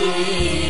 Jesus.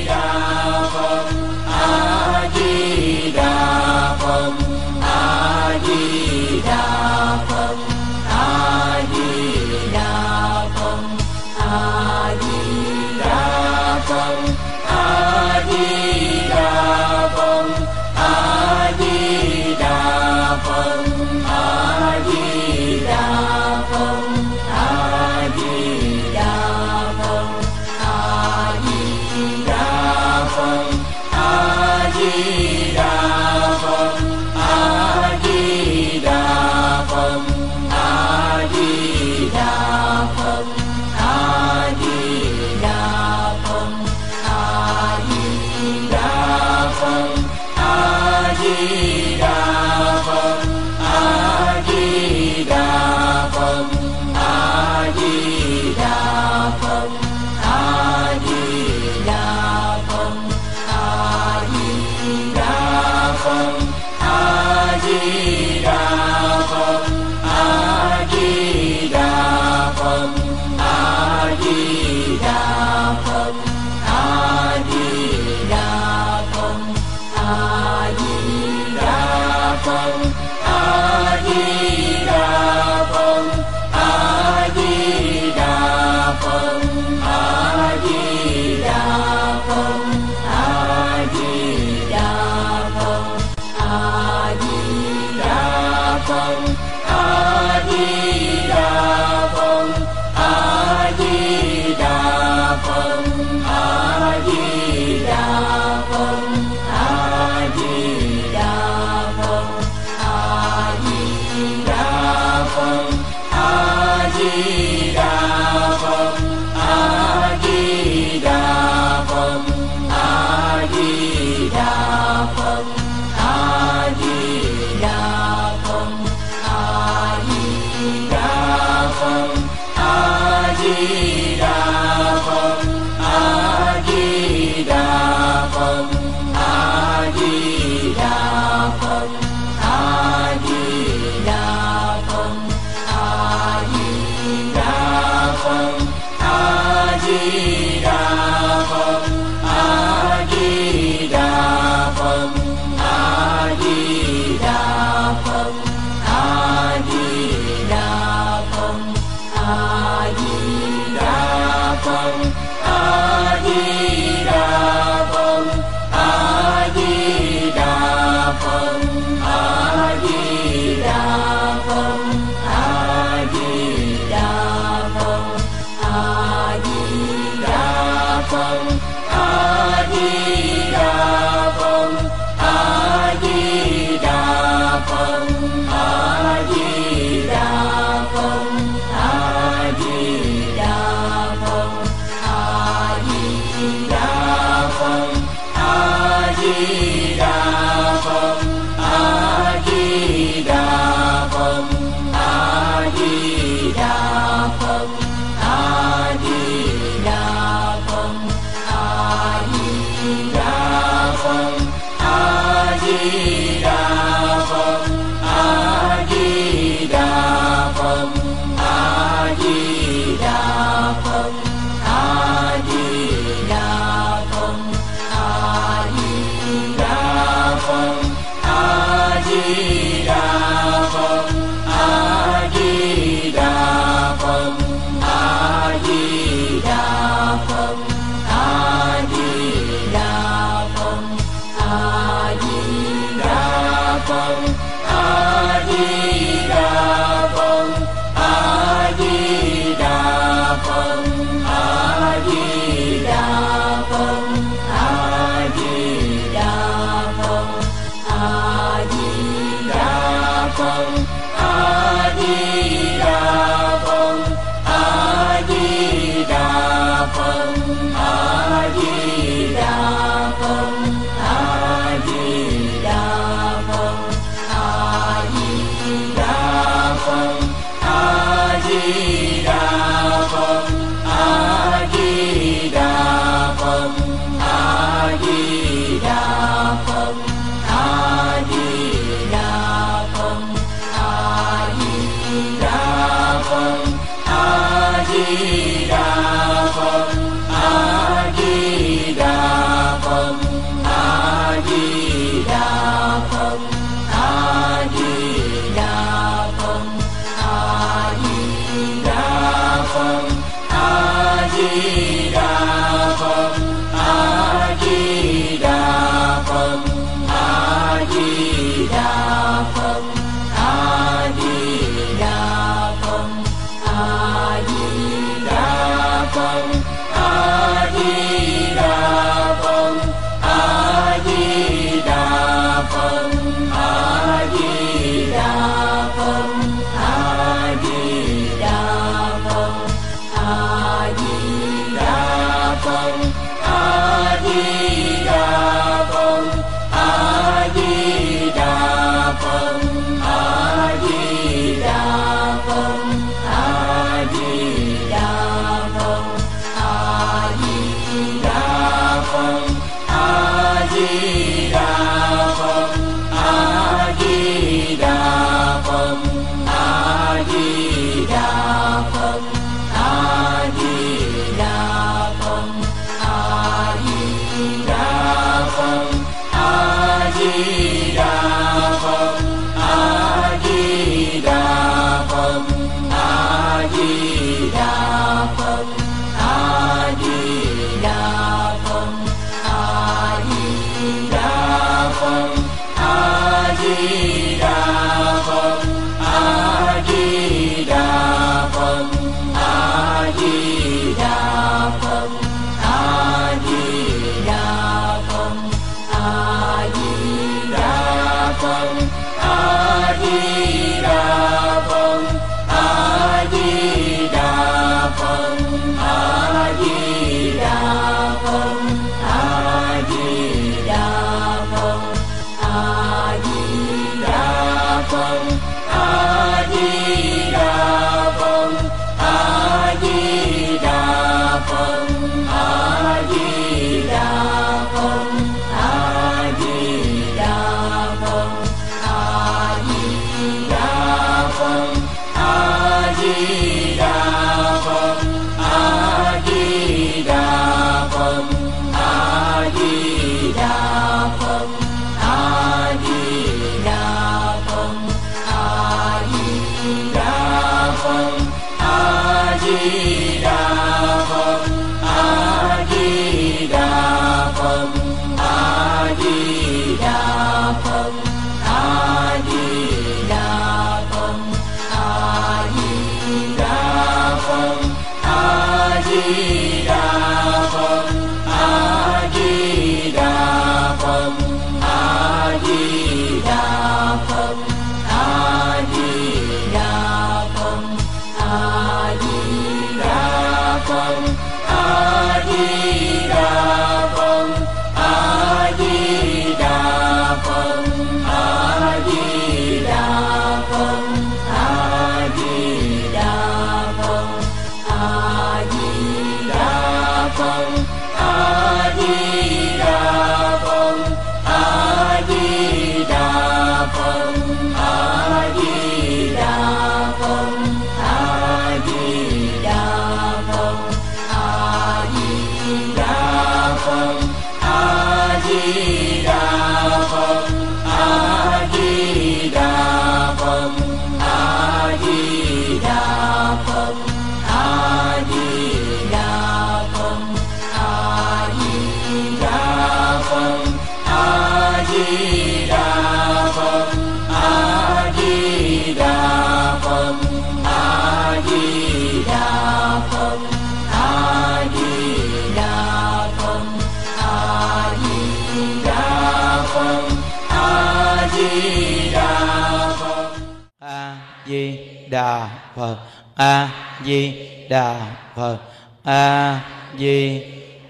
Đà phật. A di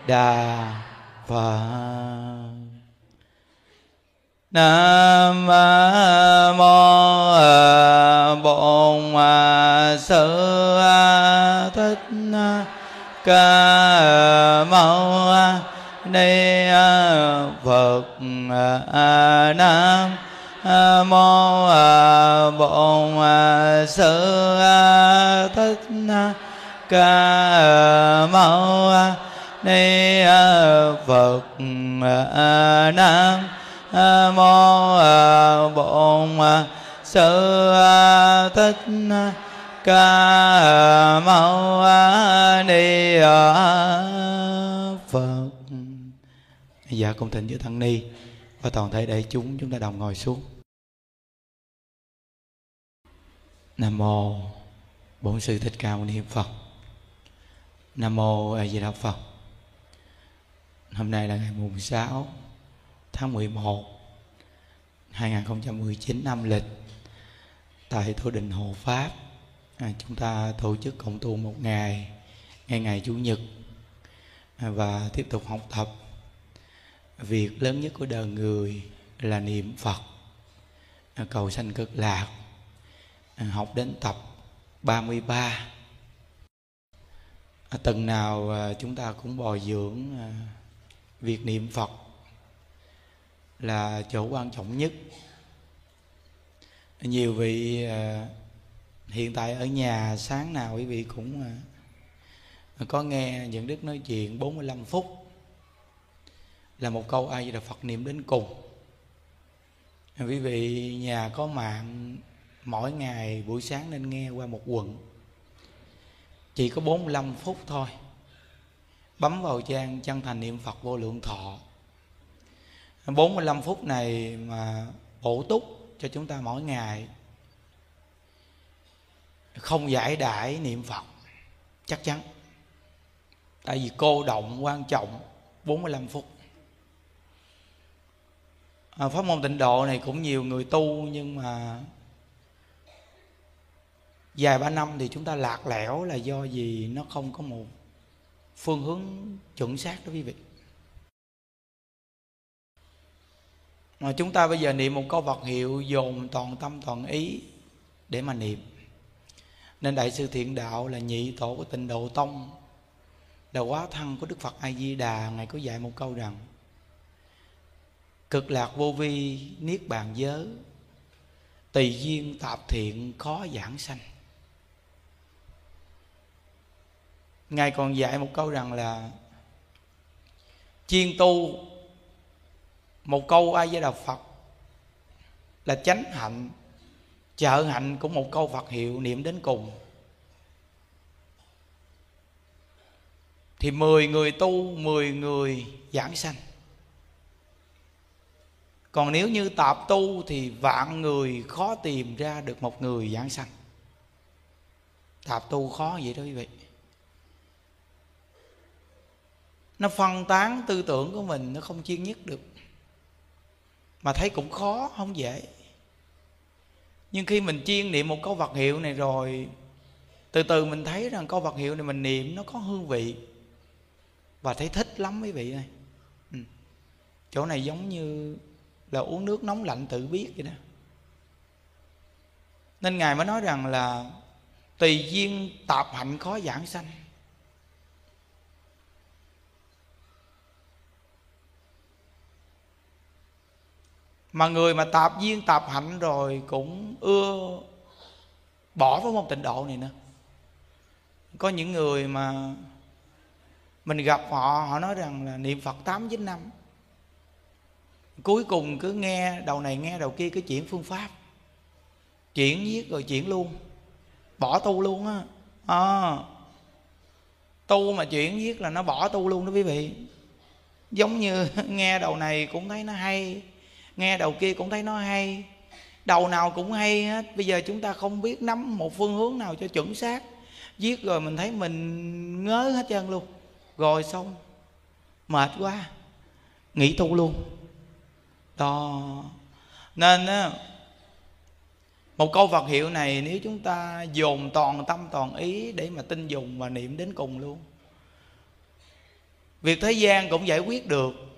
đà phật. Nam mô bổn sư thích ca mâu ni phật. Nam mô bổn sư thích ca mâu ni phật nam mô bổn sư thích ca mâu ni phật. Dạ cùng thỉnh với tăng ni và toàn thể đại chúng chúng ta đồng ngồi xuống. Nam mô bổn sư thích ca mâu ni phật nam mô a di đà phật. Hôm nay là ngày mùng 6 tháng 11 2019 năm lịch. Tại Thổ Đình Hồ Pháp à, chúng ta tổ chức cộng tu một ngày ngay ngày Chủ nhật à, và tiếp tục học tập. Việc lớn nhất của đời người là niệm Phật à, cầu sanh cực lạc à, học đến tập 33 à, từng nào à, chúng ta cũng bồi dưỡng à, việc niệm Phật là chỗ quan trọng nhất. Nhiều vị à, hiện tại ở nhà sáng nào quý vị cũng có nghe những đức nói chuyện 45 phút là một câu ai là phật niệm đến cùng. Quý vị nhà có mạng mỗi ngày buổi sáng nên nghe qua một quận chỉ có 45 phút thôi. Bấm vào trang chân thành niệm phật vô lượng thọ. 45 phút này mà bổ túc cho chúng ta mỗi ngày. Không giải đãi niệm phật. Chắc chắn. Tại vì cô động quan trọng 45 phút. À, pháp môn tịnh độ này cũng nhiều người tu nhưng mà vài ba năm thì chúng ta lạc lẽo là do gì? Nó không có một phương hướng chuẩn xác đó quý vị. Mà chúng ta bây giờ niệm một câu vật hiệu, dồn toàn tâm, toàn ý để mà niệm. Nên đại sư thiện đạo là nhị tổ của tịnh độ tông, là quá thân của đức phật a di đà ngài có dạy một câu rằng, cực lạc vô vi, niết bàn giới, tùy duyên tạp thiện, khó giảng sanh. Ngài còn dạy một câu rằng là chiên tu, một câu ai với đạo phật là chánh hạnh, trợ hạnh cũng một câu phật hiệu niệm đến cùng. Thì 10 người tu 10 người giảng sanh. Còn nếu như tạp tu thì vạn người khó tìm ra được một người giảng sanh. Tạp tu khó vậy đó quý vị. Nó phân tán tư tưởng của mình, nó không chuyên nhất được. Mà thấy cũng khó, không dễ. Nhưng khi mình chiên niệm một câu vật hiệu này rồi, từ từ mình thấy rằng câu vật hiệu này mình niệm nó có hương vị. Và thấy thích lắm quý vị ơi. Ừ. chỗ này giống như là uống nước nóng lạnh tự biết vậy đó nên ngài mới nói rằng là tùy duyên tạp hạnh khó giảng sanh. Mà người mà tạp duyên tạp hạnh rồi cũng ưa bỏ với môn tịnh độ này nữa có những người mà mình gặp họ họ nói rằng là niệm phật tám chín năm. Cuối cùng cứ nghe đầu này nghe đầu kia cái chuyện phương pháp. Chuyển viết rồi chuyển luôn. Bỏ tu luôn á. À, tu mà chuyển viết là nó bỏ tu luôn đó quý vị. Giống như nghe đầu này cũng thấy nó hay nghe đầu kia cũng thấy nó hay. Đầu nào cũng hay hết. Bây giờ chúng ta không biết nắm một phương hướng nào cho chuẩn xác. Viết rồi mình thấy mình ngớ hết trơn luôn. Rồi xong. Mệt quá. Nghỉ tu luôn. Đó. Nên á, một câu Phật hiệu này nếu chúng ta dồn toàn tâm toàn ý để mà tin dùng và niệm đến cùng luôn. Việc thế gian cũng giải quyết được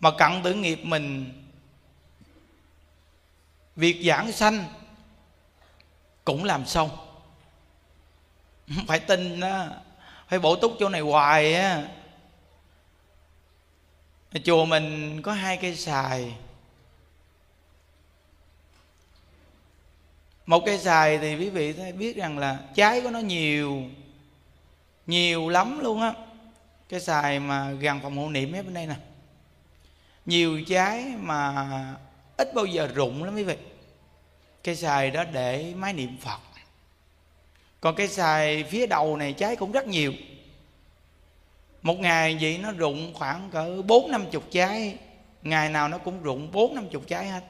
mà cận tử nghiệp mình. Việc giảng sanh cũng làm xong. Phải tin đó phải bổ túc chỗ này hoài á. Chùa mình có hai cây xài. Một cây xài thì quý vị thấy biết rằng là trái của nó nhiều nhiều lắm luôn á. Cái xài mà gần phòng hộ niệm hết bên đây nè nhiều trái mà ít bao giờ rụng lắm quý vị. Cây xài đó để máy niệm phật. Còn cây xài phía đầu này trái cũng rất nhiều. Một ngày vậy nó rụng khoảng cỡ bốn năm chục trái. Ngày nào nó cũng rụng bốn năm chục trái hết.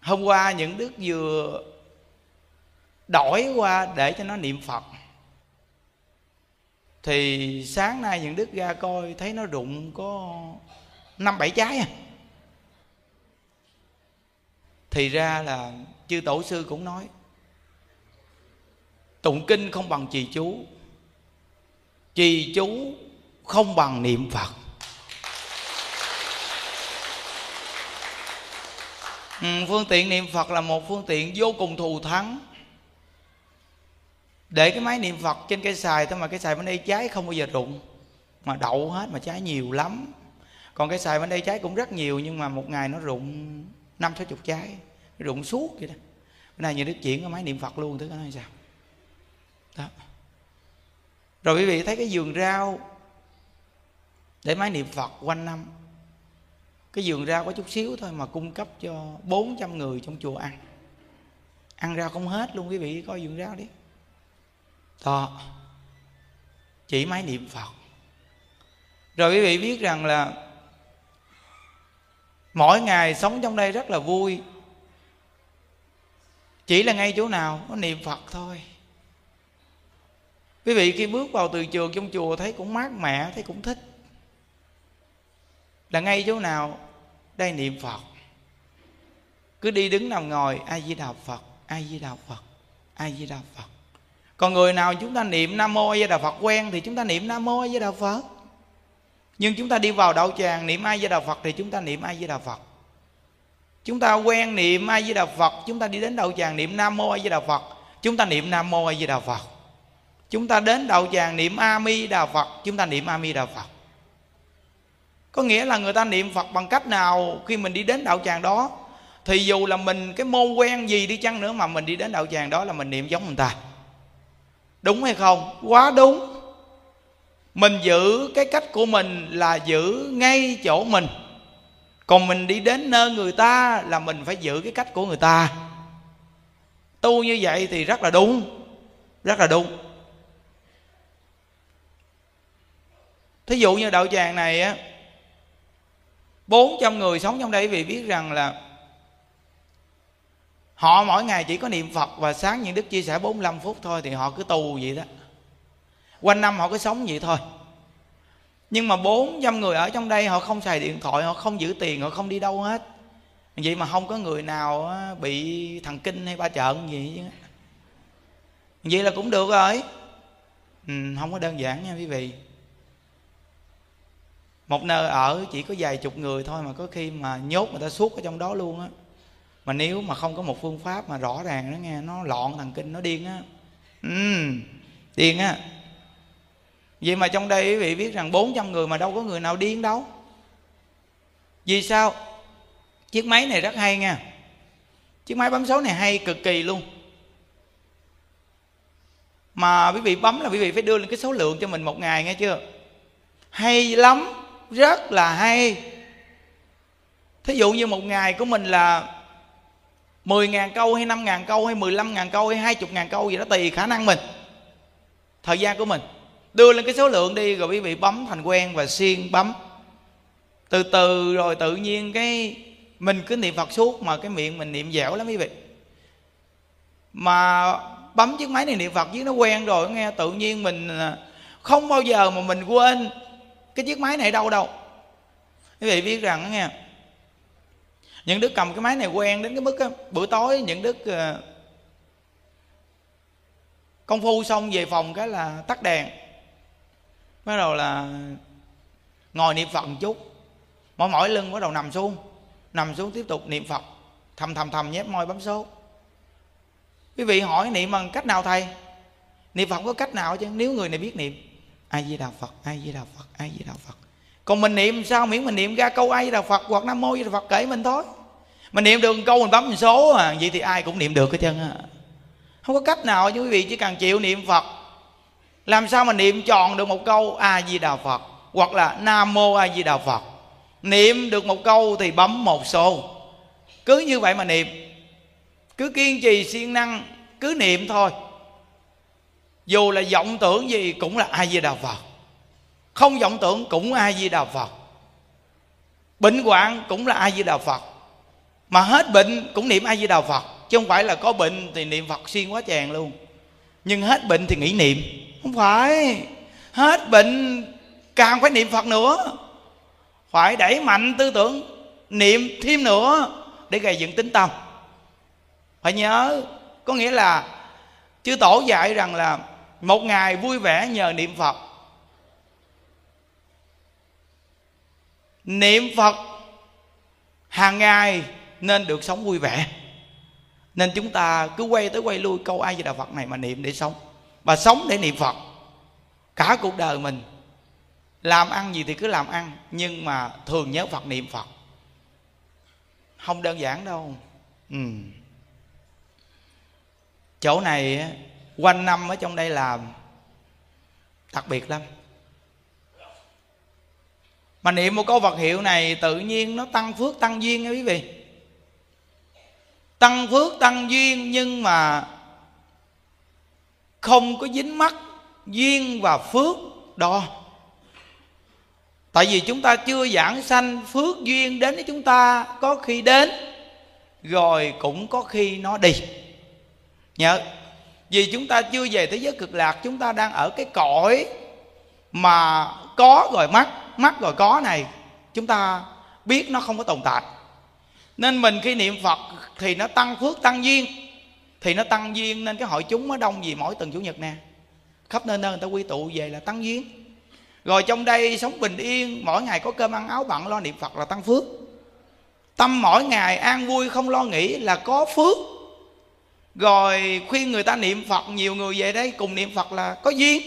Hôm qua những đức vừa đổi qua để cho nó niệm phật thì sáng nay những đức ra coi thấy nó rụng có năm bảy trái à. Thì ra là chư tổ sư cũng nói tụng kinh không bằng trì chú trì chú không bằng niệm phật. Ừ, phương tiện niệm phật là một phương tiện vô cùng thù thắng để cái máy niệm phật trên cây xài thôi mà cái xài bên đây trái không bao giờ rụng mà đậu hết, mà trái nhiều lắm. Còn cái xài bên đây trái cũng rất nhiều nhưng mà một ngày nó rụng năm sáu chục trái rụng suốt vậy đó. Bữa nay như đức chuyển cái máy niệm phật luôn thứ nói sao? Đó. Rồi quý vị thấy cái vườn rau để máy niệm phật quanh năm. Cái vườn rau có chút xíu thôi mà cung cấp cho 400 người trong chùa ăn. Ăn rau không hết luôn quý vị, coi vườn rau đi đó. Chỉ máy niệm phật. Rồi quý vị biết rằng là mỗi ngày sống trong đây rất là vui. Chỉ là ngay chỗ nào có niệm phật thôi. Quý vị khi bước vào từ trường trong chùa thấy cũng mát mẻ, thấy cũng thích. Là ngay chỗ nào đây niệm phật. Cứ đi đứng nằm ngồi ai di đà phật ai di đà phật ai di đà phật còn người nào chúng ta niệm nam mô a di đà phật quen thì chúng ta niệm nam mô a di đà phật. Nhưng chúng ta đi vào đạo tràng niệm ai với đà phật thì chúng ta niệm ai với đà phật. Chúng ta quen niệm ai với đà phật, chúng ta đi đến đạo tràng niệm nam mô với di đà phật, chúng ta niệm nam mô với di đà phật. Chúng ta đến đạo tràng niệm a mi đà phật, chúng ta niệm a mi đà phật. Có nghĩa là người ta niệm phật bằng cách nào khi mình đi đến đạo tràng đó? Thì dù là mình cái môn quen gì đi chăng nữa mà mình đi đến đạo tràng đó là mình niệm giống người ta đúng hay không? Quá đúng. Mình giữ cái cách của mình là giữ ngay chỗ mình. Còn mình đi đến nơi người ta là mình phải giữ cái cách của người ta. Tu như vậy thì rất là đúng. Rất là đúng. Thí dụ như đạo tràng này á 400 người sống trong đây vì biết rằng là họ mỗi ngày chỉ có niệm Phật và sáng những đức chia sẻ 45 phút thôi thì họ cứ tu vậy đó. Quanh năm họ cứ sống vậy thôi. Nhưng mà 400 người ở trong đây họ không xài điện thoại họ không giữ tiền họ không đi đâu hết. Vậy mà không có người nào bị thần kinh hay ba trợn gì chứ vậy là cũng được rồi. Ừ, không có đơn giản nha quý vị. Một nơi ở chỉ có vài chục người thôi mà có khi mà nhốt người ta suốt ở trong đó luôn á mà nếu mà không có một phương pháp mà rõ ràng nó nghe nó loạn thần kinh nó điên á. Ừ, điên á. Vậy mà trong đây quý vị biết rằng 400 người mà đâu có người nào điên đâu. Vì sao? Chiếc máy này rất hay nha. Chiếc máy bấm số này hay cực kỳ luôn. Mà quý vị bấm là quý vị phải đưa lên cái số lượng cho mình một ngày nghe chưa? Hay lắm rất là hay. Thí dụ như một ngày của mình là 10.000 câu hay 5.000 câu hay 15.000 câu hay 20.000 câu gì đó tùy khả năng mình, thời gian của mình. Đưa lên cái số lượng đi rồi quý vị bấm thành quen và xuyên bấm. Từ từ rồi tự nhiên cái mình cứ niệm phật suốt mà cái miệng mình niệm dẻo lắm quý vị. Mà bấm chiếc máy này niệm phật với nó quen rồi, nghe tự nhiên mình à, không bao giờ mà mình quên cái chiếc máy này đâu đâu. Quý vị biết rằng nghe những đức cầm cái máy này quen đến cái mức á, bữa tối những đức ờ, công phu xong về phòng cái là tắt đèn. Bắt đầu là ngồi niệm phật một chút. Mỏi mỏi lưng bắt đầu nằm xuống. Nằm xuống tiếp tục niệm phật. Thầm thầm thầm nhép môi bấm số. Quý vị hỏi niệm bằng cách nào thầy? Niệm phật có cách nào chứ? Nếu người này biết niệm ai di đà phật ai di đà phật ai di đà phật còn mình niệm sao? Miễn mình niệm ra câu ai là phật hoặc nam mô di đà phật kể mình thôi. Mình niệm được một câu mình bấm một số à. Vậy thì ai cũng niệm được hết trơn á. Không có cách nào chứ quý vị chỉ cần chịu niệm phật. Làm sao mà niệm tròn được một câu a di đà phật hoặc là nam mô a di đà phật? Niệm được một câu thì bấm một số. Cứ như vậy mà niệm. Cứ kiên trì siêng năng, cứ niệm thôi. Dù là vọng tưởng gì cũng là a di đà phật không vọng tưởng cũng a di đà phật. Bệnh hoạn cũng là a di đà phật. Mà hết bệnh cũng niệm a di đà phật. Chứ không phải là có bệnh thì niệm phật xuyên quá chàng luôn. Nhưng hết bệnh thì nghĩ niệm. Không phải. Hết bệnh càng phải niệm phật nữa. Phải đẩy mạnh tư tưởng, niệm thêm nữa để gây dựng tính tâm. Phải nhớ, có nghĩa là chư tổ dạy rằng là một ngày vui vẻ nhờ niệm phật. Niệm phật hàng ngày nên được sống vui vẻ. Nên chúng ta cứ quay tới quay lui câu ai về đạo phật này mà niệm để sống. Và sống để niệm phật. Cả cuộc đời mình, làm ăn gì thì cứ làm ăn, nhưng mà thường nhớ phật, niệm phật. Không đơn giản đâu. Ừ. chỗ này quanh năm ở trong đây làm, đặc biệt lắm mà niệm một câu vật hiệu này tự nhiên nó tăng phước tăng duyên nha quý vị. Tăng phước tăng duyên nhưng mà không có dính mắc duyên và phước đó tại vì chúng ta chưa giảng sanh phước duyên đến với chúng ta, có khi đến, rồi cũng có khi nó đi. Nhớ, vì chúng ta chưa về thế giới cực lạc, chúng ta đang ở cái cõi mà có rồi mất mắt rồi có này, chúng ta biết nó không có tồn tại. Nên mình khi niệm phật thì nó tăng phước, tăng duyên. Thì nó tăng duyên nên cái hội chúng nó đông gì mỗi tuần chủ nhật nè. Khắp nơi nơi người ta quy tụ về là tăng duyên. Rồi trong đây sống bình yên, mỗi ngày có cơm ăn áo bận lo niệm phật là tăng phước. Tâm mỗi ngày an vui, không lo nghĩ là có phước. Rồi khuyên người ta niệm phật, nhiều người về đây cùng niệm phật là có duyên.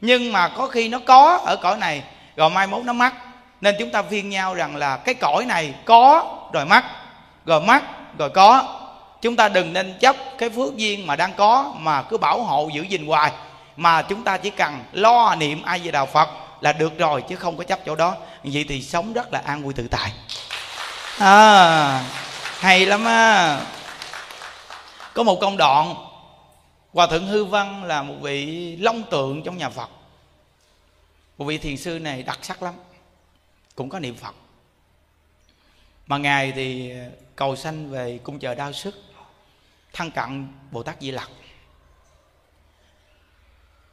Nhưng mà có khi nó có ở cõi này rồi mai mốt nó mắc. Nên chúng ta viên nhau rằng là cái cõi này có, rồi mắc. Rồi mắc, rồi có. Chúng ta đừng nên chấp cái phước duyên mà đang có, mà cứ bảo hộ giữ gìn hoài. Mà chúng ta chỉ cần lo niệm ai về đạo phật là được rồi, chứ không có chấp chỗ đó. Vậy thì sống rất là an vui tự tại. À hay lắm á. Có một công đoạn, hòa thượng hư văn là một vị long tượng trong nhà phật một vị thiền sư này đặc sắc lắm, cũng có niệm phật. Mà ngài thì cầu sanh về cung chờ đau sức thân cận bồ tát di lặc.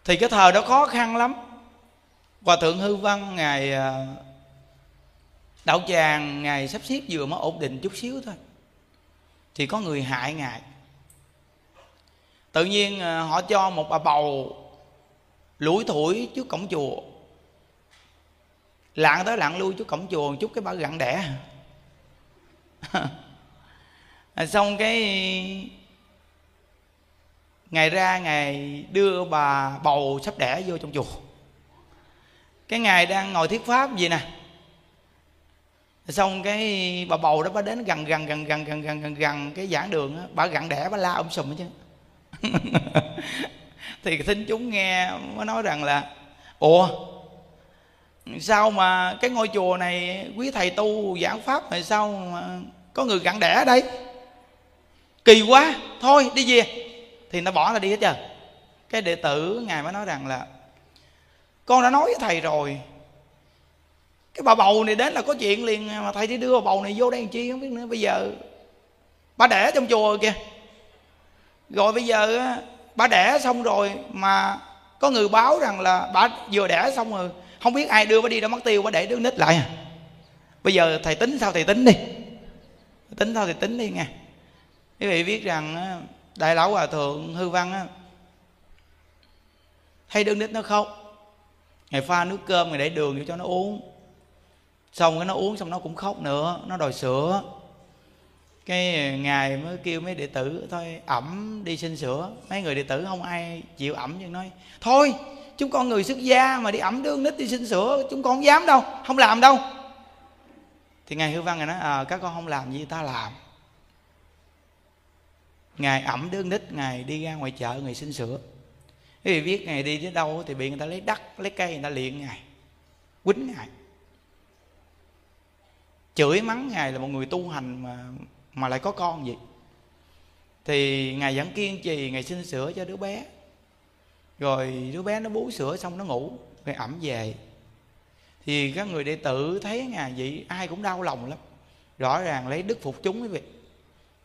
Thì cái thời đó khó khăn lắm. Hòa thượng hư văn, ngài à, đạo tràng, ngài sắp xếp vừa mới ổn định chút xíu thôi. Thì có người hại ngài. Tự nhiên à, họ cho một bà bầu lủi thủi trước cổng chùa lạng tới lạng lui, chút cổng chùa, chút cái bà gặn đẻ. Xong cái ngày ra, ngày đưa bà bầu sắp đẻ vô trong chùa. Cái ngày đang ngồi thuyết pháp gì nè. Xong cái bà bầu đó bà đến gần gần gần gần gần gần gần gần cái giảng đường á, bà gặn đẻ, bà la ông sùm hết chứ thì thính chúng nghe mới nói rằng là, ủa sao mà cái ngôi chùa này quý thầy tu giảng pháp thì sao mà có người gặn đẻ ở đây? Kỳ quá. Thôi, đi về. Thì nó bỏ ra đi hết trơn. Cái đệ tử ngài mới nói rằng là, con đã nói với thầy rồi. Cái bà bầu này đến là có chuyện liền mà thầy đi đưa bà bầu này vô đây làm chi không biết nữa. Bây giờ bà đẻ trong chùa kìa. Rồi bây giờ bà đẻ xong rồi mà có người báo rằng là bà vừa đẻ xong rồi không biết ai đưa bà đi đâu mất tiêu bà để đứa nít lại à. Bây giờ thầy tính sao thầy tính đi. Tính sao thầy tính đi nghe. Quý vị biết rằng đại lão hòa thượng hư văn á, thấy đứa nít nó khóc. Ngày pha nước cơm, ngày để đường vô cho nó uống. Xong cái nó uống xong nó cũng khóc nữa, nó đòi sữa. Cái ngài mới kêu mấy đệ tử, thôi, ẩm đi xin sữa. Mấy người đệ tử không ai chịu ẩm nhưng nói, thôi chúng con người xuất gia mà đi ẩm đương nít đi xin sữa chúng con không dám đâu không làm đâu. Thì ngài hư văn ngài nói à, các con không làm gì ta làm. Ngài ẩm đương nít ngài đi ra ngoài chợ ngài xin sữa. Vì vị biết ngài đi đến đâu thì bị người ta lấy đất lấy cây người ta liền ngài quýnh ngài. Chửi mắng ngài là một người tu hành mà mà lại có con gì thì ngài vẫn kiên trì ngài xin sữa cho đứa bé rồi đứa bé nó bú sữa xong nó ngủ rồi ẩm về. Thì các người đệ tử thấy ngài vậy, ai cũng đau lòng lắm. Rõ ràng lấy đức phục chúng quý vị.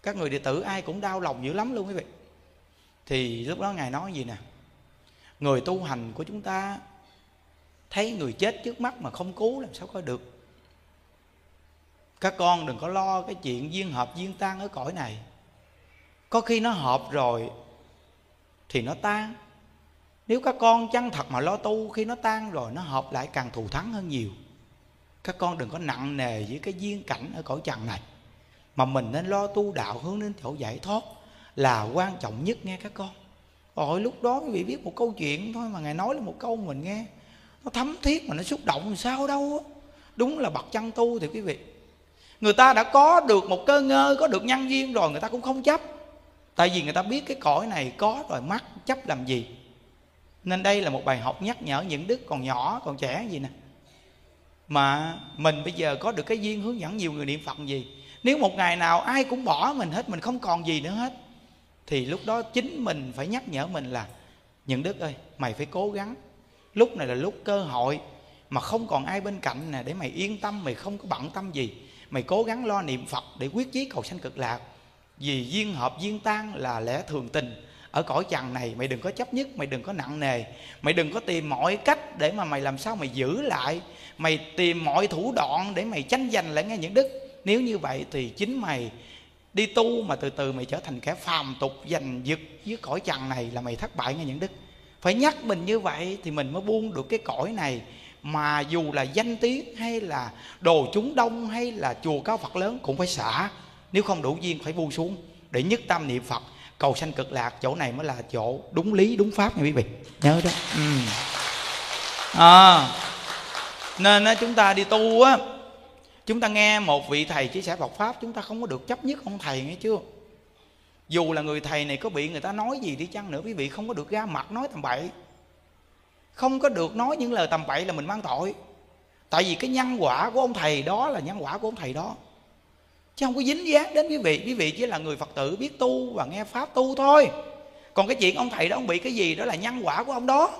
Các người đệ tử ai cũng đau lòng dữ lắm luôn quý vị. Thì lúc đó ngài nói gì nè? Người tu hành của chúng ta thấy người chết trước mắt mà không cứu làm sao có được. Các con đừng có lo cái chuyện duyên hợp, duyên tan ở cõi này. Có khi nó hợp rồi thì nó tan nếu các con chăng thật mà lo tu, khi nó tan rồi, nó hợp lại càng thù thắng hơn nhiều. Các con đừng có nặng nề với cái duyên cảnh ở cõi trần này. Mà mình nên lo tu đạo, hướng đến chỗ giải thoát là quan trọng nhất nghe các con. Rồi lúc đó quý vị biết một câu chuyện thôi mà ngài nói là một câu mình nghe, nó thấm thiết mà nó xúc động sao đâu đúng là bậc chân tu thì quý vị, người ta đã có được một cơ ngơ, có được nhân duyên rồi, người ta cũng không chấp. Tại vì người ta biết cái cõi này có rồi mắc chấp làm gì? Nên đây là một bài học nhắc nhở những đức còn nhỏ, còn trẻ gì nè. Mà mình bây giờ có được cái duyên hướng dẫn nhiều người niệm phật gì? Nếu một ngày nào ai cũng bỏ mình hết, mình không còn gì nữa hết, thì lúc đó chính mình phải nhắc nhở mình là, những đức ơi, mày phải cố gắng. Lúc này là lúc cơ hội mà không còn ai bên cạnh nè, để mày yên tâm, mày không có bận tâm gì. Mày cố gắng lo niệm phật để quyết chí cầu sanh cực lạc. Vì duyên hợp duyên tan là lẽ thường tình ở cõi trần này, mày đừng có chấp nhất, mày đừng có nặng nề. Mày đừng có tìm mọi cách để mà mày làm sao mày giữ lại. Mày tìm mọi thủ đoạn để mày tranh giành lại nghe những đức. Nếu như vậy thì chính mày đi tu mà từ từ mày trở thành kẻ phàm tục giành giật với cõi trần này là mày thất bại nghe những đức. Phải nhắc mình như vậy thì mình mới buông được cái cõi này. Mà dù là danh tiếng hay là đồ chúng đông hay là chùa cao phật lớn cũng phải xả. Nếu không đủ duyên phải buông xuống để nhất tâm niệm phật cầu sanh cực lạc chỗ này mới là chỗ đúng lý đúng pháp nha quý vị. Nhớ đó. Ừ. à, nên chúng ta đi tu á chúng ta nghe một vị thầy chia sẻ Phật pháp chúng ta không có được chấp nhất ông thầy nghe chưa? Dù là người thầy này có bị người ta nói gì đi chăng nữa quý vị không có được ra mặt nói tầm bậy. Không có được nói những lời tầm bậy là mình mang tội. Tại vì cái nhân quả của ông thầy đó là nhân quả của ông thầy đó chứ không có dính dáng đến quý vị. Quý vị chỉ là người phật tử, biết tu và nghe pháp tu thôi. Còn cái chuyện ông thầy đó, ông bị cái gì, đó là nhân quả của ông đó.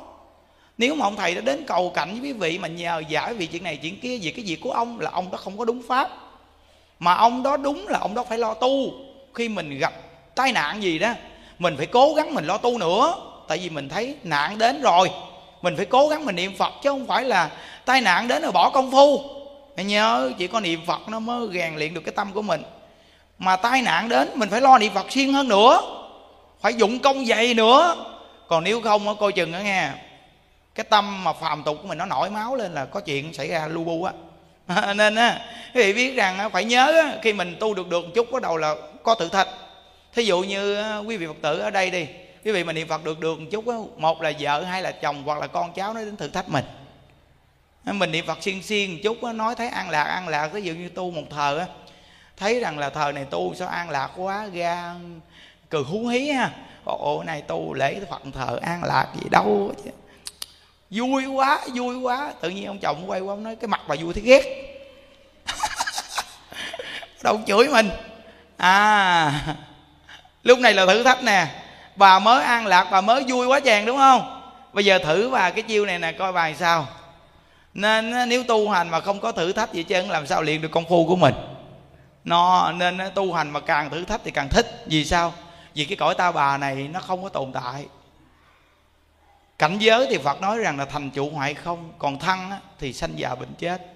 Nếu mà ông thầy đã đến cầu cạnh với quý vị mà nhờ giải vì chuyện này, chuyện kia, vì cái việc của ông là ông đó không có đúng pháp. Mà ông đó đúng là ông đó phải lo tu. Khi mình gặp tai nạn gì đó, mình phải cố gắng mình lo tu nữa. Tại vì mình thấy nạn đến rồi. Mình phải cố gắng mình niệm phật chứ không phải là tai nạn đến rồi bỏ công phu hãy nhớ chỉ có niệm phật nó mới rèn luyện được cái tâm của mình. Mà tai nạn đến mình phải lo niệm phật siêng hơn nữa. Phải dụng công dày nữa. Còn nếu không á coi chừng á nghe cái tâm mà phàm tục của mình nó nổi máu lên là có chuyện xảy ra lu bu á. Nên á quý vị biết rằng phải nhớ á, khi mình tu được được một chút bắt đầu là có thử thách thí dụ như quý vị phật tử ở đây đi quý vị mà niệm phật được được một chút á, một là vợ hai là chồng hoặc là con cháu nó đến thử thách mình mình niệm phật xiên xiên một chút á, nói thấy an lạc an lạc ví dụ như tu một thờ á thấy rằng là thờ này tu sao an lạc quá ra cười hú hí ha. Ồ này tu lễ phật thờ an lạc gì đâu vui quá vui quá. Tự nhiên ông chồng quay qua ông nói cái mặt bà vui thấy ghét. Đâu chửi mình. À lúc này là thử thách nè. Bà mới an lạc bà mới vui quá chàng đúng không? Bây giờ thử bà cái chiêu này nè coi bà sao nên nếu tu hành mà không có thử thách gì trơn làm sao luyện được công phu của mình? Nó, nên tu hành mà càng thử thách thì càng thích. Vì sao? Vì cái cõi ta bà này nó không có tồn tại. Cảnh giới thì phật nói rằng là thành trụ hoại không, còn thân thì sanh già bệnh chết.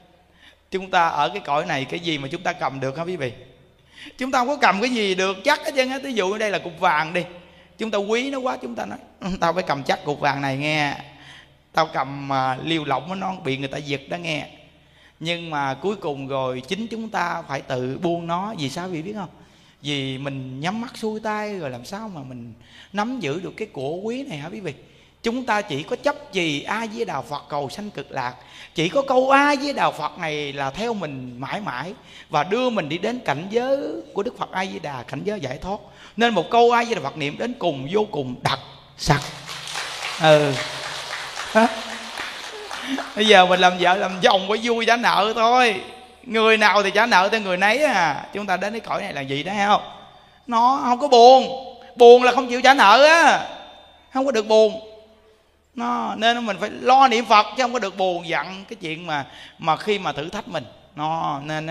Chúng ta ở cái cõi này cái gì mà chúng ta cầm được hả quý vị? Chúng ta không có cầm cái gì được, chắc hết trơn á. Ví dụ đây là cục vàng đi. Chúng ta quý nó quá, chúng ta nói ừ, tao phải cầm chắc cục vàng này nghe tao cầm mà liều lỏng nó bị người ta giật đó nghe. Nhưng mà cuối cùng rồi chính chúng ta phải tự buông nó. Vì sao quý vị biết không? Vì mình nhắm mắt xuôi tay rồi làm sao mà mình nắm giữ được cái của quý này hả quý vị? Chúng ta chỉ có chấp gì a với đà phật cầu sanh cực lạc. Chỉ có câu a với đà phật này là theo mình mãi mãi và đưa mình đi đến cảnh giới của đức phật a di đà, cảnh giới giải thoát. Nên một câu a di đà phật niệm đến cùng vô cùng đặc sắc. Ừ bây giờ mình làm vợ làm chồng có vui trả nợ thôi. Người nào thì trả nợ tới người nấy à. Chúng ta đến cái cõi này là gì đó hay không? Nó không có buồn. Buồn là không chịu trả nợ á. Không có được buồn. Nó, nên mình phải lo niệm phật chứ không có được buồn. Giận cái chuyện mà mà khi mà thử thách mình. Nó, nên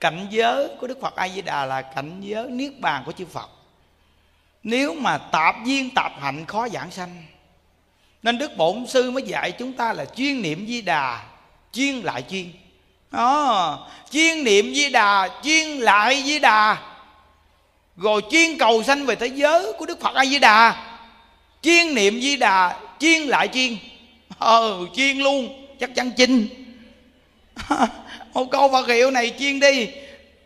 cảnh giới của đức phật a di đà là cảnh giới niết bàn của chư phật. Nếu mà tạp duyên tạp hạnh khó giảng sanh nên đức bổn sư mới dạy chúng ta là chuyên niệm di đà, chuyên lại chuyên. Đó, chuyên niệm di đà, chuyên lại di đà. Rồi chuyên cầu sanh về thế giới của đức phật a di đà. Chuyên niệm di đà, chuyên lại chuyên. Ờ chuyên luôn, chắc chắn chinh. Một câu phật hiệu này chuyên đi.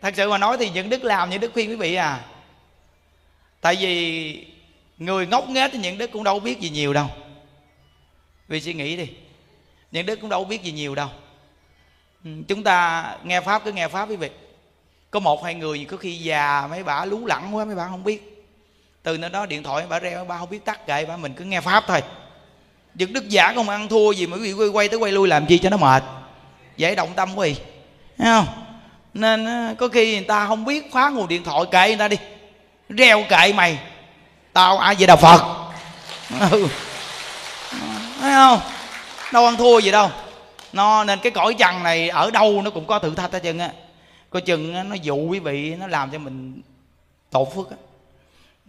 Thật sự mà nói thì những đức làm, những đức khuyên quý vị à. Tại vì người ngốc nghếch thì những đức cũng đâu biết gì nhiều đâu vì suy nghĩ đi. Những đức cũng đâu biết gì nhiều đâu. Ừ, chúng ta nghe pháp cứ nghe pháp quý vị. Có một hai người có khi già mấy bà lú lẳng quá mấy bà không biết. Từ nơi đó điện thoại bà reo bà không biết tắt kệ bà mình cứ nghe pháp thôi. Dựng đức giả không ăn thua gì mà quý vị quay, tới quay lui làm chi cho nó mệt. Dễ động tâm quý vị thấy không? Nên ờ, có khi người ta không biết khóa nguồn điện thoại kệ người ta đi. Reo kệ mày. Tao ai về đạo phật. Ừ thấy không? Đâu ăn thua gì đâu. Nó nên cái cõi trần này ở đâu nó cũng có thử thách hết trơn á. Coi chừng nó dụ quý vị nó làm cho mình tổn phước á.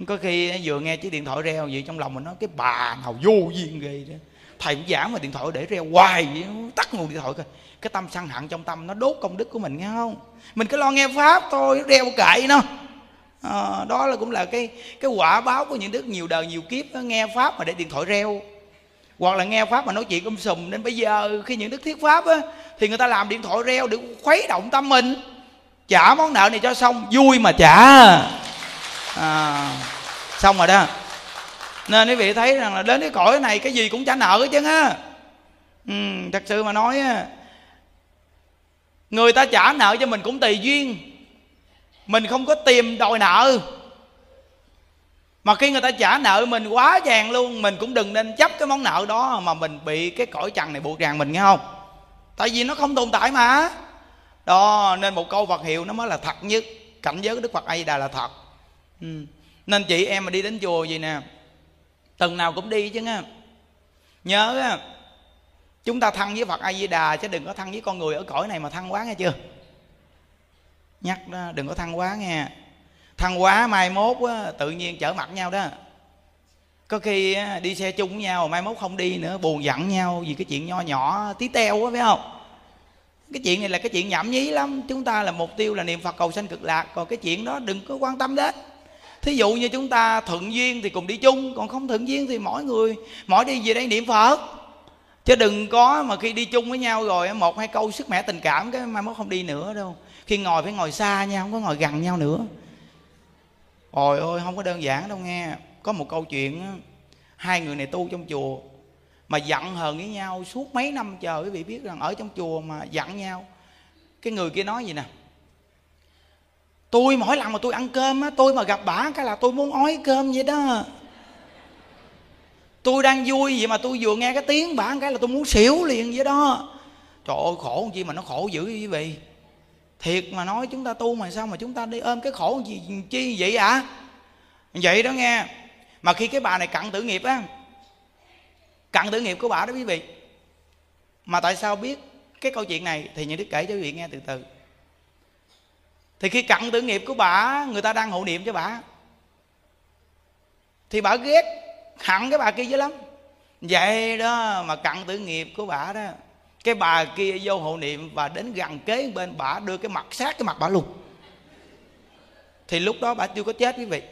Có khi vừa nghe chiếc điện thoại reo vậy trong lòng mình nói cái bà nào vô duyên ghê đó. Thầy cũng giảng mà điện thoại để reo hoài vậy tắt nguồn điện thoại coi. Cái tâm sân hận trong tâm nó đốt công đức của mình nghe không? Mình cứ lo nghe pháp thôi reo kệ nó. À, đó là cũng là cái cái quả báo của những đức nhiều đời nhiều kiếp nó nghe pháp mà để điện thoại reo hoặc là nghe pháp mà nói chuyện um sùm nên bây giờ khi những đức thuyết pháp á thì người ta làm điện thoại reo để khuấy động tâm mình. Trả món nợ này cho xong vui mà trả. À, xong rồi đó. Nên quý vị thấy rằng là đến cái cõi này cái gì cũng trả nợ hết chứ á. Ừ, thật sự mà nói người ta trả nợ cho mình cũng tùy duyên. Mình không có tìm đòi nợ mà khi người ta trả nợ mình quá vàng luôn, mình cũng đừng nên chấp cái món nợ đó mà mình bị cái cõi trần này buộc ràng mình, nghe không? Tại vì nó không tồn tại mà. Đó, nên một câu Phật hiệu nó mới là thật nhất. Cảnh giới của Đức Phật A Di Đà là thật. Ừ. nên chị em mà đi đến chùa gì nè tuần nào cũng đi chứ nha nhớ á, chúng ta thăng với phật a di đà chứ đừng có thăng với con người ở cõi này mà thăng quá nghe chưa? Nhắc đó, đừng có thăng quá nghe thăng quá mai mốt á, tự nhiên trở mặt nhau đó. Có khi á, đi xe chung với nhau mai mốt không đi nữa buồn giận nhau vì cái chuyện nho nhỏ tí teo á phải không? Cái chuyện này là cái chuyện nhảm nhí lắm. Chúng ta là mục tiêu là niệm phật cầu sanh cực lạc còn cái chuyện đó đừng có quan tâm đến. Thí dụ như chúng ta thuận duyên thì cùng đi chung còn không thuận duyên thì mỗi người mỗi đi về đây niệm phật. Chứ đừng có mà khi đi chung với nhau rồi một hai câu sức mẻ tình cảm cái mai mốt không đi nữa đâu. Khi ngồi phải ngồi xa nhau không có ngồi gần nhau nữa ôi ôi không có đơn giản đâu nghe. Có một câu chuyện hai người này tu trong chùa mà giận hờn với nhau suốt mấy năm chờ quý vị biết rằng ở trong chùa mà giận nhau. Cái người kia nói gì nè? Tôi mỗi lần mà tôi ăn cơm á, tôi mà gặp bả cái là tôi muốn ói cơm vậy đó. Tôi đang vui vậy mà tôi vừa nghe cái tiếng bả cái là tôi muốn xỉu liền vậy đó. Trời ơi, khổ chi mà nó khổ dữ quý vị thiệt mà nói chúng ta tu mà sao mà chúng ta đi ôm cái khổ gì, chi vậy ạ? À? vậy đó nghe. Mà khi cái bà này cặn tử nghiệp á cặn tử nghiệp của bà đó quý vị. Mà tại sao biết cái câu chuyện này? Thì những đức kể cho quý vị nghe từ từ. Thì khi cặn tử nghiệp của bà người ta đang hộ niệm cho bà thì bà ghét hẳn cái bà kia dữ lắm. Vậy đó mà cặn tử nghiệp của bà đó cái bà kia vô hộ niệm và đến gần kế bên bà đưa cái mặt sát cái mặt bà luôn. Thì lúc đó bà chưa có chết quý vị.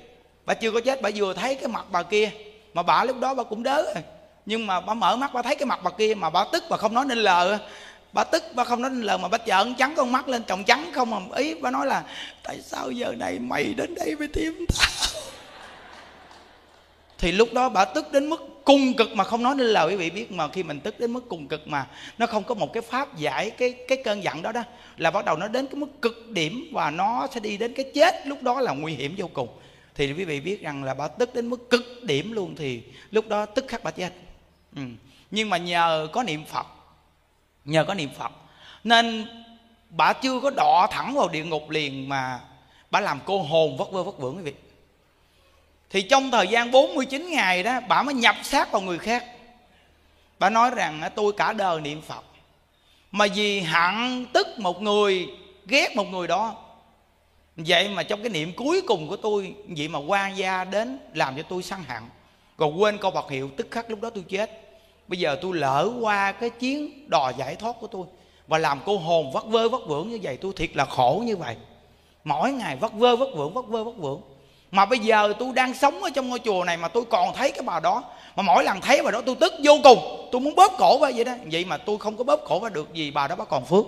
Bà chưa có chết, bà vừa thấy cái mặt bà kia. Mà bà lúc đó bà cũng đớ. Rồi nhưng mà bà mở mắt, bà thấy cái mặt bà kia mà bà tức bà không nói nên lời. Bà tức bà không nói nên lời mà bà trợn trắng con mắt lên trồng trắng không mà ý bà nói là, tại sao giờ này mày đến đây với tim tao? Thì lúc đó bà tức đến mức cung cực mà không nói nên lời quý vị biết mà khi mình tức đến mức cùng cực mà nó không có một cái pháp giải cái cái cơn giận đó đó, là bắt đầu nó đến cái mức cực điểm và nó sẽ đi đến cái chết lúc đó là nguy hiểm vô cùng. Thì quý vị biết rằng là bà tức đến mức cực điểm luôn thì lúc đó tức khắc bà chết. Ừ. nhưng mà nhờ có niệm phật, nhờ có niệm phật, nên bà chưa có đọ thẳng vào địa ngục liền mà bà làm cô hồn vất vơ vất vưởng quý vị thì trong thời gian 49 ngày đó, bà mới nhập xác vào người khác. Bà nói rằng tôi cả đời niệm phật, mà vì hận tức một người, ghét một người đó. Vậy mà trong cái niệm cuối cùng của tôi, vậy mà quan gia đến làm cho tôi săn hận, rồi quên câu Phật hiệu tức khắc lúc đó tôi chết. Bây giờ tôi lỡ qua cái chiến đò giải thoát của tôi và làm cô hồn vất vơ vất vưởng như vậy, tôi thiệt là khổ như vậy. Mỗi ngày vất vơ vất vưởng, vất vơ vất vưởng mà bây giờ tôi đang sống ở trong ngôi chùa này mà tôi còn thấy cái bà đó. Mà mỗi lần thấy bà đó tôi tức vô cùng. Tôi muốn bóp cổ bà vậy đó. Vậy mà tôi không có bóp cổ bà được gì bà đó bà còn phước.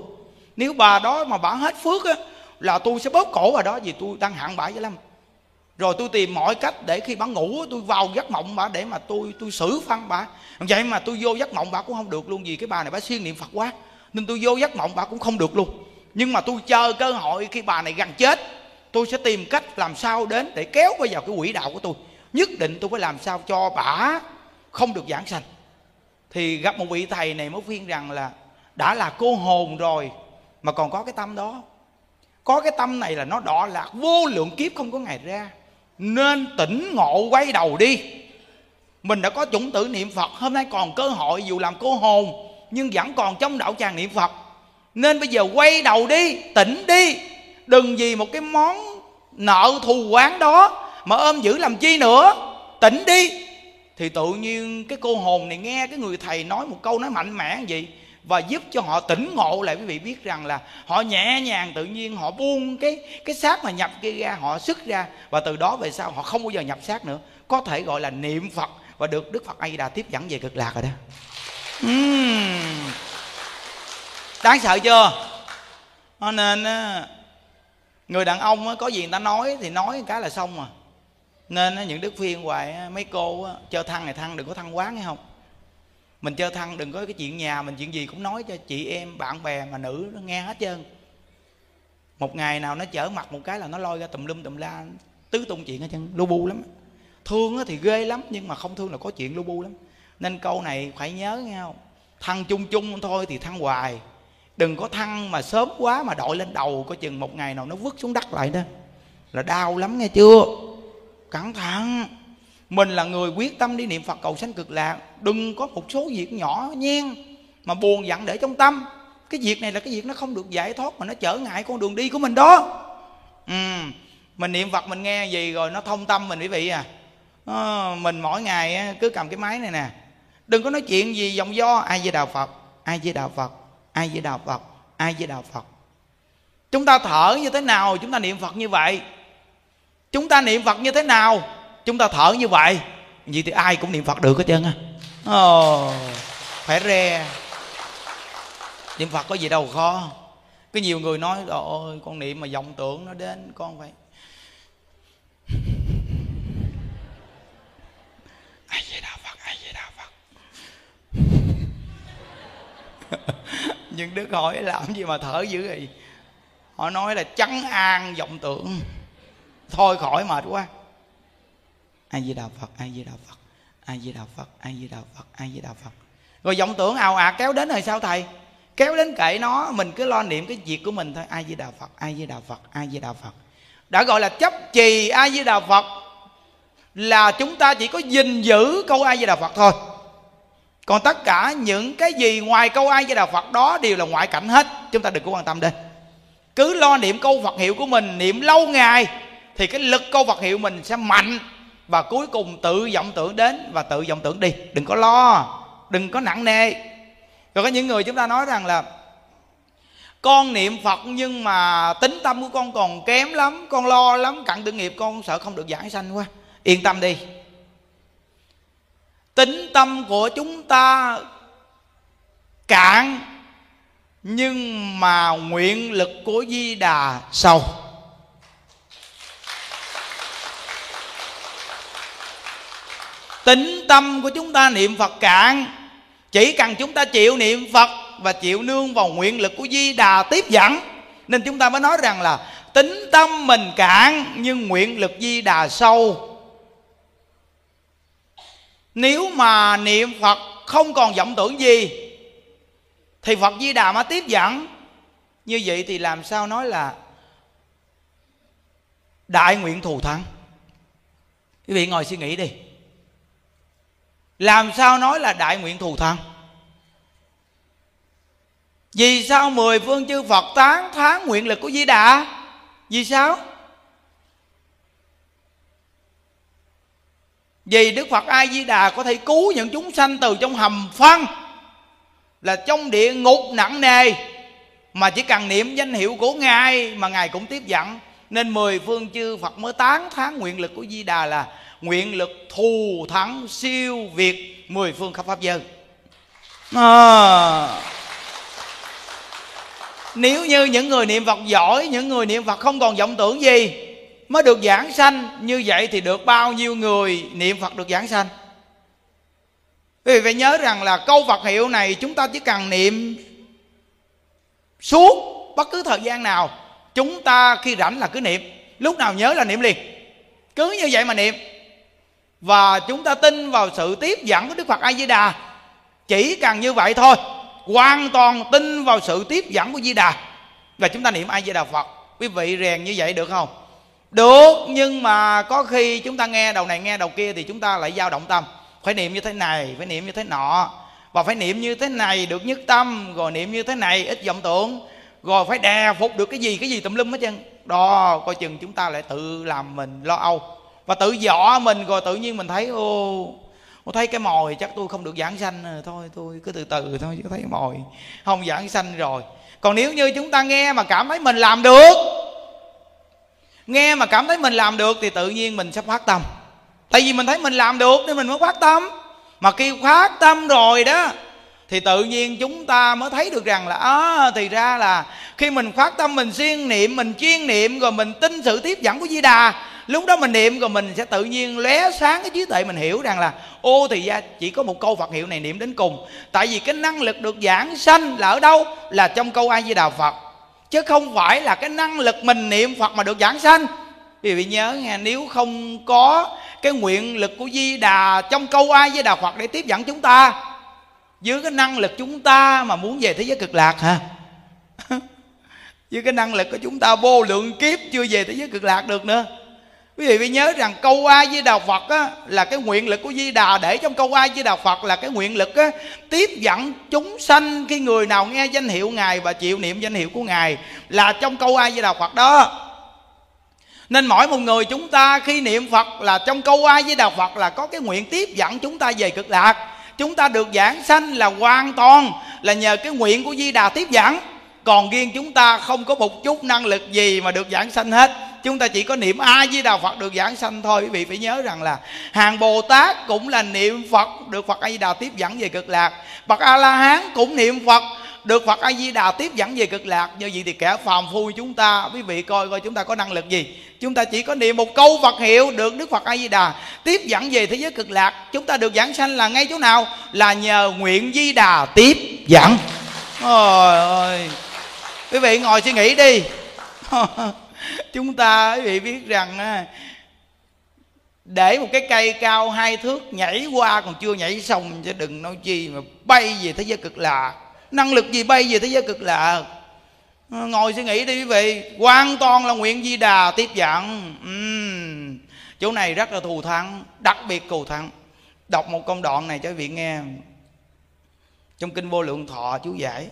Nếu bà đó mà bà hết phước á, là tôi sẽ bóp cổ bà đó vì tôi đang hạng bà vậy lắm. Rồi tôi tìm mọi cách để khi bà ngủ, tôi vào giấc mộng bà để mà tôi tôi xử phân bà. Vậy mà tôi vô giấc mộng bà cũng không được luôn vì cái bà này bà siêng niệm phật quá. Nên tôi vô giấc mộng bà cũng không được luôn. Nhưng mà tôi chờ cơ hội khi bà này gần chết tôi sẽ tìm cách làm sao đến để kéo bà vào cái quỹ đạo của tôi. Nhất định tôi phải làm sao cho bà không được giảng sanh. Thì gặp một vị thầy này mới khuyên rằng là đã là cô hồn rồi mà còn có cái tâm đó. Có cái tâm này là nó đọa lạc, vô lượng kiếp không có ngày ra. Nên tỉnh ngộ quay đầu đi. Mình đã có chủng tử niệm phật, hôm nay còn cơ hội dù làm cô hồn nhưng vẫn còn trong đạo tràng niệm phật. Nên bây giờ quay đầu đi, tỉnh đi đừng vì một cái món nợ thù quán đó mà ôm giữ làm chi nữa. Tỉnh đi. Thì tự nhiên cái cô hồn này nghe cái người thầy nói một câu nói mạnh mẽ như vậy và giúp cho họ tỉnh ngộ lại. Quý vị biết rằng là họ nhẹ nhàng, tự nhiên họ buông cái cái xác mà nhập kia ra, họ xuất ra và từ đó về sau họ không bao giờ nhập xác nữa. Có thể gọi là niệm phật và được đức phật a di đà tiếp dẫn về cực lạc rồi đó. Uhm. đáng sợ chưa? Nên người đàn ông có gì người ta nói thì nói cái là xong mà nên những đức phiên hoài mấy cô chơi thăng này thăng, đừng có thăng quá nghe không? Mình chơi thăng đừng có cái chuyện nhà, mình chuyện gì cũng nói cho chị em, bạn bè mà nữ nó nghe hết trơn. Một ngày nào nó chở mặt một cái là nó lôi ra tùm lum tùm la, tứ tung chuyện hết trơn, lu bu lắm. Thương thì ghê lắm, nhưng mà không thương là có chuyện lu bu lắm. Nên câu này phải nhớ nghe không? Thăng chung chung thôi thì thăng hoài đừng có thăng mà sớm quá mà đội lên đầu coi chừng một ngày nào nó vứt xuống đất lại đó. Là đau lắm nghe chưa? Cẩn thận. Mình là người quyết tâm đi niệm phật cầu sanh cực lạc. Đừng có một số việc nhỏ nhen mà buồn giận để trong tâm. Cái việc này là cái việc nó không được giải thoát mà nó trở ngại con đường đi của mình đó. Ừ mình niệm phật mình nghe gì rồi nó thông tâm mình quý vị à. À, mình mỗi ngày cứ cầm cái máy này nè. Đừng có nói chuyện gì vòng do ai với đạo phật? Ai với đạo phật? Ai với đạo phật? Ai với đạo phật? Chúng ta thở như thế nào chúng ta niệm phật như vậy? Chúng ta niệm phật như thế nào chúng ta thở như vậy? Vậy thì ai cũng niệm phật được hết trơn á. Ồ, phải re. Niệm phật có gì đâu khó. Có nhiều người nói ôi con niệm mà vọng tưởng nó đến, con phải ai vậy đạo phật? Ai vậy đạo phật? nhưng đức hỏi làm gì mà thở dữ vậy? Họ nói là chấn an vọng tưởng. Thôi khỏi mệt quá. Ai di đạo phật ai di đạo phật ai di đạo phật ai di đạo phật ai di đạo phật rồi vọng tưởng ào ạt kéo đến rồi sao thầy? Kéo đến kệ nó, mình cứ lo niệm cái việc của mình thôi. Ai di đạo phật ai di đạo phật ai di đạo phật đã gọi là chấp trì ai di đạo phật là chúng ta chỉ có gìn giữ câu ai di đạo phật thôi còn tất cả những cái gì ngoài câu ai với đạo phật đó đều là ngoại cảnh hết. Chúng ta đừng có quan tâm đến. Cứ lo niệm câu phật hiệu của mình, niệm lâu ngày, thì cái lực câu phật hiệu mình sẽ mạnh và cuối cùng tự vọng tưởng đến và tự vọng tưởng đi. Đừng có lo, đừng có nặng nề. Rồi có những người chúng ta nói rằng là, con niệm phật nhưng mà tính tâm của con còn kém lắm, con lo lắm, cặn tự nghiệp, con sợ không được giảng sanh quá. Yên tâm đi tính tâm của chúng ta cạn, nhưng mà nguyện lực của di đà sâu tính tâm của chúng ta niệm phật cạn, chỉ cần chúng ta chịu niệm phật và chịu nương vào nguyện lực của di đà tiếp dẫn, nên chúng ta mới nói rằng là tính tâm mình cạn, nhưng nguyện lực di đà sâu nếu mà niệm phật không còn vọng tưởng gì, thì phật di đà mới tiếp dẫn. Như vậy thì làm sao nói là đại nguyện thù thắng? Quý vị ngồi suy nghĩ đi. Làm sao nói là đại nguyện thù thắng? Vì sao mười phương chư Phật tán thán nguyện lực của Di Đà? Vì sao? Vì Đức Phật A Di Đà có thể cứu những chúng sanh từ trong hầm phân, Là trong địa ngục nặng nề, Mà chỉ cần niệm danh hiệu của Ngài Mà Ngài cũng tiếp dẫn Nên mười phương chư Phật mới tán thán nguyện lực của Di Đà là Nguyện lực thù thắng siêu việt Mười phương khắp Pháp dân à. Nếu như những người niệm Phật giỏi, Những người niệm Phật không còn vọng tưởng gì Mới được giảng sanh, Như vậy thì được bao nhiêu người niệm Phật được giảng sanh? Quý vị phải nhớ rằng là câu Phật hiệu này Chúng ta chỉ cần niệm Suốt bất cứ thời gian nào, Chúng ta khi rảnh là cứ niệm. Lúc nào nhớ là niệm liền. Cứ như vậy mà niệm. Và chúng ta tin vào sự tiếp dẫn của Đức Phật A Di Đà Chỉ cần như vậy thôi, hoàn toàn tin vào sự tiếp dẫn của di đà và chúng ta niệm A di đà phật. Quý vị rèn như vậy được không? Được, nhưng mà có khi chúng ta nghe đầu này, nghe đầu kia thì chúng ta lại dao động tâm. Phải niệm như thế này, phải niệm như thế nọ. Và phải niệm như thế này được nhất tâm, rồi niệm như thế này ít vọng tưởng. Rồi phải đè phục được cái gì cái gì tùm lum hết trơn. Đó, coi chừng chúng ta lại tự làm mình lo âu. Và tự dọ mình, rồi tự nhiên mình thấy, ô tôi thấy cái mồi chắc tôi không được giảng sanh rồi thôi, tôi cứ từ từ thôi chứ thấy mồi không giảng sanh rồi. Còn nếu như chúng ta nghe mà cảm thấy mình làm được nghe mà cảm thấy mình làm được thì tự nhiên mình sẽ phát tâm. Tại vì mình thấy mình làm được nên mình mới phát tâm. Mà khi phát tâm rồi đó thì tự nhiên chúng ta mới thấy được rằng là à, thì ra là khi mình phát tâm mình siêng niệm mình chuyên niệm rồi mình tin sự tiếp dẫn của di đà lúc đó mình niệm rồi mình sẽ tự nhiên lóe sáng cái trí tuệ mình hiểu rằng là ô thì ra chỉ có một câu phật hiệu này niệm đến cùng. Tại vì cái năng lực được giảng sanh là ở đâu? Là trong câu a di đà phật chứ không phải là cái năng lực mình niệm phật mà được giảng sanh. Vì vị nhớ nghe, nếu không có cái nguyện lực của di đà trong câu ai với đà phật để tiếp dẫn chúng ta, dưới cái năng lực chúng ta mà muốn về thế giới cực lạc hả? Dưới cái năng lực của chúng ta vô lượng kiếp chưa về thế giới cực lạc được nữa quý vị phải nhớ rằng câu a di đà phật á, là cái nguyện lực của di đà để trong câu a di đà phật là cái nguyện lực á, tiếp dẫn chúng sanh khi người nào nghe danh hiệu ngài và chịu niệm danh hiệu của ngài là trong câu a di đà phật đó. Nên mỗi một người chúng ta khi niệm phật là trong câu a di đà phật là có cái nguyện tiếp dẫn chúng ta về cực lạc. Chúng ta được giảng sanh là hoàn toàn là nhờ cái nguyện của di đà tiếp dẫn. Còn riêng chúng ta không có một chút năng lực gì mà được giảng sanh hết chúng ta chỉ có niệm a di đà phật được giảng sanh thôi. Quý vị phải nhớ rằng là hàng bồ tát cũng là niệm phật, được phật a di đà tiếp dẫn về cực lạc. Bậc a la hán cũng niệm phật, được Phật A Di Đà tiếp dẫn về cực lạc. Như vậy thì kẻ phàm phu chúng ta, quý vị coi coi chúng ta có năng lực gì. Chúng ta chỉ có niệm một câu Phật hiệu được Đức Phật A Di Đà tiếp dẫn về thế giới cực lạc. Chúng ta được giảng sanh là ngay chỗ nào? Là nhờ nguyện Di Đà tiếp dẫn. Ôi ơi. Quý vị ngồi suy nghĩ đi. chúng ta quý vị biết rằng à, để một cái cây cao hai thước nhảy qua còn chưa nhảy xong chứ đừng nói chi mà bay về thế giới cực lạ. Năng lực gì bay về thế giới cực lạ? Ừ, ngồi suy nghĩ đi quý vị. Hoàn toàn là nguyện di đà tiếp dẫn. Uhm. chỗ này rất là thù thắng, đặc biệt thù thắng. Đọc một công đoạn này cho quý vị nghe. Trong kinh vô lượng thọ chú giải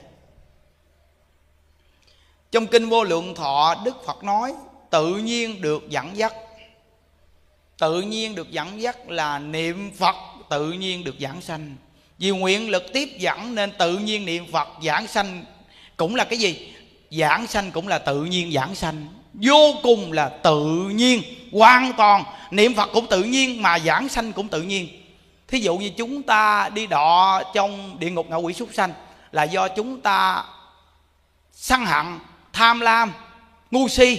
trong kinh vô lượng thọ, đức phật nói, tự nhiên được dẫn dắt. Tự nhiên được dẫn dắt là niệm phật tự nhiên được giảng sanh. Vì nguyện lực tiếp dẫn nên tự nhiên niệm phật giảng sanh cũng là cái gì? Giảng sanh cũng là tự nhiên giảng sanh. Vô cùng là tự nhiên, hoàn toàn. Niệm phật cũng tự nhiên mà giảng sanh cũng tự nhiên. Thí dụ như chúng ta đi đọ trong địa ngục ngạ quỷ súc sanh là do chúng ta săn hận tham lam, ngu si.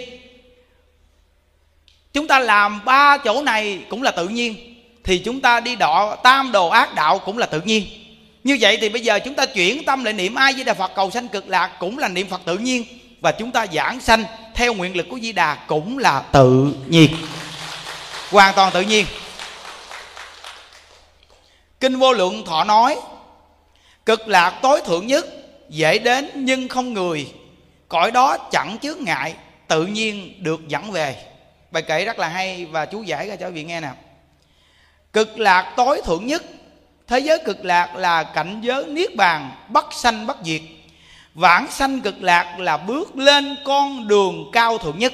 Chúng ta làm ba chỗ này cũng là tự nhiên, thì chúng ta đi đọ, tam đồ ác đạo cũng là tự nhiên. Như vậy thì bây giờ chúng ta chuyển tâm lại niệm ai với đà phật cầu sanh cực lạc cũng là niệm phật tự nhiên, và chúng ta giảng sanh theo nguyện lực của di đà cũng là tự nhiên. Hoàn toàn tự nhiên. Kinh vô lượng thọ nói, cực lạc tối thượng nhất, dễ đến nhưng không người cõi đó chẳng chướng ngại, tự nhiên được dẫn về. Bài kể rất là hay và chú giải ra cho quý vị nghe nè. Cực lạc tối thượng nhất. Thế giới cực lạc là cảnh giới niết bàn, bất sanh bất diệt. Vãng sanh cực lạc là bước lên con đường cao thượng nhất.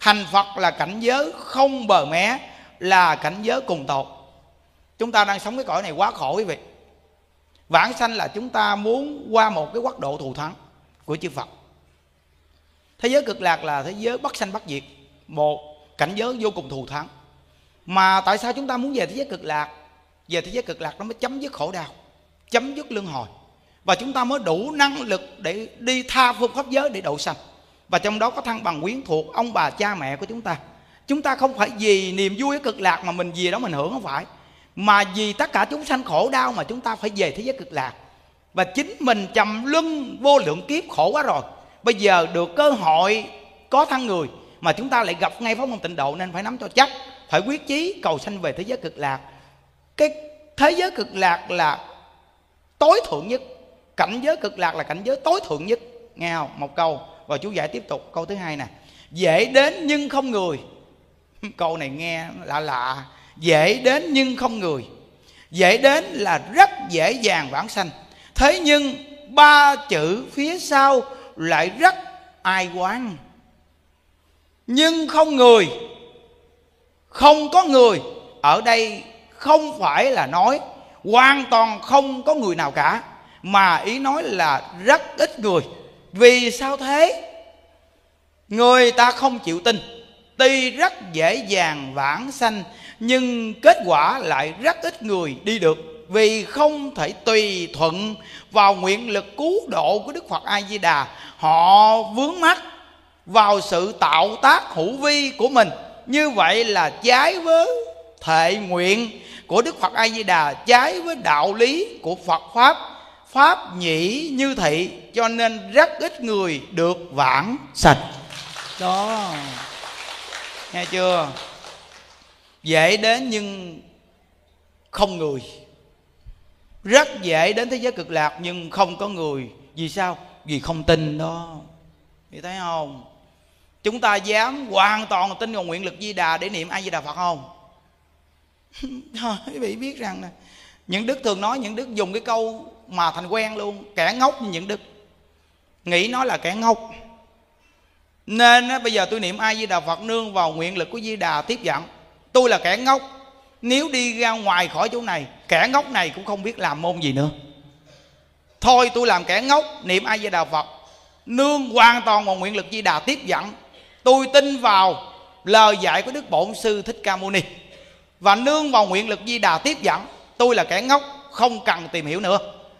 Thành phật là cảnh giới không bờ mé, là cảnh giới cùng tột. Chúng ta đang sống cái cõi này quá khổ quý vị. Vãng sanh là chúng ta muốn qua một cái quốc độ thù thắng của chư phật thế giới cực lạc là thế giới bất sanh bất diệt, một cảnh giới vô cùng thù thắng. Mà tại sao chúng ta muốn về thế giới cực lạc? Về thế giới cực lạc nó mới chấm dứt khổ đau, chấm dứt luân hồi. Và chúng ta mới đủ năng lực để đi tha phương pháp giới để độ sanh. Và trong đó có thăng bằng quyến thuộc ông bà cha mẹ của chúng ta. Chúng ta không phải vì niềm vui ở cực lạc mà mình về đó mình hưởng không phải, mà vì tất cả chúng sanh khổ đau mà chúng ta phải về thế giới cực lạc. Và chính mình trầm luân vô lượng kiếp khổ quá rồi bây giờ được cơ hội có thân người mà chúng ta lại gặp ngay pháp môn tịnh độ nên phải nắm cho chắc. Phải quyết chí cầu sanh về thế giới cực lạc. Cái thế giới cực lạc là tối thượng nhất, cảnh giới cực lạc là cảnh giới tối thượng nhất. Nghe không? Một câu. Và chú giải tiếp tục. Câu thứ hai nè. Dễ đến nhưng không người. Câu này nghe lạ lạ. Dễ đến nhưng không người. Dễ đến là rất dễ dàng vãng sanh. Thế nhưng ba chữ phía sau lại rất ai quán. Nhưng không người, không có người, ở đây không phải là nói, hoàn toàn không có người nào cả, mà ý nói là rất ít người. Vì sao thế? Người ta không chịu tin, tuy rất dễ dàng vãng sanh, nhưng kết quả lại rất ít người đi được vì không thể tùy thuận vào nguyện lực cứu độ của đức phật a di đà họ vướng mắt vào sự tạo tác hữu vi của mình. Như vậy là trái với thệ nguyện của đức phật a di đà trái với đạo lý của phật pháp pháp nhĩ như thị, cho nên rất ít người được vãng sạch đó. Nghe chưa? Dễ đến nhưng không người rất dễ đến thế giới cực lạc nhưng không có người. Vì sao? Vì không tin đó. Thì thấy không? Chúng ta dám hoàn toàn tin vào nguyện lực di đà để niệm a di đà phật không? Thôi quý vị biết rằng nè những đức thường nói những đức dùng cái câu mà thành quen luôn kẻ ngốc như những đức. Nghĩ nó là kẻ ngốc. Nên á, bây giờ tôi niệm a di đà phật nương vào nguyện lực của di đà tiếp dẫn. Tôi là kẻ ngốc nếu đi ra ngoài khỏi chỗ này, kẻ ngốc này cũng không biết làm môn gì nữa. Thôi tôi làm kẻ ngốc, niệm ai di đà phật. Nương hoàn toàn vào nguyện lực di đà tiếp dẫn. Tôi tin vào lời dạy của đức bổn sư thích ca mâu ni. Và nương vào nguyện lực di đà tiếp dẫn. Tôi là kẻ ngốc, không cần tìm hiểu nữa.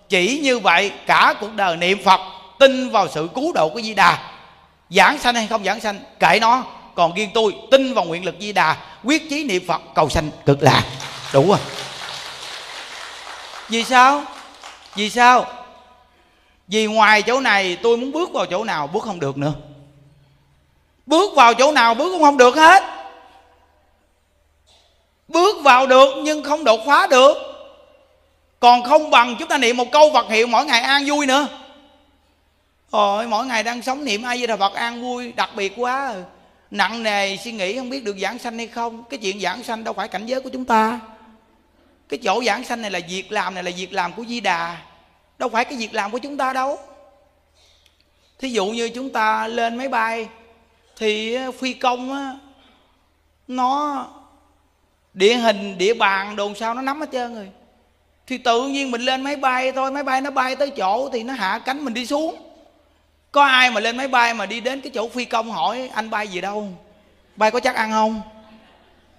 Chỉ như vậy, cả cuộc đời niệm phật, tin vào sự cứu độ của di đà. Giảng sanh hay không giảng sanh kệ nó còn riêng tôi, tin vào nguyện lực di đà, quyết chí niệm phật, cầu sanh cực lạc. Đủ rồi. Vì sao? Vì sao? Vì ngoài chỗ này, tôi muốn bước vào chỗ nào, bước không được nữa. Bước vào chỗ nào, bước cũng không được hết. Bước vào được, nhưng không đột phá được. Còn không bằng chúng ta niệm một câu Phật hiệu mỗi ngày an vui nữa. Ôi mỗi ngày đang sống niệm ai với Đà Phật an vui, đặc biệt quá à. Nặng nề suy nghĩ không biết được giảng sanh hay không. Cái chuyện giảng sanh đâu phải cảnh giới của chúng ta. Cái chỗ giảng sanh này là việc làm, này là việc làm của Di Đà. Đâu phải cái việc làm của chúng ta đâu. Thí dụ như chúng ta lên máy bay, Thì ờ, phi công á Nó địa hình, địa bàn, đồn sao nó nắm hết trơn rồi. Thì tự nhiên mình lên máy bay thôi, máy bay nó bay tới chỗ thì nó hạ cánh mình đi xuống có ai mà lên máy bay mà đi đến cái chỗ phi công hỏi anh bay gì đâu? Bay có chắc ăn không?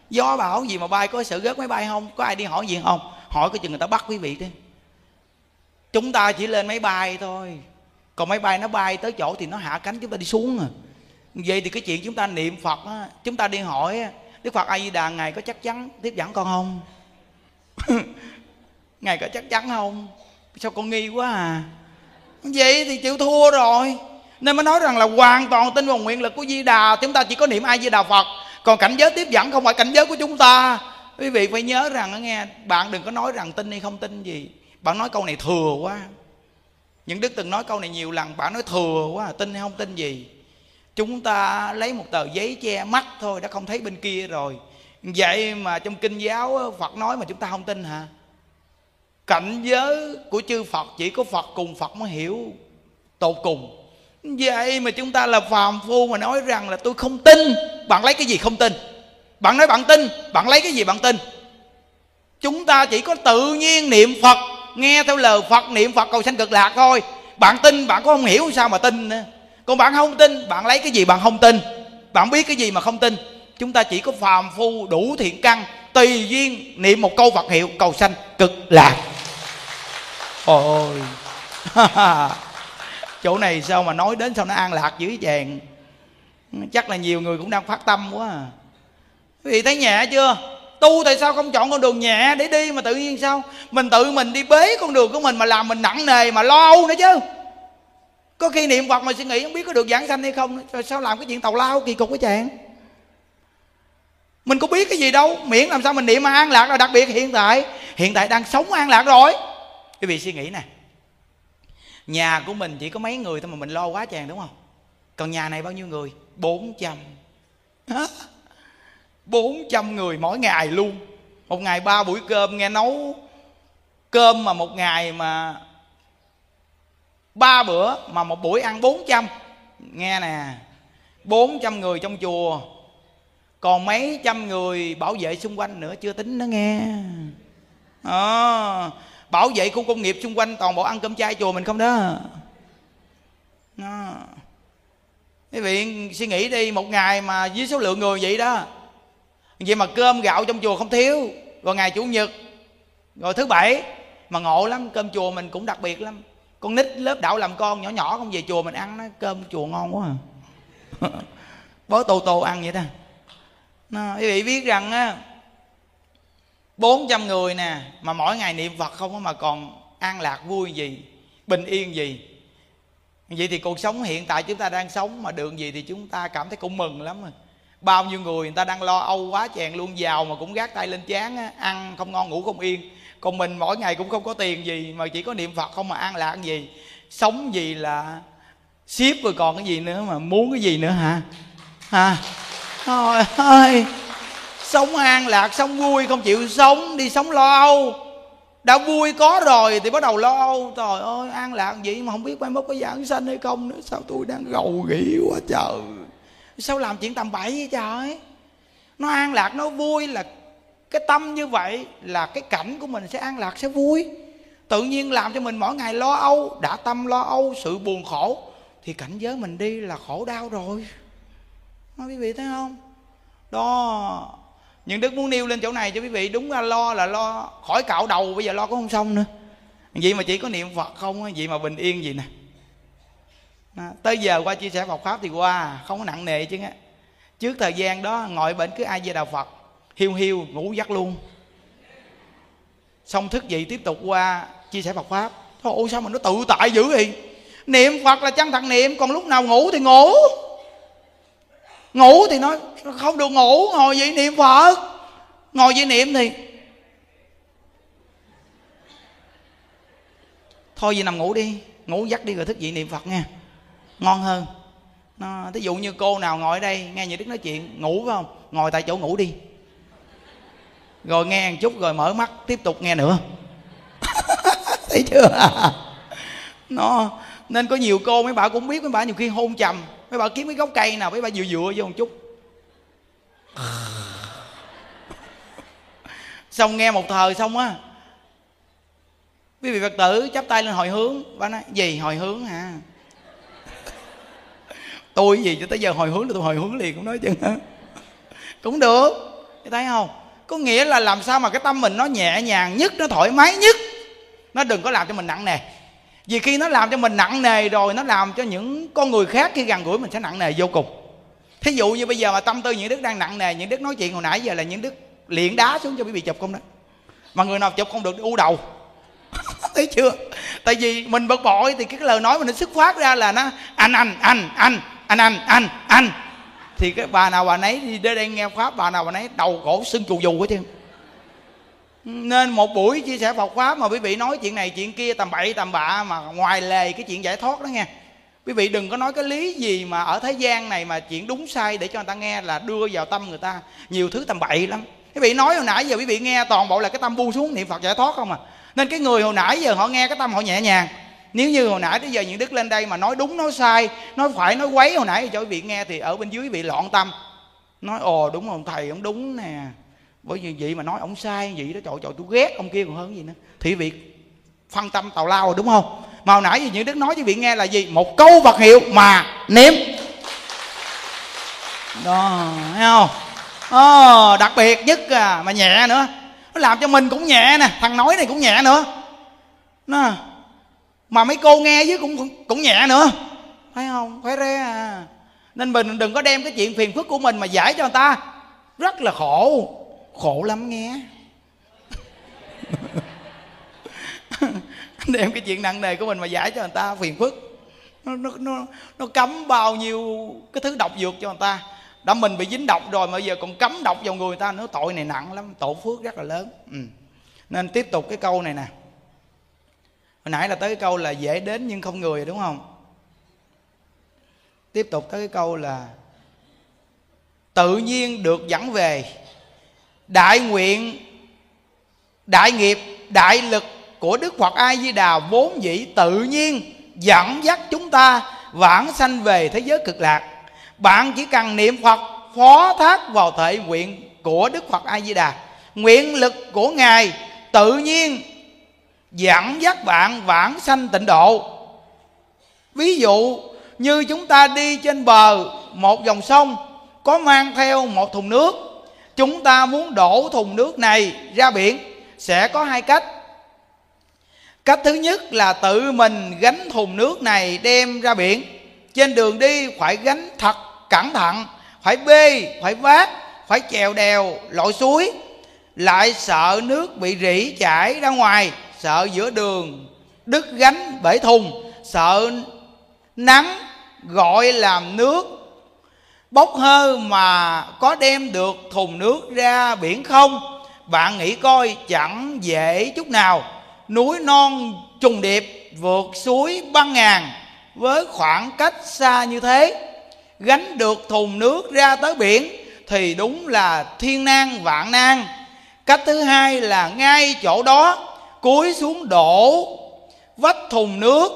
Gió bão gì mà bay, có sự rớt máy bay không? Có ai đi hỏi gì không? Hỏi cái chừng người ta bắt quý vị đi. Chúng ta chỉ lên máy bay thôi. Còn máy bay nó bay tới chỗ thì nó hạ cánh, chúng ta đi xuống à. Vậy thì cái chuyện chúng ta niệm phật á, chúng ta đi hỏi đức phật a di đà ngài có chắc chắn tiếp dẫn con không? Ngài có chắc chắn không? Sao con nghi quá à? Vậy thì chịu thua rồi. Nên mới nói rằng là hoàn toàn tin vào nguyện lực của di đà. Chúng ta chỉ có niệm ai di đà phật. Còn cảnh giới tiếp dẫn không phải cảnh giới của chúng ta. Quý vị phải nhớ rằng nghe, bạn đừng có nói rằng tin hay không tin gì. Bạn nói câu này thừa quá. Những đức từng nói câu này nhiều lần, bạn nói thừa quá, tin hay không tin gì. Chúng ta lấy một tờ giấy che mắt thôi, đã không thấy bên kia rồi. Vậy mà trong kinh giáo phật nói mà chúng ta không tin hả? Cảnh giới của chư phật, chỉ có phật cùng phật mới hiểu tột cùng. Vậy mà chúng ta là phàm phu mà nói rằng là tôi không tin. Bạn lấy cái gì không tin? Bạn nói bạn tin, bạn lấy cái gì bạn tin? Chúng ta chỉ có tự nhiên niệm phật, nghe theo lời phật, niệm phật cầu sanh cực lạc thôi. Bạn tin, bạn có không hiểu sao mà tin nữa. Còn bạn không tin, bạn lấy cái gì bạn không tin? Bạn biết cái gì mà không tin? Chúng ta chỉ có phàm phu đủ thiện căn, tùy duyên niệm một câu phật hiệu cầu sanh cực lạc ôi chỗ này sao mà nói đến sao nó an lạc dữ chàng? Chắc là nhiều người cũng đang phát tâm quá à. quý vị thấy nhẹ chưa? Tu tại sao không chọn con đường nhẹ để đi mà tự nhiên sao? Mình tự mình đi bế con đường của mình mà làm mình nặng nề mà lo âu nữa chứ. Có khi niệm phật mà suy nghĩ không biết có được giảng sanh hay không rồi sao làm cái chuyện tàu lao kỳ cục quá chàng? Mình có biết cái gì đâu. Miễn làm sao mình niệm mà an lạc là đặc biệt hiện tại. Hiện tại đang sống an lạc rồi quý vị suy nghĩ nè nhà của mình chỉ có mấy người thôi mà mình lo quá chàng đúng không? Còn nhà này bao nhiêu người? Bốn trăm. Bốn trăm người mỗi ngày luôn. Một ngày ba buổi cơm nghe nấu cơm mà một ngày mà ba bữa mà một buổi ăn bốn trăm. Nghe nè bốn trăm người trong chùa. Còn mấy trăm người bảo vệ xung quanh nữa chưa tính nó nghe. À, bảo vệ khu công nghiệp xung quanh toàn bộ ăn cơm chay chùa mình không đó. Đó. Quý vị suy nghĩ đi một ngày mà với số lượng người vậy đó. Vậy mà cơm gạo trong chùa không thiếu. Rồi ngày chủ nhật rồi thứ bảy mà ngộ lắm cơm chùa mình cũng đặc biệt lắm. Con nít lớp đạo làm con nhỏ nhỏ không về chùa mình ăn nó cơm chùa ngon quá à. Bó tô tô ăn vậy đó. Nó, quý vị biết rằng á 400 người nè mà mỗi ngày niệm Phật không mà còn an lạc vui gì bình yên gì. Vậy thì cuộc sống hiện tại chúng ta đang sống mà được gì thì chúng ta cảm thấy cũng mừng lắm rồi. Bao nhiêu người người ta đang lo âu quá chèn luôn giàu mà cũng gác tay lên chán á, ăn không ngon ngủ không yên. Còn mình mỗi ngày cũng không có tiền gì mà chỉ có niệm phật không mà an lạc gì. Sống gì là ship rồi còn cái gì nữa mà muốn cái gì nữa hả? À thôi ơi! Sống an lạc, sống vui, không chịu sống, đi sống lo âu. Đã vui có rồi thì bắt đầu lo âu. Trời ơi, an lạc vậy mà không biết mai mốt có giảng sanh hay không nữa. Sao tôi đang gầu gỉ quá trời. Sao làm chuyện tầm bậy vậy trời? Nó an lạc, nó vui là cái tâm như vậy, là cái cảnh của mình sẽ an lạc, sẽ vui. Tự nhiên làm cho mình mỗi ngày lo âu, đã tâm lo âu, sự buồn khổ, thì cảnh giới mình đi là khổ đau rồi. Nói quý vị thấy không? Đó nhưng đức muốn nêu lên chỗ này cho quý vị đúng là lo là lo khỏi cạo đầu bây giờ lo cũng không xong nữa. Vậy mà chỉ có niệm phật không vậy mà bình yên gì nè. À, tới giờ qua chia sẻ Phật pháp thì qua không có nặng nề chứ á trước thời gian đó ngồi bệnh cứ ai về đạo Phật hiu hiu ngủ giấc luôn. Xong thức dậy tiếp tục qua chia sẻ Phật pháp. Thôi ôi sao mà nó tự tại dữ vậy? Niệm Phật là chân thật niệm còn lúc nào ngủ thì ngủ ngủ thì nói không được ngủ? Ngồi vậy niệm Phật. Ngồi vậy niệm thì thôi vậy nằm ngủ đi, ngủ giấc đi rồi thức dậy niệm Phật nha ngon hơn. Nó, thí dụ như cô nào ngồi ở đây, nghe nhà đức nói chuyện, ngủ phải không? Ngồi tại chỗ ngủ đi. Rồi nghe một chút rồi mở mắt, tiếp tục nghe nữa. Thấy chưa? Nó nên có nhiều cô, mấy bà cũng biết, mấy bà nhiều khi hôn trầm mấy bà kiếm cái gốc cây nào, mấy bà dựa dựa vô một chút. Xong nghe một thời xong á, quý vị phật tử chắp tay lên hồi hướng. Bà nói, gì hồi hướng hả? Tôi gì cho tới giờ hồi hướng là tôi hồi hướng liền cũng nói chừng cũng được thấy không? Có nghĩa là làm sao mà cái tâm mình nó nhẹ nhàng nhất, nó thoải mái nhất? Nó đừng có làm cho mình nặng nề vì khi nó làm cho mình nặng nề rồi, nó làm cho những con người khác khi gần gũi mình sẽ nặng nề vô cùng. Thí dụ như bây giờ mà tâm tư những đức đang nặng nề, những đức nói chuyện hồi nãy giờ là những đức liền đá xuống cho quý vị chụp không đó. Mà người nào chụp không được u đầu. Thấy chưa? Tại vì mình bực bội thì cái lời nói mình nó xuất phát ra là nó, anh anh anh anh anh anh anh anh. Thì cái bà nào bà nấy đi đến đây nghe pháp, bà nào bà nấy đầu cổ sưng chù dù hết trơn nên một buổi chia sẻ Phật pháp mà quý vị nói chuyện này chuyện kia, tầm bậy, tầm bạ mà ngoài lề cái chuyện giải thoát đó nghe. Quý vị đừng có nói cái lý gì mà ở thế gian này mà chuyện đúng sai để cho người ta nghe là đưa vào tâm người ta. Nhiều thứ tầm bậy lắm. Quý vị nói hồi nãy giờ quý vị nghe toàn bộ là cái tâm bu xuống niệm phật giải thoát không à? Nên cái người hồi nãy giờ họ nghe cái tâm họ nhẹ nhàng. Nếu như hồi nãy tới giờ những đức lên đây mà nói đúng, nói sai, nói phải, nói quấy hồi nãy cho quý vị nghe thì ở bên dưới bị loạn tâm. Nói, ồ, đúng không? Thầy ông đúng nè bởi vì vậy mà nói ông sai vậy đó trời trời tôi ghét ông kia còn hơn gì nữa. Thì vị phân tâm tào lao rồi đúng không? Mà hồi nãy gì những đức nói với vị nghe là gì? Một câu vật hiệu mà niệm đó thấy không? Ờ, đặc biệt nhất à, mà nhẹ nữa. Nó làm cho mình cũng nhẹ nè thằng nói này cũng nhẹ nữa. Nó mà mấy cô nghe với cũng cũng nhẹ nữa. Thấy không? Phải re à. Nên mình đừng có đem cái chuyện phiền phức của mình mà giải cho người ta. Rất là khổ khổ lắm nghe. Đem cái chuyện nặng nề của mình mà giải cho người ta phiền phức. Nó nó nó, nó cấm bao nhiêu cái thứ độc dược cho người ta. Đã mình bị dính độc rồi mà giờ còn cấm độc vào người người ta nữa tội này nặng lắm tổ phước rất là lớn. Ừ. nên tiếp tục cái câu này nè. Hồi nãy là tới cái câu là dễ đến nhưng không người đúng không? Tiếp tục tới cái câu là tự nhiên được dẫn về đại nguyện, đại nghiệp, đại lực của đức phật a di đà vốn dĩ tự nhiên dẫn dắt chúng ta vãng sanh về thế giới cực lạc. Bạn chỉ cần niệm phật, phó thác vào thể nguyện của đức phật a di đà nguyện lực của ngài tự nhiên dẫn dắt bạn vãng sanh tịnh độ. Ví dụ, như chúng ta đi trên bờ một dòng sông, có mang theo một thùng nước chúng ta muốn đổ thùng nước này ra biển. Sẽ có hai cách. Cách thứ nhất là tự mình gánh thùng nước này đem ra biển. Trên đường đi phải gánh thật cẩn thận, phải bê, phải vác, phải chèo đèo, lội suối. Lại sợ nước bị rỉ chảy ra ngoài, sợ giữa đường đứt gánh bể thùng, sợ nắng gọi làm nước bốc hơi mà có đem được thùng nước ra biển không? Bạn nghĩ coi, chẳng dễ chút nào. Núi non trùng điệp vượt suối băng ngàn, với khoảng cách xa như thế. Gánh được thùng nước ra tới biển thì đúng là thiên nan vạn nan. Cách thứ hai là ngay chỗ đó, cúi xuống đổ, vách thùng nước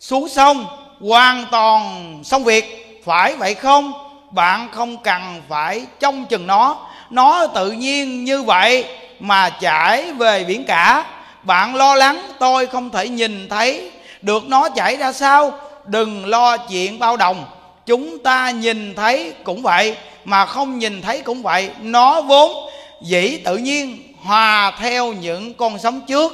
xuống sông, hoàn toàn xong việc phải vậy không? Bạn không cần phải trông chừng nó. Nó tự nhiên như vậy mà chảy về biển cả. Bạn lo lắng, tôi không thể nhìn thấy. Được nó chảy ra sao? Đừng lo chuyện bao đồng. Chúng ta nhìn thấy cũng vậy, mà không nhìn thấy cũng vậy. Nó vốn dĩ tự nhiên hòa theo những con sóng trước.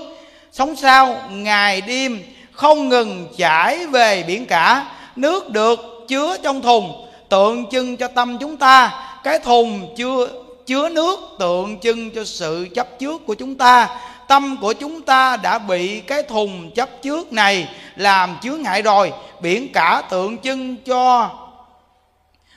Sóng sau, ngày đêm, không ngừng chảy về biển cả. Nước được chứa trong thùng, tượng trưng cho tâm chúng ta. Cái thùng chưa chứa nước tượng trưng cho sự chấp trước của chúng ta. Tâm của chúng ta đã bị cái thùng chấp trước này làm chứa ngại rồi. Biển cả tượng trưng cho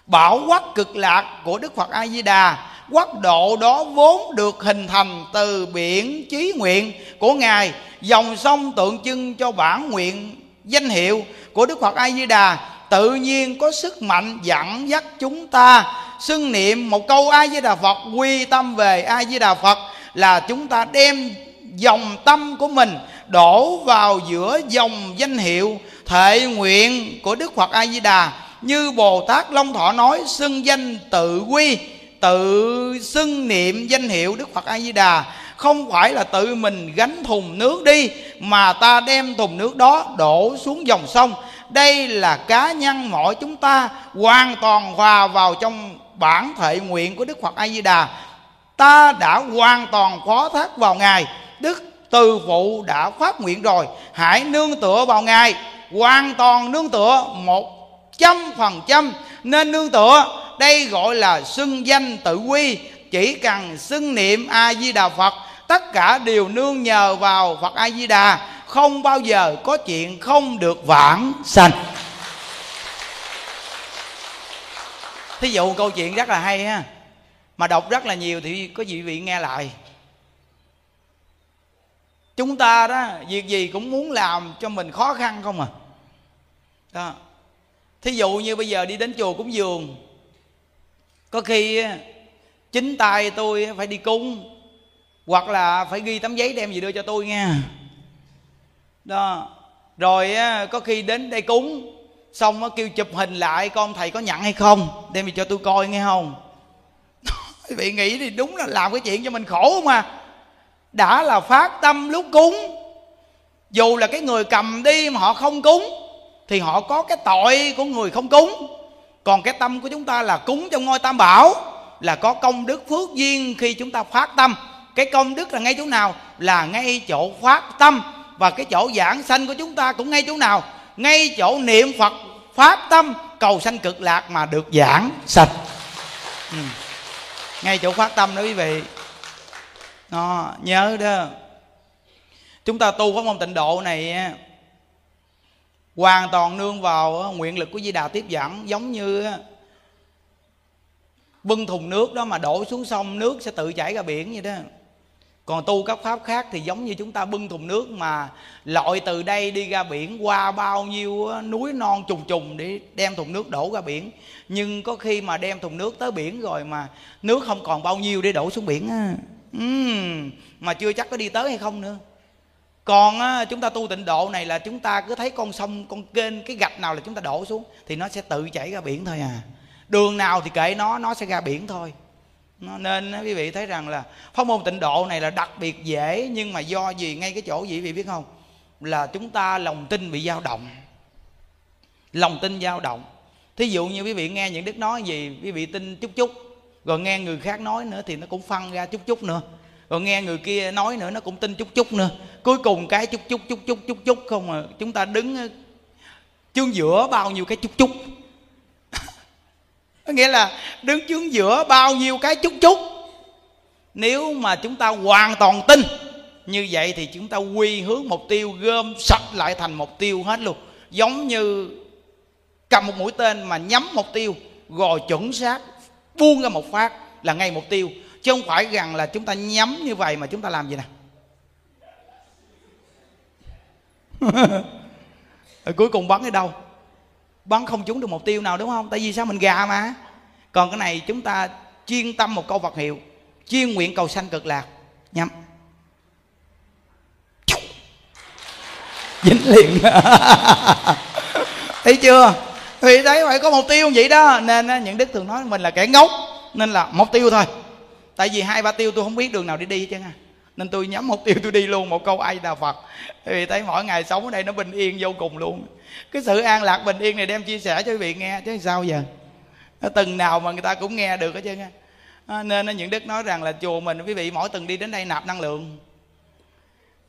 bảo quắc cực lạc của đức phật a di đà quốc độ đó vốn được hình thành từ biển chí nguyện của ngài. Dòng sông tượng trưng cho bản nguyện danh hiệu của đức phật a di đà tự nhiên có sức mạnh dẫn dắt chúng ta. Xưng niệm một câu a di đà phật, quy tâm về a di đà phật là chúng ta đem dòng tâm của mình đổ vào giữa dòng danh hiệu thệ nguyện của đức phật a di đà. Như bồ tát long thọ nói, xưng danh tự quy, tự xưng niệm danh hiệu đức phật a di đà. Không phải là tự mình gánh thùng nước đi, mà ta đem thùng nước đó đổ xuống dòng sông đây là cá nhân mỗi chúng ta hoàn toàn hòa vào trong bản thể nguyện của đức phật a di đà ta đã hoàn toàn phó thác vào ngài. Đức từ phụ đã phát nguyện rồi. Hãy nương tựa vào ngài. Hoàn toàn nương tựa một trăm phần trăm. Nên nương tựa, đây gọi là xưng danh tự quy. Chỉ cần xưng niệm a di đà phật, tất cả đều nương nhờ vào phật a di đà không bao giờ có chuyện không được vãng. Sanh. Thí dụ câu chuyện rất là hay ha mà đọc rất là nhiều thì có vị vị nghe lại. Chúng ta đó việc gì cũng muốn làm cho mình khó khăn không à? Đó. Thí dụ như bây giờ đi đến chùa cúng dường có khi chính tay tôi phải đi cung hoặc là phải ghi tấm giấy đem gì đưa cho tôi nha đó. Rồi có khi đến đây cúng, xong kêu chụp hình lại con thầy có nhận hay không, đem về cho tôi coi nghe không? Quý vị nghĩ thì đúng là làm cái chuyện cho mình khổ không à đã là phát tâm lúc cúng, dù là cái người cầm đi mà họ không cúng, thì họ có cái tội của người không cúng. Còn cái tâm của chúng ta là cúng trong ngôi tam bảo, là có công đức phước duyên khi chúng ta phát tâm. Cái công đức là ngay chỗ nào? Là ngay chỗ phát tâm và cái chỗ giảng sanh của chúng ta cũng ngay chỗ nào? Ngay chỗ niệm phật phát tâm cầu sanh cực lạc mà được giảng sạch. Ừ. ngay chỗ phát tâm đó quý vị. Đó, nhớ đó. Chúng ta tu pháp môn tịnh độ này hoàn toàn nương vào nguyện lực của di đà tiếp dẫn giống như bưng thùng nước đó mà đổ xuống sông nước sẽ tự chảy ra biển vậy đó còn tu các pháp khác thì giống như chúng ta bưng thùng nước mà lội từ đây đi ra biển qua bao nhiêu núi non trùng trùng để đem thùng nước đổ ra biển. Nhưng có khi mà đem thùng nước tới biển rồi mà nước không còn bao nhiêu để đổ xuống biển á. Uhm, mà chưa chắc có đi tới hay không nữa. Còn á, chúng ta tu tịnh độ này là chúng ta cứ thấy con sông con kênh cái gạch nào là chúng ta đổ xuống thì nó sẽ tự chảy ra biển thôi à. Đường nào thì kệ nó nó sẽ ra biển thôi nên quý vị thấy rằng là pháp môn tịnh độ này là đặc biệt dễ, nhưng mà do gì ngay cái chỗ gì quý vị biết không? Là chúng ta lòng tin bị dao động. Lòng tin dao động. Thí dụ như quý vị nghe những đức nói gì, quý vị tin chút chút, rồi nghe người khác nói nữa thì nó cũng phân ra chút chút nữa. Rồi nghe người kia nói nữa nó cũng tin chút chút nữa. Cuối cùng cái chút chút chút chút chút chút không mà chúng ta đứng ờ, chương giữa bao nhiêu cái chút chút nghĩa là đứng chướng giữa bao nhiêu cái chút chút. Nếu mà chúng ta hoàn toàn tin như vậy thì chúng ta quy hướng mục tiêu gom sạch lại thành mục tiêu hết luôn. Giống như cầm một mũi tên mà nhắm mục tiêu rồi chuẩn xác, buông ra một phát là ngay mục tiêu. Chứ không phải rằng là chúng ta nhắm như vậy mà chúng ta làm gì nè? Cuối cùng bắn ở đâu? Bắn không trúng được mục tiêu nào, đúng không? Tại vì sao mình gà mà? Còn cái này chúng ta chuyên tâm một câu vật hiệu, chuyên nguyện cầu sanh cực lạc. Nhắm. Dính liền. Thấy chưa? Thì đấy phải có mục tiêu vậy đó. Nên những đức thường nói mình là kẻ ngốc, nên là mục tiêu thôi. Tại vì hai ba tiêu tôi không biết đường nào đi đi chứ nên tôi nhắm mục tiêu tôi đi luôn, một câu ai đà phật. Vì thấy mỗi ngày sống ở đây nó bình yên vô cùng luôn. Cái sự an lạc bình yên này đem chia sẻ cho quý vị nghe, chứ sao giờ? Từng nào mà người ta cũng nghe được hết trơn á. Nên những đức nói rằng là chùa mình, quý vị mỗi tuần đi đến đây nạp năng lượng.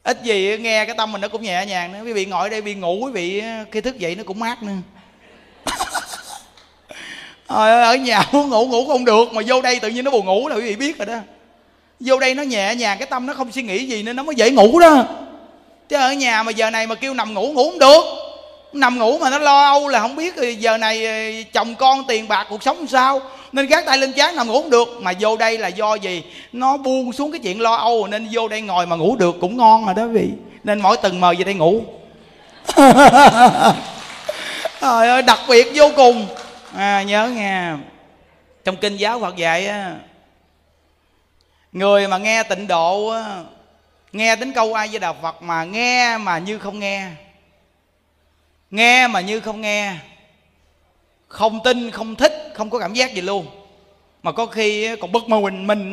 Ít gì nghe cái tâm mình nó cũng nhẹ nhàng nữa. Quý vị ngồi ở đây bị ngủ, quý vị khi thức dậy nó cũng mát nữa. Ở nhà muốn ngủ ngủ không được, mà vô đây tự nhiên nó buồn ngủ là quý vị biết rồi đó vô đây nó nhẹ nhàng cái tâm nó không suy nghĩ gì nên nó mới dễ ngủ đó. Chứ ở nhà mà giờ này mà kêu nằm ngủ ngủ không được. Nằm ngủ mà nó lo âu là không biết ờ, giờ này ờ, chồng con tiền bạc cuộc sống sao. Nên gác tay lên chán nằm ngủ không được. Mà vô đây là do gì? Nó buông xuống cái chuyện lo âu nên vô đây ngồi mà ngủ được cũng ngon rồi đó vị. Nên mỗi tuần mời về đây ngủ. Trời ơi đặc biệt vô cùng. À, nhớ nghe. Trong kinh giáo phật dạy á người mà nghe tịnh độ nghe đến câu ai với đạo phật mà nghe mà như không nghe nghe mà như không nghe, không tin, không thích, không có cảm giác gì luôn. Mà có khi còn bất mơ mình mình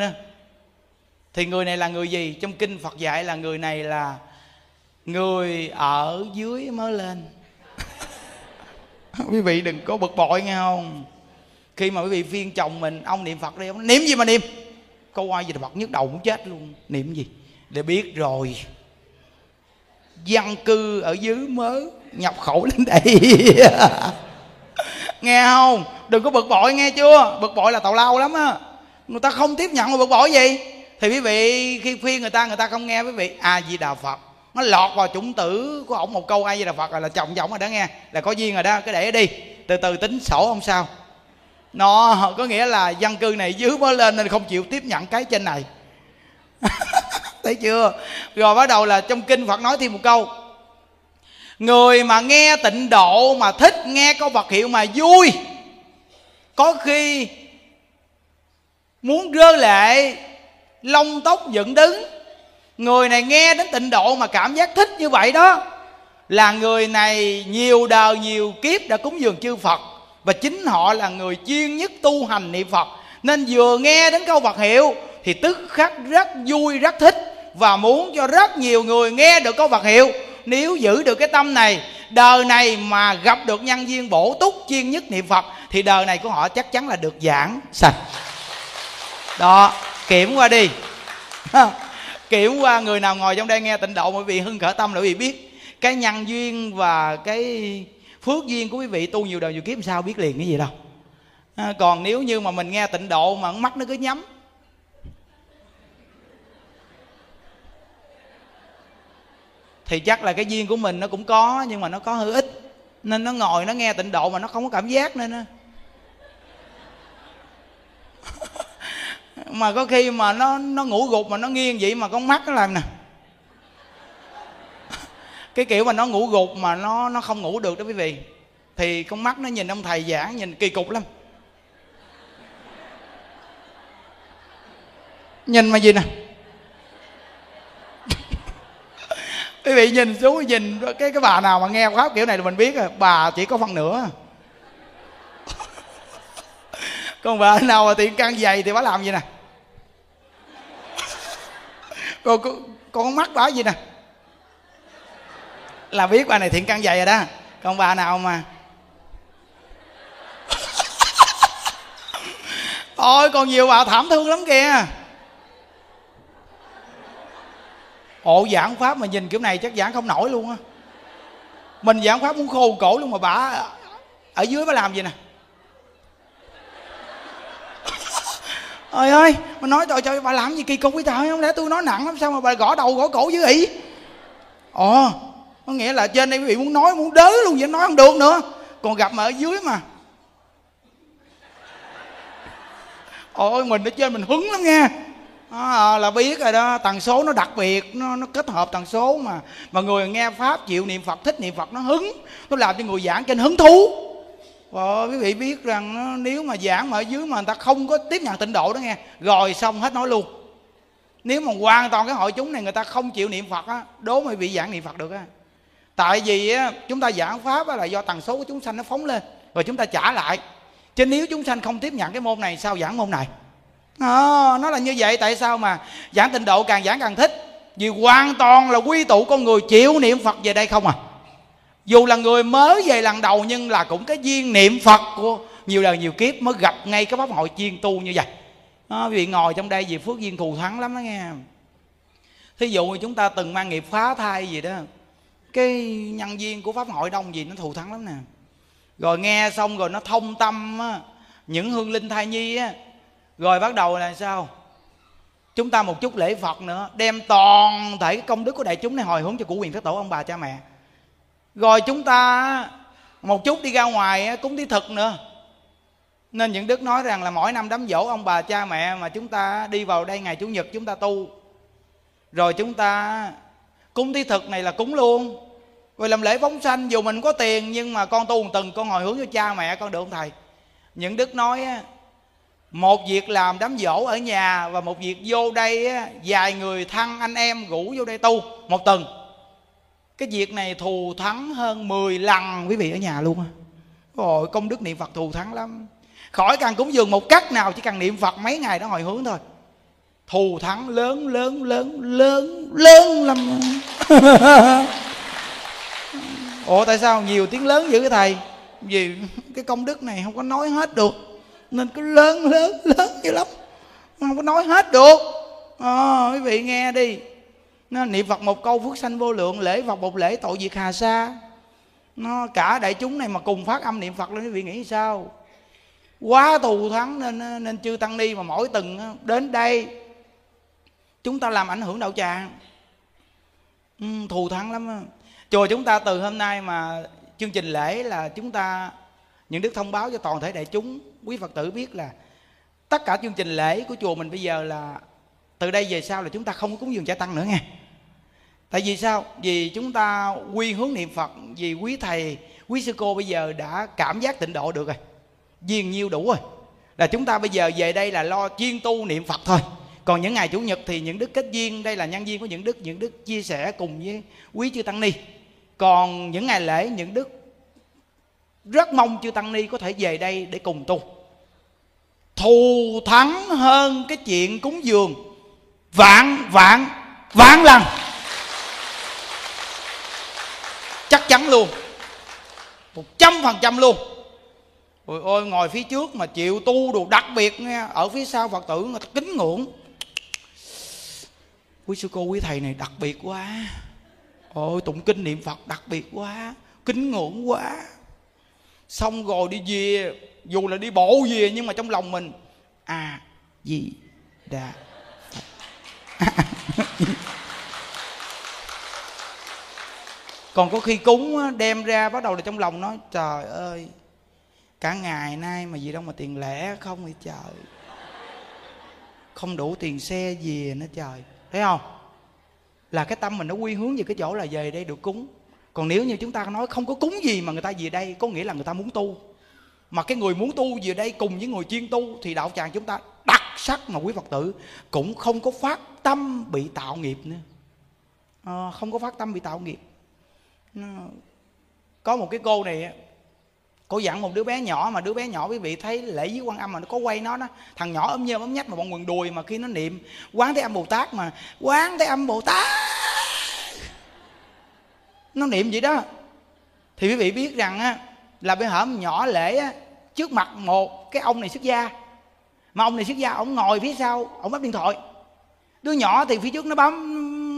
thì người này là người gì? Trong kinh phật dạy là người này là người ở dưới mới lên. Quý vị đừng có bực bội nghe không? Khi mà quý vị phiên chồng mình, ông niệm phật đi, ông niệm gì mà niệm? Câu ai gì phật nhức đầu muốn chết luôn. Niệm gì? Để biết rồi. Dân cư ở dưới mới nhập khẩu lên đây. Nghe không? Đừng có bực bội nghe chưa? Bực bội là tào lao lắm á. Người ta không tiếp nhận mà bực bội gì? Thì quý vị khi khuyên người ta người ta không nghe quý vị. A di đà phật nó lọt vào chủng tử của ổng một câu a di đà phật là, là chồng chồng rồi đó nghe. Là có duyên rồi đó cái để đi. Từ từ tính sổ không sao nó có nghĩa là dân cư này dưới mới lên nên không chịu tiếp nhận cái trên này. Thấy chưa? Rồi bắt đầu là trong kinh phật nói thêm một câu. Người mà nghe tịnh độ mà thích nghe có vật hiệu mà vui. Có khi muốn rơi lệ, lông tóc dựng đứng. Người này nghe đến tịnh độ mà cảm giác thích như vậy đó, là người này nhiều đời nhiều kiếp đã cúng dường chư phật và chính họ là người chuyên nhất tu hành niệm phật. Nên vừa nghe đến câu phật hiệu, thì tức khắc rất vui, rất thích. Và muốn cho rất nhiều người nghe được câu phật hiệu. Nếu giữ được cái tâm này, đời này mà gặp được nhân viên bổ túc chuyên nhất niệm phật, thì đời này của họ chắc chắn là được giảng sạch. Đó, kiểm qua đi. Kiểm qua người nào ngồi trong đây nghe tịnh độ, bởi vị hưng khởi tâm là vì biết cái nhân duyên và cái phước duyên của quý vị tu nhiều đời nhiều kiếp sao biết liền cái gì đâu. À, còn nếu như mà mình nghe tịnh độ mà mắt nó cứ nhắm. Thì chắc là cái duyên của mình nó cũng có nhưng mà nó có hơi ít. Nên nó ngồi nó nghe tịnh độ mà nó không có cảm giác nên mà có khi mà nó nó ngủ gục mà nó nghiêng vậy mà con mắt nó làm nè cái kiểu mà nó ngủ gục mà nó nó không ngủ được đó quý vị. Thì con mắt nó nhìn ông thầy giảng nhìn kỳ cục lắm. Nhìn mà gì nè? Quý vị nhìn xuống nhìn cái cái bà nào mà nghe pháp kiểu này thì mình biết rồi. Bà chỉ có phần nữa còn bà nào mà tiện căn dày thì bà làm gì nè? Còn con, con mắt bà gì nè? Là biết bà này thiện căn dày rồi đó. Còn bà nào mà ôi, còn nhiều bà thảm thương lắm kìa. Hộ giảng pháp mà nhìn kiểu này chắc giảng không nổi luôn á. Mình giảng pháp muốn khô cổ luôn mà bà ở dưới bà làm gì nè? Ơi ơi, mà nói tội trời, bà làm gì kỳ cục với trời, không lẽ tôi nói nặng lắm, sao mà bà gõ đầu gõ cổ dữ ỉ ồ có nghĩa là trên đây quý vị muốn nói muốn đớ luôn vậy nói không được nữa. Còn gặp mà ở dưới mà. Ôi mình ở trên mình hứng lắm nghe à, là biết rồi đó tần số nó đặc biệt nó nó kết hợp tần số mà. Mà người nghe pháp chịu niệm phật thích niệm phật nó hứng. Nó làm cho người giảng trên hứng thú. Và quý vị biết rằng nó, nếu mà giảng mà ở dưới mà người ta không có tiếp nhận tịnh độ đó nghe rồi xong hết nói luôn. Nếu mà hoàn toàn cái hội chúng này người ta không chịu niệm phật á đố mà bị giảng niệm phật được á tại vì á, chúng ta giảng pháp á, là do tần số của chúng sanh nó phóng lên rồi chúng ta trả lại. Chứ nếu chúng sanh không tiếp nhận cái môn này sao giảng môn này? À, nó là như vậy tại sao mà giảng tịnh độ càng giảng càng thích? Vì hoàn toàn là quy tụ con người chịu niệm phật về đây không à. Dù là người mới về lần đầu nhưng là cũng cái duyên niệm phật của nhiều đời nhiều kiếp mới gặp ngay cái pháp hội chiên tu như vậy. À, vì ngồi trong đây vì phước duyên thù thắng lắm đó nghe. Thí dụ như chúng ta từng mang nghiệp phá thai gì đó cái nhân viên của pháp hội đông gì nó thù thắng lắm nè. Rồi nghe xong rồi nó thông tâm á, những hương linh thai nhi á. Rồi bắt đầu là sao? Chúng ta một chút lễ phật nữa đem toàn thể cái công đức của đại chúng này hồi hướng cho cụ quyền thất tổ ông bà cha mẹ. Rồi chúng ta một chút đi ra ngoài cúng thí thực nữa. Nên những đức nói rằng là mỗi năm đám dỗ ông bà cha mẹ mà chúng ta đi vào đây ngày chủ nhật chúng ta tu. Rồi chúng ta cúng thí thực này là cúng luôn. Rồi làm lễ phóng sanh, dù mình có tiền, nhưng mà con tu một từng con hồi hướng cho cha mẹ, con được không thầy? Những đức nói một việc làm đám dỗ ở nhà và một việc vô đây vài người thân anh em rủ vô đây tu một tuần. Cái việc này thù thắng hơn 10 lần quý vị ở nhà luôn á. Rồi công đức niệm phật thù thắng lắm. Khỏi cần cúng dường một cách nào, chỉ cần niệm phật mấy ngày đó hồi hướng thôi thù thắng lớn lớn lớn lớn lớn lắm. Ủa tại sao nhiều tiếng lớn dữ cái thầy? Vì cái công đức này không có nói hết được. Nên cứ lớn lớn lớn như lắm. Không có nói hết được. À, quý vị nghe đi. Nó niệm phật một câu phước sanh vô lượng lễ phật một lễ tội diệt hà sa. Nó cả đại chúng này mà cùng phát âm niệm phật lên quý vị nghĩ sao? Quá thù thắng nên nên chư tăng ni mà mỗi tuần đến đây chúng ta làm ảnh hưởng đạo tràng. Ừ, thù thắng lắm chùa chúng ta từ hôm nay mà chương trình lễ là chúng ta những đức thông báo cho toàn thể đại chúng quý phật tử biết là tất cả chương trình lễ của chùa mình bây giờ là từ đây về sau là chúng ta không có cúng dường cha tăng nữa nghe. Tại vì sao? Vì chúng ta quy hướng niệm phật vì quý thầy quý sư cô bây giờ đã cảm giác tịnh độ được rồi. Viên nhiêu đủ rồi. Là chúng ta bây giờ về đây là lo chuyên tu niệm phật thôi còn những ngày chủ nhật thì những đức kết duyên, đây là nhân viên của những đức những đức chia sẻ cùng với quý chư tăng ni. Còn những ngày lễ, những đức rất mong chư tăng ni có thể về đây để cùng tu. Thù thắng hơn cái chuyện cúng dường vạn vạn vạn lần. Chắc chắn luôn. Một trăm phần trăm luôn. Ôi ôi, ngồi phía trước mà chịu tu đồ đặc biệt nghe, ở phía sau phật tử người ta kính ngưỡng quý sư cô, quý thầy này đặc biệt quá. Ôi, tụng kinh niệm phật đặc biệt quá. Kính ngưỡng quá. Xong rồi đi về, dù là đi bộ về nhưng mà trong lòng mình à gì đà còn có khi cúng đem ra bắt đầu là trong lòng nói, trời ơi, cả ngày nay mà gì đâu mà tiền lẻ không vậy trời. Không đủ tiền xe về nữa trời thấy không? Là cái tâm mình nó quy hướng về cái chỗ là về đây được cúng. Còn nếu như chúng ta nói không có cúng gì mà người ta về đây có nghĩa là người ta muốn tu. Mà cái người muốn tu về đây cùng với người chuyên tu thì đạo tràng chúng ta đặc sắc mà quý phật tử cũng không có phát tâm bị tạo nghiệp nữa. À, không có phát tâm bị tạo nghiệp. Có một cái cô này cô dặn một đứa bé nhỏ mà đứa bé nhỏ quý vị thấy lễ với quan âm mà nó có quay nó đó, thằng nhỏ ấm nhơm ấm nhách mà bọn quần đùi mà khi nó niệm, quán thế âm bồ tát mà, quán thế âm bồ tát. Nó niệm vậy đó. Thì quý vị biết rằng á, là bây hởm nhỏ lễ á, trước mặt một cái ông này xuất gia. Mà ông này xuất gia, ông ngồi phía sau, ông bấm điện thoại. Đứa nhỏ thì phía trước nó bấm,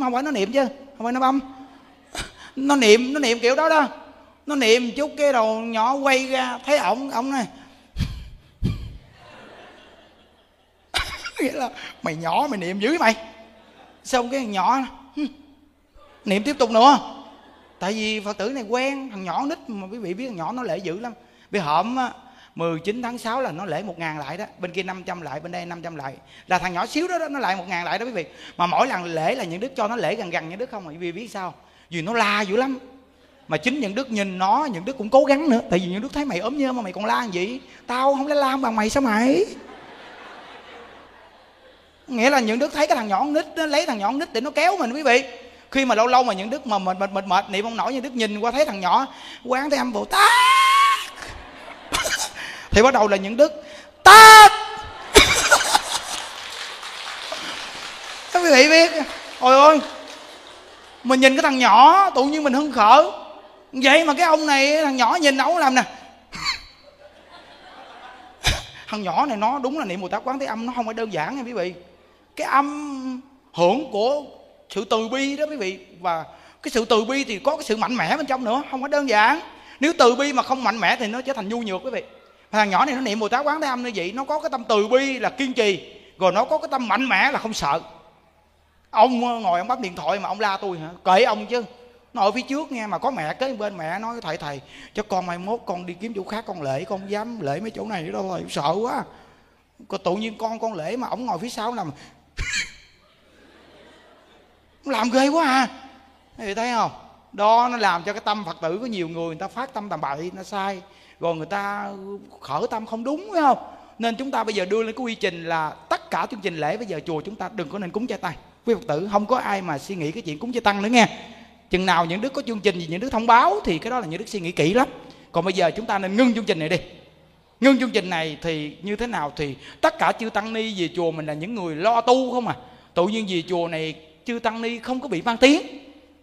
không phải nó niệm chứ, không phải nó bấm. Nó niệm nó niệm kiểu đó đó nó niệm chút cái đầu nhỏ quay ra thấy ổng ổng này nghĩa là mày nhỏ mày niệm dữ mày xong cái thằng nhỏ niệm tiếp tục nữa. Tại vì phật tử này quen thằng nhỏ nít mà quý vị biết thằng nhỏ nó lễ dữ lắm. Bị hổm 19 tháng 6 là nó lễ 1 ngàn lại đó Bên kia 500 lại, bên đây 500 lại. Là thằng nhỏ xíu đó, đó nó lại 1 ngàn lại đó quý vị. Mà mỗi lần lễ là những đức cho nó lễ gần gần những đức không à, Quý vị biết sao? Vì nó la dữ lắm mà chính những đức nhìn nó, những đức cũng cố gắng nữa. Tại vì những đức thấy mày ốm nhơ mà mày còn la gì? Tao không lấy la bằng mày sao mày? Nghĩa là những đức thấy cái thằng nhỏ nít nó lấy thằng nhỏ nít để nó kéo mình, quý vị. Khi mà lâu lâu mà những đức mà mệt mệt mệt mệt, niệm ông nổi những đức nhìn qua thấy thằng nhỏ, quán thế âm bồ tát. Thì bắt đầu là những đức tát. Các quý vị biết, ôi ôi, mình nhìn cái thằng nhỏ, tự nhiên mình hưng khởi vậy mà cái ông này, thằng nhỏ nhìn ông làm nè. Thằng nhỏ này nó đúng là niệm bồ tát quán thế âm, nó không phải đơn giản nha quý vị. Cái âm hưởng của sự từ bi đó quý vị. Và cái sự từ bi thì có cái sự mạnh mẽ bên trong nữa, không phải đơn giản. Nếu từ bi mà không mạnh mẽ thì nó trở thành nhu nhược quý vị. Và thằng nhỏ này nó niệm bồ tát quán thế âm như vậy, nó có cái tâm từ bi là kiên trì, rồi nó có cái tâm mạnh mẽ là không sợ. Ông ngồi ông bấm điện thoại mà ông la tôi hả? Kệ ông chứ nó ở phía trước nghe mà có mẹ kế bên mẹ nói, thầy thầy, cho con mai mốt con đi kiếm chỗ khác, con lễ, con dám lễ mấy chỗ này đâu rồi sợ quá. Có tự nhiên con con lễ mà ổng ngồi phía sau nằm. Làm ghê quá à. Thì thấy không? Đó, nó làm cho cái tâm phật tử có nhiều người người ta phát tâm tầm bậy, nó sai. Rồi người ta khởi tâm không đúng phải không? Nên chúng ta bây giờ đưa lên cái quy trình là tất cả chương trình lễ bây giờ chùa chúng ta đừng có nên cúng chay tay quý phật tử, không có ai mà suy nghĩ cái chuyện cúng chay tăng nữa nghe chừng nào những đức có chương trình gì, những đức thông báo thì cái đó là những đức suy nghĩ kỹ lắm. Còn bây giờ chúng ta nên ngưng chương trình này đi. Ngưng chương trình này thì như thế nào thì tất cả chư tăng ni về chùa mình là những người lo tu không à. Tự nhiên về chùa này chư tăng ni không có bị mang tiếng.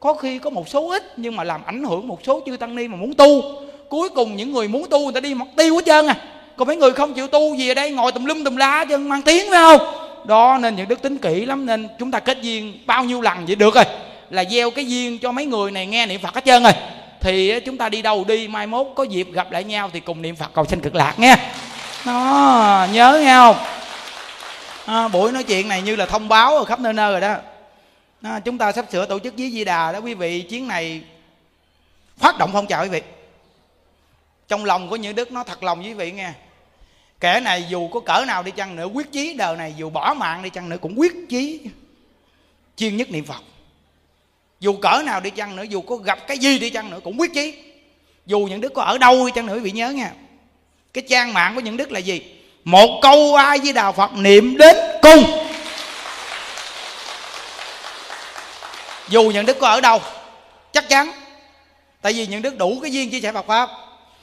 Có khi có một số ít nhưng mà làm ảnh hưởng một số chư tăng ni mà muốn tu. Cuối cùng những người muốn tu người ta đi mất tiêu hết trơn à. Còn mấy người không chịu tu gì ở đây ngồi tùm lum tùm la chân mang tiếng phải không? Đó nên những đức tính kỹ lắm nên chúng ta kết duyên bao nhiêu lần vậy được rồi là gieo cái duyên cho mấy người này nghe niệm phật hết trơn rồi. Thì chúng ta đi đâu đi mai mốt có dịp gặp lại nhau thì cùng niệm phật cầu sanh cực lạc nghe nó nhớ nghe không? À, buổi nói chuyện này như là thông báo ở khắp nơi nơi rồi đó. À, chúng ta sắp sửa tổ chức với di đà đó quý vị. Chuyến này phát động phong trào quý vị. Trong lòng của những đức nó thật lòng với quý vị nghe. Kẻ này dù có cỡ nào đi chăng nữa quyết chí đời này dù bỏ mạng đi chăng nữa cũng quyết chí chuyên nhất niệm phật dù cỡ nào đi chăng nữa, dù có gặp cái gì đi chăng nữa cũng quyết chí. Dù những đức có ở đâu đi chăng nữa, quý vị nhớ nha. Cái trang mạng của những đức là gì? Một câu ai với đà phật niệm đến cùng. Dù những đức có ở đâu, chắc chắn. Tại vì những đức đủ cái duyên chia sẻ Phật pháp.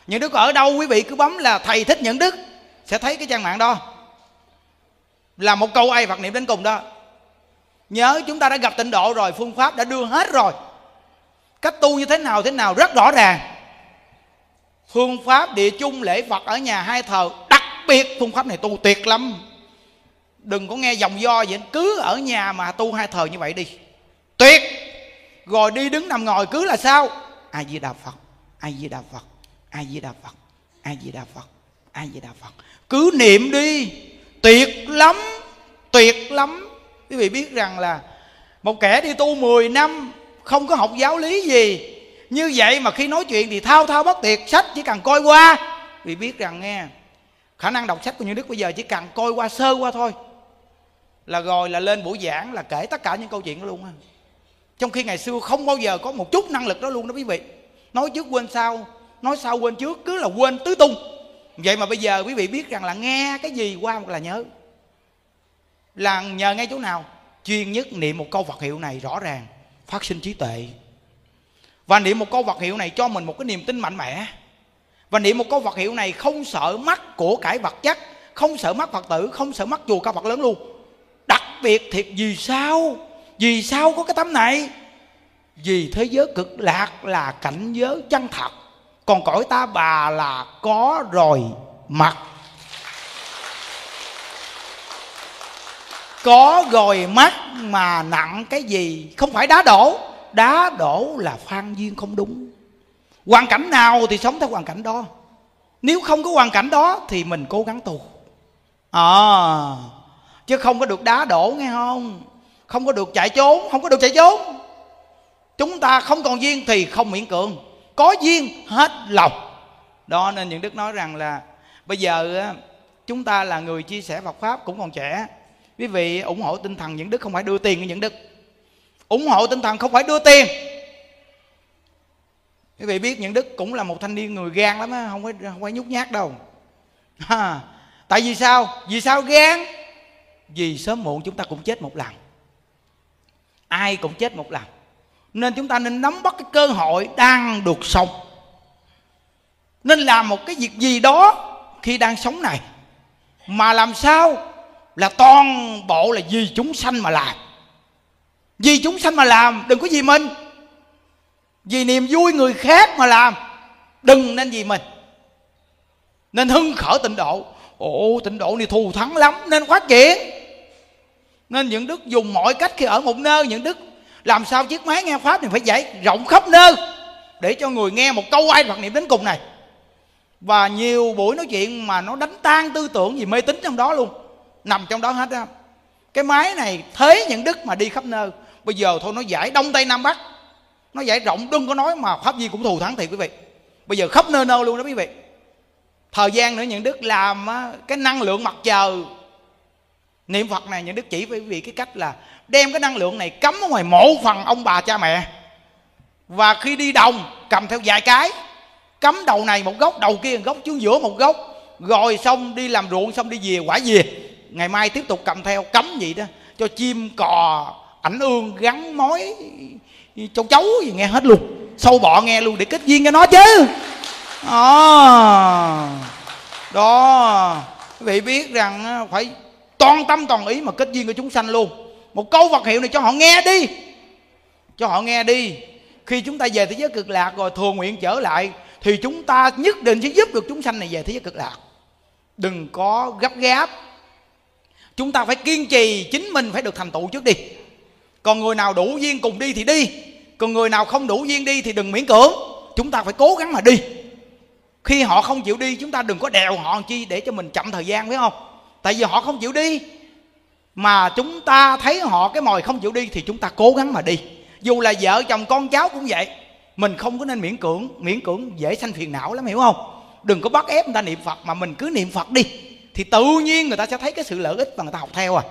Những đức có ở đâu, quý vị cứ bấm là thầy thích những đức sẽ thấy cái trang mạng đó. Là một câu ai Phật niệm đến cùng đó nhớ chúng ta đã gặp tịnh độ rồi, phương pháp đã đưa hết rồi. Cách tu như thế nào thế nào rất rõ ràng. Phương pháp địa chung lễ phật ở nhà hai thờ, đặc biệt phương pháp này tu tuyệt lắm. Đừng có nghe dòng do vậy, cứ ở nhà mà tu hai thờ như vậy đi. Tuyệt! Rồi đi đứng nằm ngồi cứ là sao? A di đà phật a di đà phật a di đà phật a di đà phật a di đà phật. Cứ niệm đi. Tuyệt lắm tuyệt lắm quý vị biết rằng là một kẻ đi tu 10 năm không có học giáo lý gì. Như vậy mà khi nói chuyện thì thao thao bất tuyệt, sách chỉ cần coi qua. Vì biết rằng nghe, khả năng đọc sách của những đức bây giờ chỉ cần coi qua sơ qua thôi. Là rồi là lên buổi giảng là kể tất cả những câu chuyện đó luôn á. Trong khi ngày xưa không bao giờ có một chút năng lực đó luôn đó quý vị. Nói trước quên sau, nói sau quên trước, cứ là quên tứ tung. Vậy mà bây giờ quý vị biết rằng là nghe cái gì qua một là nhớ là nhờ ngay chỗ nào? Chuyên nhất niệm một câu vật hiệu này rõ ràng, phát sinh trí tuệ. Và niệm một câu vật hiệu này cho mình một cái niềm tin mạnh mẽ. Và niệm một câu vật hiệu này không sợ mắt của cải vật chất, không sợ mắt phật tử, không sợ mắt chùa cao phật lớn luôn. Đặc biệt thiệt, vì sao? Vì sao có cái tấm này? Vì thế giới cực lạc là cảnh giới chân thật. Còn cõi ta bà là có rồi, mặt có rồi mắt mà nặng cái gì? Không phải đá đổ. Đá đổ là phan duyên không đúng. Hoàn cảnh nào thì sống theo hoàn cảnh đó. Nếu không có hoàn cảnh đó thì mình cố gắng tu. À chứ không có được đá đổ, nghe không? Không có được chạy trốn, không có được chạy trốn. Chúng ta không còn duyên thì không miễn cưỡng. Có duyên hết lòng. Đó, nên những đức nói rằng là bây giờ chúng ta là người chia sẻ Phật pháp cũng còn trẻ quý vị ủng hộ tinh thần những đức không phải đưa tiền cho những đức. Ủng hộ tinh thần không phải đưa tiền. Quý vị biết những đức cũng là một thanh niên người gan lắm á, không phải không phải nhút nhát đâu. Ha. tại vì sao? Vì sao gan? Vì sớm muộn chúng ta cũng chết một lần. Ai cũng chết một lần. Nên chúng ta nên nắm bắt cái cơ hội đang được sống. Nên làm một cái việc gì đó khi đang sống này. Mà làm sao? Là toàn bộ là vì chúng sanh mà làm. Vì chúng sanh mà làm, đừng có vì mình. Vì niềm vui người khác mà làm, đừng nên vì mình. Nên hưng khởi tịnh độ. Ồ, tịnh độ này thù thắng lắm, nên phát triển. Nên những đức dùng mọi cách khi ở một nơi, những đức làm sao chiếc máy nghe pháp thì phải giải rộng khắp nơi để cho người nghe một câu ai hoặc niệm đến cùng này. Và nhiều buổi nói chuyện mà nó đánh tan tư tưởng gì mê tín trong đó luôn nằm trong đó hết á. Cái máy này thế những đức mà đi khắp nơi. Bây giờ thôi nó giải đông tây nam bắc. Nó giải rộng đừng có nói mà pháp di cũng thù thắng thiệt quý vị. Bây giờ khắp nơi nơi luôn đó quý vị. Thời gian nữa những đức làm cái năng lượng mặt trời. Niệm phật này những đức chỉ với quý vị cái cách là đem cái năng lượng này cắm ở ngoài mộ phần ông bà cha mẹ. Và khi đi đồng cầm theo vài cái cắm đầu này một gốc, đầu kia một gốc, xuống giữa một gốc, rồi xong đi làm ruộng xong đi về quả về ngày mai tiếp tục cầm theo cấm vậy đó cho chim cò ảnh ương gắn mối châu chấu gì nghe hết luôn. Sâu bọ nghe luôn để kết duyên cho nó chứ. À, đó. Quý vị biết rằng phải toàn tâm toàn ý mà kết duyên của chúng sanh luôn. Một câu vật hiệu này cho họ nghe đi. Cho họ nghe đi. Khi chúng ta về thế giới cực lạc rồi thường nguyện trở lại thì chúng ta nhất định sẽ giúp được chúng sanh này về thế giới cực lạc. Đừng có gấp gáp chúng ta phải kiên trì, chính mình phải được thành tựu trước đi. Còn người nào đủ duyên cùng đi thì đi. Còn người nào không đủ duyên đi thì đừng miễn cưỡng. Chúng ta phải cố gắng mà đi. Khi họ không chịu đi, chúng ta đừng có đèo họ chi để cho mình chậm thời gian, phải không? Tại vì họ không chịu đi, mà chúng ta thấy họ cái mồi không chịu đi thì chúng ta cố gắng mà đi. Dù là vợ chồng con cháu cũng vậy. Mình không có nên miễn cưỡng miễn cưỡng dễ sanh phiền não lắm, hiểu không? Đừng có bắt ép người ta niệm phật mà mình cứ niệm phật đi thì tự nhiên người ta sẽ thấy cái sự lợi ích và người ta học theo à.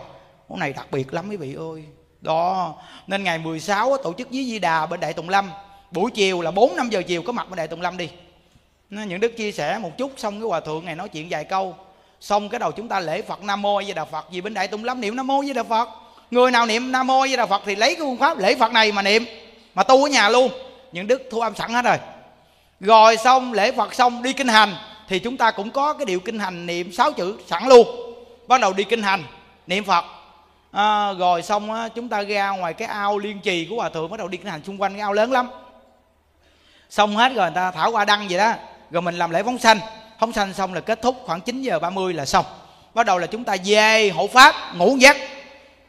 Cái này đặc biệt lắm quý vị ơi. Đó, nên ngày 16 tổ chức với Di Đà bên Đại Tùng Lâm. Buổi chiều là 4 5 giờ chiều, có mặt bên Đại Tùng Lâm đi. Những đức chia sẻ một chút, xong cái hòa thượng này nói chuyện vài câu. Xong cái đầu chúng ta lễ Phật Nam Mô Di Đà Phật. Gì bên Đại Tùng Lâm niệm Nam Mô Di Đà Phật. Người nào niệm Nam Mô Di Đà Phật thì lấy cái phương pháp lễ Phật này mà niệm, mà tu ở nhà luôn. Những đức thu âm sẵn hết rồi. Rồi xong, lễ Phật xong, đi kinh hành thì chúng ta cũng có cái điều kinh hành niệm sáu chữ sẵn luôn. Bắt đầu đi kinh hành niệm Phật. À, rồi xong á, chúng ta ra ngoài cái ao liên trì của hòa thượng bắt đầu đi kinh hành xung quanh cái ao lớn lắm. Xong hết rồi người ta thảo qua đăng vậy đó. Rồi mình làm lễ phóng sanh. Phóng sanh xong là kết thúc khoảng 9 giờ 30 là xong. Bắt đầu là chúng ta về hộ pháp ngủ giấc.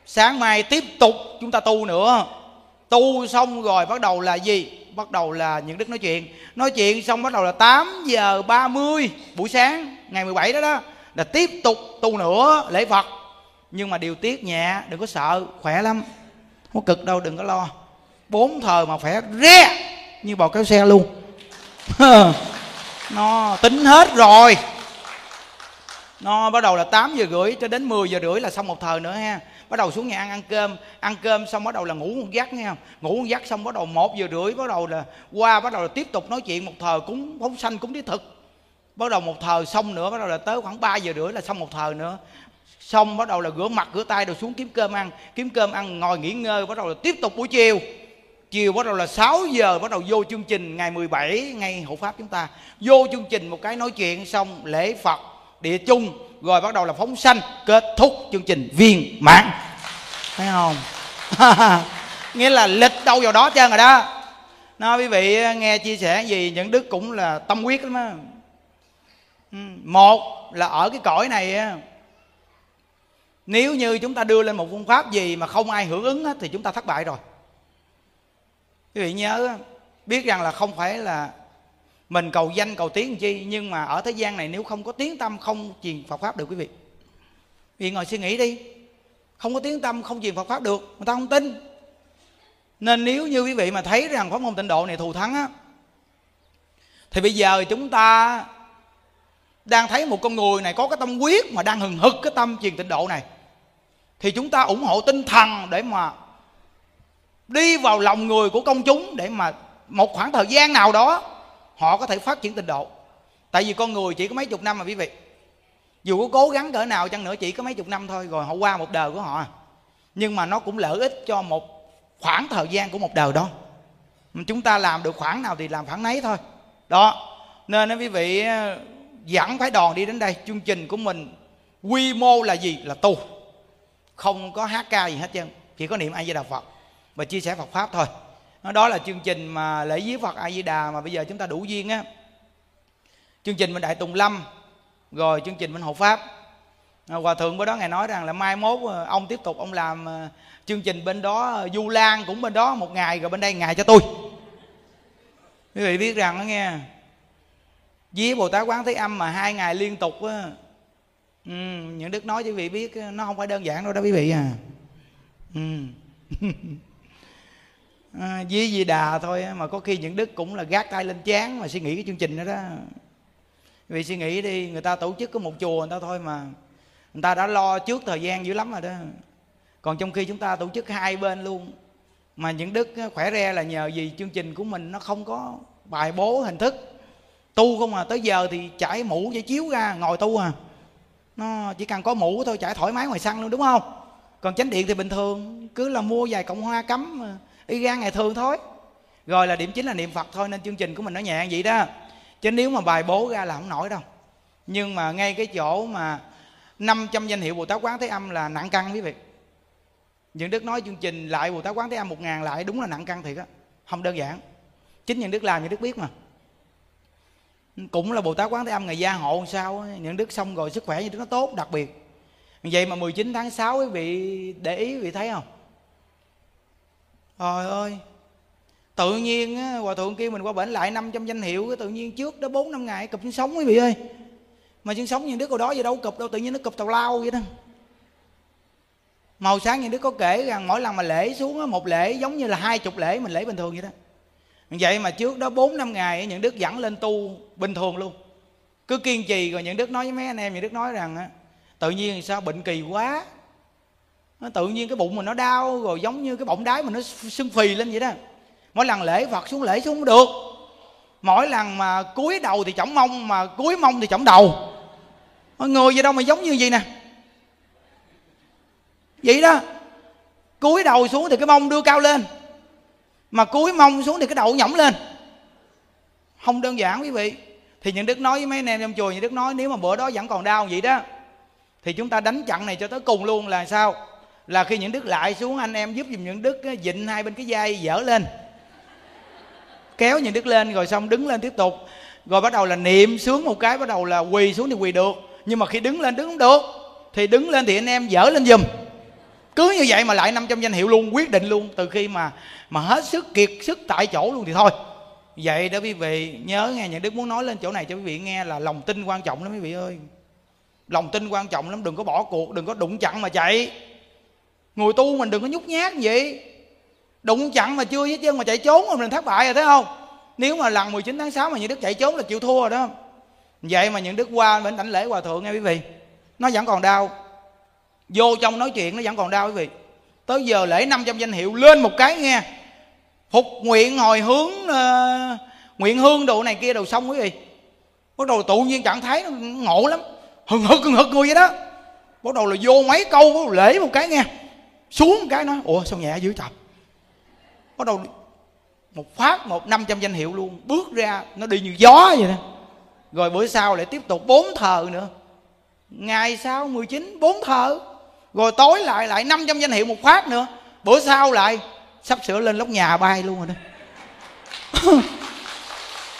Sáng mai tiếp tục chúng ta tu nữa. Tu xong rồi bắt đầu là gì? Bắt đầu là những đức nói chuyện. Nói chuyện xong bắt đầu là 8 giờ 30 buổi sáng, ngày 17 đó đó, là tiếp tục tu nữa lễ phật. Nhưng mà điều tiết nhẹ, đừng có sợ, khỏe lắm. Không cực đâu, đừng có lo. Bốn thời mà khỏe re như bò kéo xe luôn. Nó tính hết rồi. Nó bắt đầu là 8 giờ rưỡi cho đến 10 giờ rưỡi là xong một thời nữa ha bắt đầu xuống nhà ăn ăn cơm. Ăn cơm xong bắt đầu là ngủ một giấc, nghe không? Ngủ một giấc xong bắt đầu một giờ rưỡi bắt đầu là qua, bắt đầu là tiếp tục nói chuyện. Một thời cúng phóng sanh cúng đi thực. Bắt đầu một thời xong nữa, bắt đầu là tới khoảng 3 giờ rưỡi là xong một thời nữa. Xong bắt đầu là rửa mặt, rửa tay, rồi xuống kiếm cơm ăn. Kiếm cơm ăn, ngồi nghỉ ngơi, bắt đầu là tiếp tục buổi chiều. Chiều bắt đầu là 6 giờ, bắt đầu vô chương trình ngày 17 ngày hộ pháp chúng ta. Vô chương trình một cái nói chuyện xong, lễ Phật, địa chung rồi bắt đầu là phóng sanh, kết thúc chương trình viên mãn. Thấy không? Nghĩa là lịch đâu vào đó trơn rồi đó. Nó quý vị, nghe chia sẻ gì, những đức cũng là tâm quyết lắm á. Ừ, một là ở cái cõi này nếu như chúng ta đưa lên một phương pháp gì mà không ai hưởng ứng thì chúng ta thất bại rồi. Quý vị nhớ biết rằng là không phải là mình cầu danh, cầu tiếng chi, nhưng mà ở thế gian này nếu không có tiếng tâm, không truyền Phật pháp được quý vị. Vì ngồi suy nghĩ đi. Không có tiếng tâm, không truyền Phật pháp được, người ta không tin. Nên nếu như quý vị mà thấy rằng pháp môn tịnh độ này thù thắng á, thì bây giờ chúng ta đang thấy một con người này có cái tâm quyết mà đang hừng hực cái tâm truyền tịnh độ này, thì chúng ta ủng hộ tinh thần để mà đi vào lòng người của công chúng để mà một khoảng thời gian nào đó họ có thể phát triển tịnh độ. Tại vì con người chỉ có mấy chục năm mà quý vị. Dù có cố gắng cỡ nào chăng nữa chỉ có mấy chục năm thôi, rồi họ qua một đời của họ. Nhưng mà nó cũng lợi ích cho một khoảng thời gian của một đời đó. Chúng ta làm được khoảng nào thì làm khoảng nấy thôi. Đó, nên quý vị ờ, dẫn phải đòn đi đến đây. Chương trình của mình quy mô là gì? Là tu. Không có hát ca gì hết trơn, chỉ có niệm ai với đạo phật và chia sẻ phật pháp thôi đó là chương trình mà lễ viếng phật a di đà mà bây giờ chúng ta đủ duyên á. Chương trình bên đại tùng lâm rồi chương trình bên hộ pháp. Hòa thượng bữa đó ngài nói rằng là mai mốt ờ, ông tiếp tục ông làm ờ, chương trình bên đó ờ, du lan cũng bên đó một ngày rồi bên đây ngày cho tôi. Quý vị biết rằng đó nghe với bồ tát quán thế âm mà hai ngày liên tục á ừ, những đức nói cho quý vị biết nó không phải đơn giản đâu đó quý vị à. Ừ. à, với di đà thôi mà có khi những đức cũng là gác tay lên chán mà suy nghĩ cái chương trình đó đó. Vì suy nghĩ đi người ta tổ chức có một chùa người ta thôi mà. Người ta đã lo trước thời gian dữ lắm rồi đó. Còn trong khi chúng ta tổ chức hai bên luôn mà những đức khỏe re là nhờ gì chương trình của mình nó không có bài bố hình thức. Tu không à tới giờ thì trải mũ trải chiếu ra ngồi tu à. Nó chỉ cần có mũ thôi trải thoải mái ngoài sân luôn đúng không? Còn chánh điện thì bình thường cứ là mua vài cộng hoa cắm y gan ngày thường thôi. Rồi là điểm chính là niệm phật thôi, nên chương trình của mình nó nhẹ vậy đó. Chứ nếu mà bài bố ra là không nổi đâu. Nhưng mà ngay cái chỗ mà 500 danh hiệu Bồ Tát Quán Thế Âm là nặng căng quý vị. Những Đức nói chương trình lại Bồ Tát Quán Thế Âm một ngàn lại đúng là nặng căng thiệt á, Không đơn giản. Chính những Đức làm, những Đức biết mà. Cũng là Bồ Tát Quán Thế Âm ngày gia hộ sao Những Đức xong rồi sức khỏe như Đức nó tốt, đặc biệt. Vậy mà 19 tháng 6 quý vị để ý, quý vị thấy không? Trời ơi. Tự nhiên á, hòa thượng kia mình qua bệnh lại 500 danh hiệu tự nhiên trước đó bốn năm ngày cụp chân sống quý vị ơi. Mà chân sống những đứa cô đó gì đâu cụp đâu tự nhiên nó cụp tàu lao vậy đó. Màu sáng những đứa có kể rằng mỗi lần mà lễ xuống một lễ giống như là hai chục lễ mình lễ bình thường vậy đó. Vậy mà trước đó bốn năm ngày những đức dẫn lên tu bình thường luôn. Cứ kiên trì rồi những đức nói với mấy anh em những đức nói rằng tự nhiên sao bệnh kỳ quá nó tự nhiên cái bụng mình nó đau, rồi giống như cái bọng đái mình nó sưng phì lên vậy đó. Mỗi lần lễ phật xuống lễ xuống không được. Mỗi lần mà cúi đầu thì chổng mông mà cúi mông thì chổng đầu. Người gì đâu mà giống như vậy nè. Vậy đó. Cúi đầu xuống thì cái mông đưa cao lên. Mà cúi mông xuống thì cái đầu nhõng lên. Không đơn giản quý vị. Thì những đức nói với mấy anh em trong chùa, những đức nói, nếu mà bữa đó vẫn còn đau vậy đó, thì chúng ta đánh chặn này cho tới cùng luôn là sao? Là khi những đức lại xuống, anh em giúp giùm những đức dịnh hai bên cái dây dở lên. Kéo những đức lên, rồi xong đứng lên tiếp tục. Rồi bắt đầu là niệm sướng một cái, bắt đầu là quỳ xuống thì quỳ được. Nhưng mà khi đứng lên, đứng không được, thì đứng lên thì anh em dở lên giùm. Cứ như vậy mà lại 500 danh hiệu luôn, quyết định luôn. Từ khi mà mà hết sức kiệt sức tại chỗ luôn thì thôi. Vậy đó quý vị, nhớ nghe những đức muốn nói lên chỗ này cho quý vị nghe là lòng tin quan trọng lắm quý vị ơi. Lòng tin quan trọng lắm, đừng có bỏ cuộc, đừng có đụng chặn mà chạy người tu mình đừng có nhút nhát vậy. Đụng chặn mà chưa với chân mà chạy trốn rồi mình thất bại rồi thấy không? Nếu mà lần 19 tháng 6 mà những đức chạy trốn là chịu thua rồi đó vậy mà những đức qua bên đảnh lễ hòa thượng nghe quý vị nó vẫn còn đau. Vô trong nói chuyện nó vẫn còn đau quý vị. Tới giờ lễ 500 danh hiệu lên một cái nghe. Phục nguyện hồi hướng uh, nguyện hương đồ này kia đồ xong quý vị. Bắt đầu tự nhiên trạng thái nó ngộ lắm. Hừng hực hừng hực người vậy đó. Bắt đầu là vô mấy câu lễ một cái nghe xuống cái nó, ủa sao nhẹ dữ trời? Bắt đầu một phát một năm trăm danh hiệu luôn. Bước ra nó đi như gió vậy đó. Rồi bữa sau lại tiếp tục bốn thờ nữa. Ngày sau 19 bốn thờ. Rồi tối lại lại 500 danh hiệu một phát nữa. Bữa sau lại sắp sửa lên lóc nhà bay luôn rồi đó.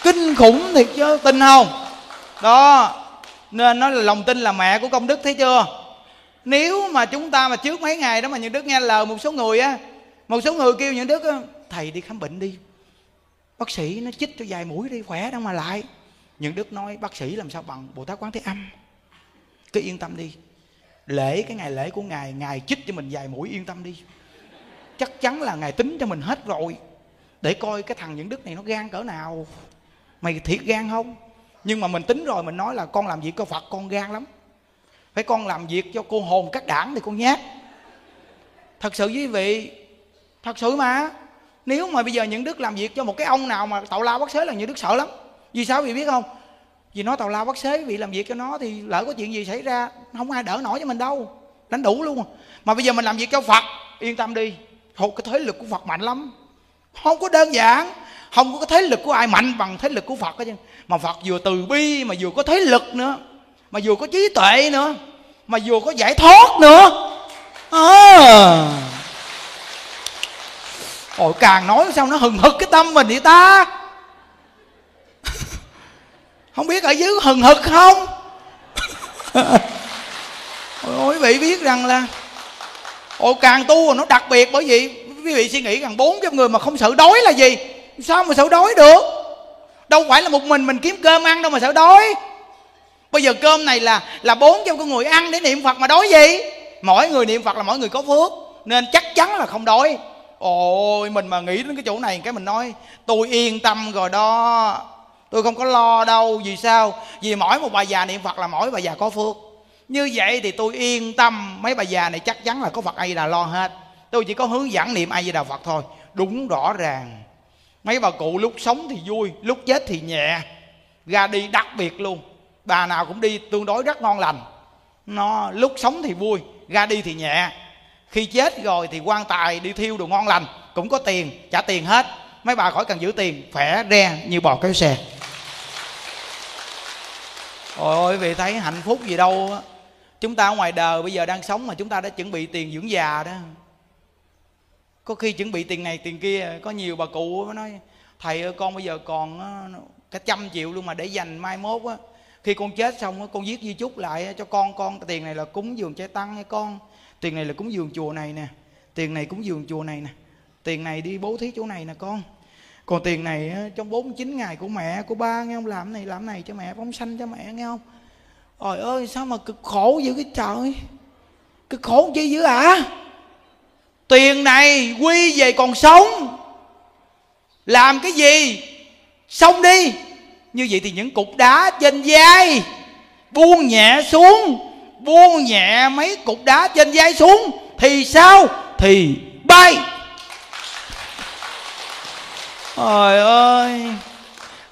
Kinh khủng thiệt chứ tin không? Đó nên nó là lòng tin là mẹ của công đức thấy chưa? Nếu mà chúng ta mà trước mấy ngày đó mà những đức nghe lời một số người á một số người kêu những đức á, thầy đi khám bệnh đi bác sĩ nó chích cho vài mũi đi khỏe đâu mà lại. Những đức nói bác sĩ làm sao bằng bồ tát quán thế âm? Cứ yên tâm đi lễ cái ngày lễ của ngài ngài chích cho mình vài mũi yên tâm đi. Chắc chắn là ngài tính cho mình hết rồi. Để coi cái thằng những đức này nó gan cỡ nào. Mày thiệt gan không? Nhưng mà mình tính rồi mình nói là con làm việc có phật con gan lắm phải con làm việc cho cô hồn các đảng thì con nhát. Thật sự quý vị, thật sự mà. Nếu mà bây giờ những đức làm việc cho một cái ông nào mà tàu lao bắt xế là những đức sợ lắm. Vì sao vì biết không? Vì nó tàu lao bắt xế quý vị làm việc cho nó thì lỡ có chuyện gì xảy ra, không ai đỡ nổi cho mình đâu. Đánh đủ luôn. Mà bây giờ mình làm việc cho phật, yên tâm đi. Thuộc cái thế lực của phật mạnh lắm. Không có đơn giản. Không có cái thế lực của ai mạnh bằng thế lực của phật hết chứ mà phật vừa từ bi mà vừa có thế lực nữa mà vừa có trí tuệ nữa, mà vừa có giải thoát nữa. À. ôi, càng nói xong nó hừng hực cái tâm mình vậy ta? Không biết ở dưới hừng hực không? Ôi, quý vị biết rằng là, ôi, càng tu nó đặc biệt bởi vì quý vị suy nghĩ rằng bốn trăm người mà không sợ đói là gì? Sao mà sợ đói được? Đâu phải là một mình mình kiếm cơm ăn đâu mà sợ đói bây giờ cơm này là là bốn cho con người ăn để niệm phật mà đói gì? Mỗi người niệm phật là mỗi người có phước, nên chắc chắn là không đói ôi, mình mà nghĩ đến cái chỗ này, cái mình nói, tôi yên tâm rồi đó, tôi không có lo đâu, vì sao? Vì mỗi một bà già niệm phật là mỗi bà già có phước. Như vậy thì tôi yên tâm, mấy bà già này chắc chắn là có phật ai là lo hết. Tôi chỉ có hướng dẫn niệm ai đà phật thôi. Đúng rõ ràng. Mấy bà cụ lúc sống thì vui, lúc chết thì nhẹ, ra đi đặc biệt luôn bà nào cũng đi, tương đối rất ngon lành. Nó lúc sống thì vui, ra đi thì nhẹ. Khi chết rồi thì quan tài đi thiêu đồ ngon lành, cũng có tiền, trả tiền hết. Mấy bà khỏi cần giữ tiền, khỏe, re như bò kéo xe. Ôi vì thấy hạnh phúc gì đâu chúng ta ở ngoài đời bây giờ đang sống mà chúng ta đã chuẩn bị tiền dưỡng già đó. Có khi chuẩn bị tiền này, tiền kia, có nhiều bà cụ mới nói, thầy ơi, con bây giờ còn cả trăm triệu luôn mà để dành mai mốt á khi con chết xong con viết di chúc lại cho con con, tiền này là cúng dường trái tăng hay con. Tiền này là cúng dường chùa này nè. Tiền này cúng dường chùa này nè. Tiền này đi bố thí chỗ này nè con. Còn tiền này trong 49 ngày của mẹ, của ba, nghe không? Làm này làm này cho mẹ, phóng sanh cho mẹ, nghe không? Trời ơi, sao mà cực khổ dữ cái trời? Cực khổ chi dữ ạ à? tiền này quy về còn sống. Làm cái gì? Xong đi như vậy thì những cục đá trên vai buông nhẹ xuống, buông nhẹ mấy cục đá trên vai xuống, thì sao? Thì bay. Trời ơi,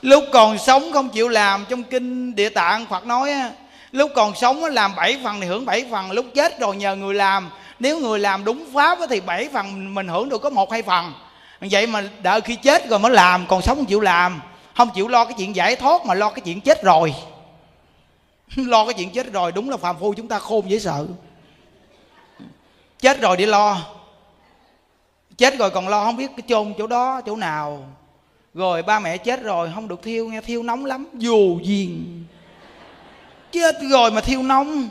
lúc còn sống không chịu làm trong kinh địa tạng, phật nói á, lúc còn sống làm bảy phần thì hưởng bảy phần, lúc chết rồi nhờ người làm. Nếu người làm đúng pháp thì bảy phần mình hưởng được có một hai phần. Vậy mà đợi khi chết rồi mới làm, còn sống không chịu làm không chịu lo cái chuyện giải thoát mà lo cái chuyện chết rồi. Lo cái chuyện chết rồi, đúng là phàm phu chúng ta khôn dễ sợ. Chết rồi để lo. Chết rồi còn lo, không biết cái chôn chỗ đó, chỗ nào. Rồi ba mẹ chết rồi, không được thiêu nghe, thiêu nóng lắm, dù duyên chết rồi mà thiêu nóng.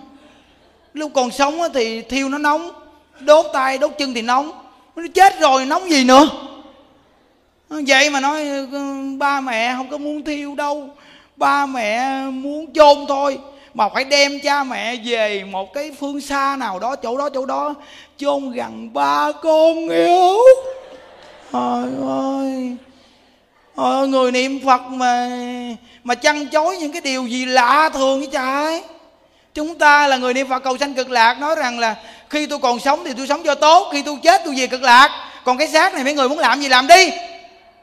Lúc còn sống thì thiêu nó nóng, đốt tay, đốt chân thì nóng. Nó chết rồi, nóng gì nữa? Vậy mà nói ờ, ba mẹ không có muốn thiêu đâu. Ba mẹ muốn chôn thôi. Mà phải đem cha mẹ về một cái phương xa nào đó chỗ đó chỗ đó chôn gần ba con yêu trời ơi. Ôi, người niệm phật mà mà chăn chối những cái điều gì lạ thường với trời? Chúng ta là người niệm phật cầu sanh cực lạc nói rằng là khi tôi còn sống thì tôi sống cho tốt khi tôi chết tôi về cực lạc. Còn cái xác này mấy người muốn làm gì làm đi?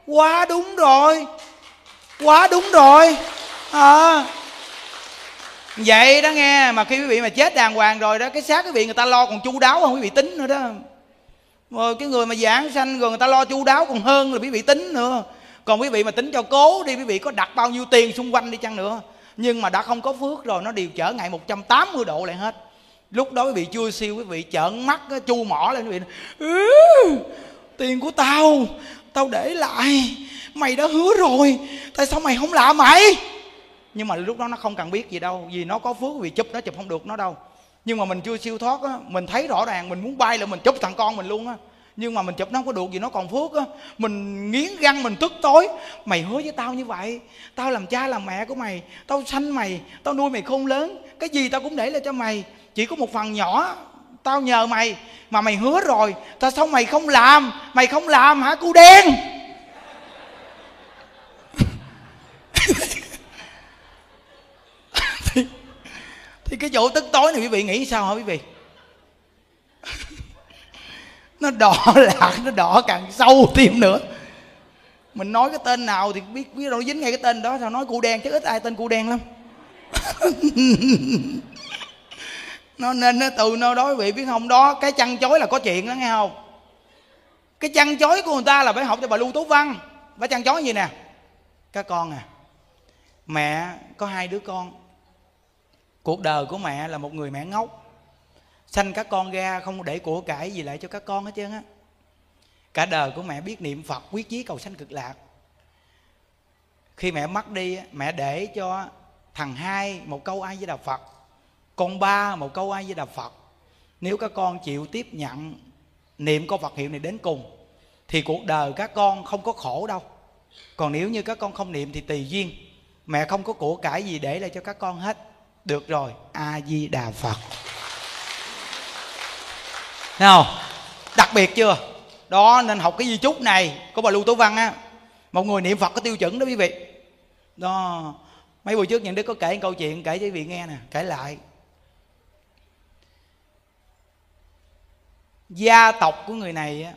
Quá đúng rồi. Quá đúng rồi. À. Vậy đó nghe mà khi quý vị mà chết đàng hoàng rồi đó cái xác quý vị người ta lo còn chu đáo hơn quý vị tính nữa đó. Rồi cái người mà giảng sanh rồi người ta lo chu đáo còn hơn là quý vị tính nữa. Còn quý vị mà tính cho cố đi quý vị có đặt bao nhiêu tiền xung quanh đi chăng nữa. Nhưng mà đã không có phước rồi nó đều trở ngại 180 độ lại hết. Lúc đó quý vị chưa siêu quý vị trợn mắt chu mỏ lên quý vị ừ, tiền của tao tao để lại. Mày đã hứa rồi. Tại sao mày không làm mày? Nhưng mà lúc đó nó không cần biết gì đâu. Vì nó có phước, vì chụp nó, chụp không được nó đâu. Nhưng mà mình chưa siêu thoát á, mình thấy rõ ràng, mình muốn bay là mình chụp thằng con mình luôn á. Nhưng mà mình chụp nó không có được vì nó còn phước á. Mình nghiến răng, mình tức tối. Mày hứa với tao như vậy. Tao làm cha làm mẹ của mày. Tao sanh mày. Tao nuôi mày khôn lớn. Cái gì tao cũng để lại cho mày. Chỉ có một phần nhỏ tao nhờ mày mà mày hứa rồi tao sao mày không làm mày không làm hả cu đen? Thì, thì cái chỗ tức tối này quý vị nghĩ sao hả quý vị? Nó đỏ lạc nó đỏ càng sâu thêm nữa. Mình nói cái tên nào thì biết biết đâu nó dính ngay cái tên đó sao nói cu đen chứ ít ai tên cu đen lắm nó nên nó từ nơi đó quý vị biết không đó, cái chăn chối là có chuyện đó, nghe không? Cái chăn chối của người ta là phải học cho bà lưu tú văn. Bà chăn chối gì nè? Các con à mẹ có hai đứa con. Cuộc đời của mẹ là một người mẹ ngốc. Sanh các con ra không để của cải gì lại cho các con hết trơn á. Cả đời của mẹ biết niệm phật, quyết chí cầu sanh cực lạc. Khi mẹ mất đi mẹ để cho thằng hai một câu ai với đà phật con ba một câu ai với đà phật. Nếu các con chịu tiếp nhận niệm câu phật hiệu này đến cùng, thì cuộc đời các con không có khổ đâu. Còn nếu như các con không niệm thì tùy duyên. Mẹ không có của cải gì để lại cho các con hết. Được rồi, a di đà phật. Nào đặc biệt chưa? Đó, nên học cái di chúc này của bà lưu tú văn á. Một người niệm phật có tiêu chuẩn đó quý vị. Đó, mấy buổi trước những đứa có kể một câu chuyện, kể cho quý vị nghe nè, kể lại. Gia tộc của người này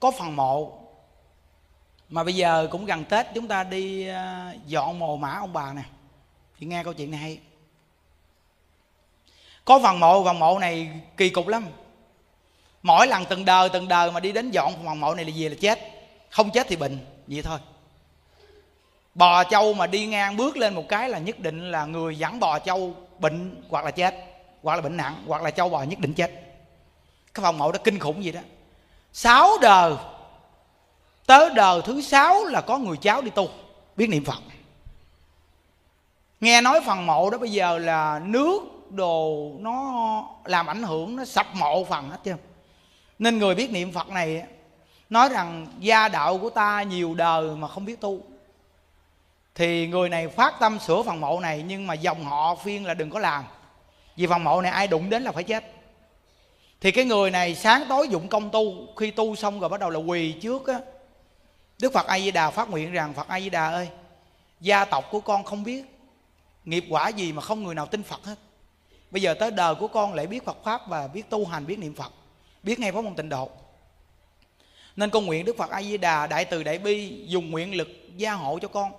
có phần mộ. Mà bây giờ cũng gần tết, chúng ta đi à, dọn mồ mã ông bà nè. Thì nghe câu chuyện này hay. Có phần mộ phần mộ này kỳ cục lắm. Mỗi lần từng đời từng đời mà đi đến dọn phần mộ này là gì là chết. Không chết thì bệnh, vậy thôi. Bò châu mà đi ngang bước lên một cái là nhất định là người dẫn bò châu bệnh hoặc là chết, hoặc là bệnh nặng, hoặc là châu bò nhất định chết cái phần mộ đó kinh khủng gì đó. Sáu đời. Tới đời thứ sáu là có người cháu đi tu, biết niệm phật. Nghe nói phần mộ đó bây giờ là nước đồ nó làm ảnh hưởng, nó sập mộ phần hết chứ. Nên người biết niệm phật này nói rằng gia đạo của ta nhiều đời mà không biết tu. Thì người này phát tâm sửa phần mộ này, nhưng mà dòng họ phiên là đừng có làm. Vì phần mộ này ai đụng đến là phải chết thì cái người này sáng tối dụng công tu, khi tu xong rồi bắt đầu là quỳ trước á. Đức phật a di đà phát nguyện rằng, phật a di đà ơi, gia tộc của con không biết, nghiệp quả gì mà không người nào tin phật hết. Bây giờ tới đời của con lại biết phật pháp và biết tu hành, biết niệm phật, biết ngay pháp môn tịnh độ. Nên con nguyện đức phật a di đà đại từ đại bi dùng nguyện lực gia hộ cho con.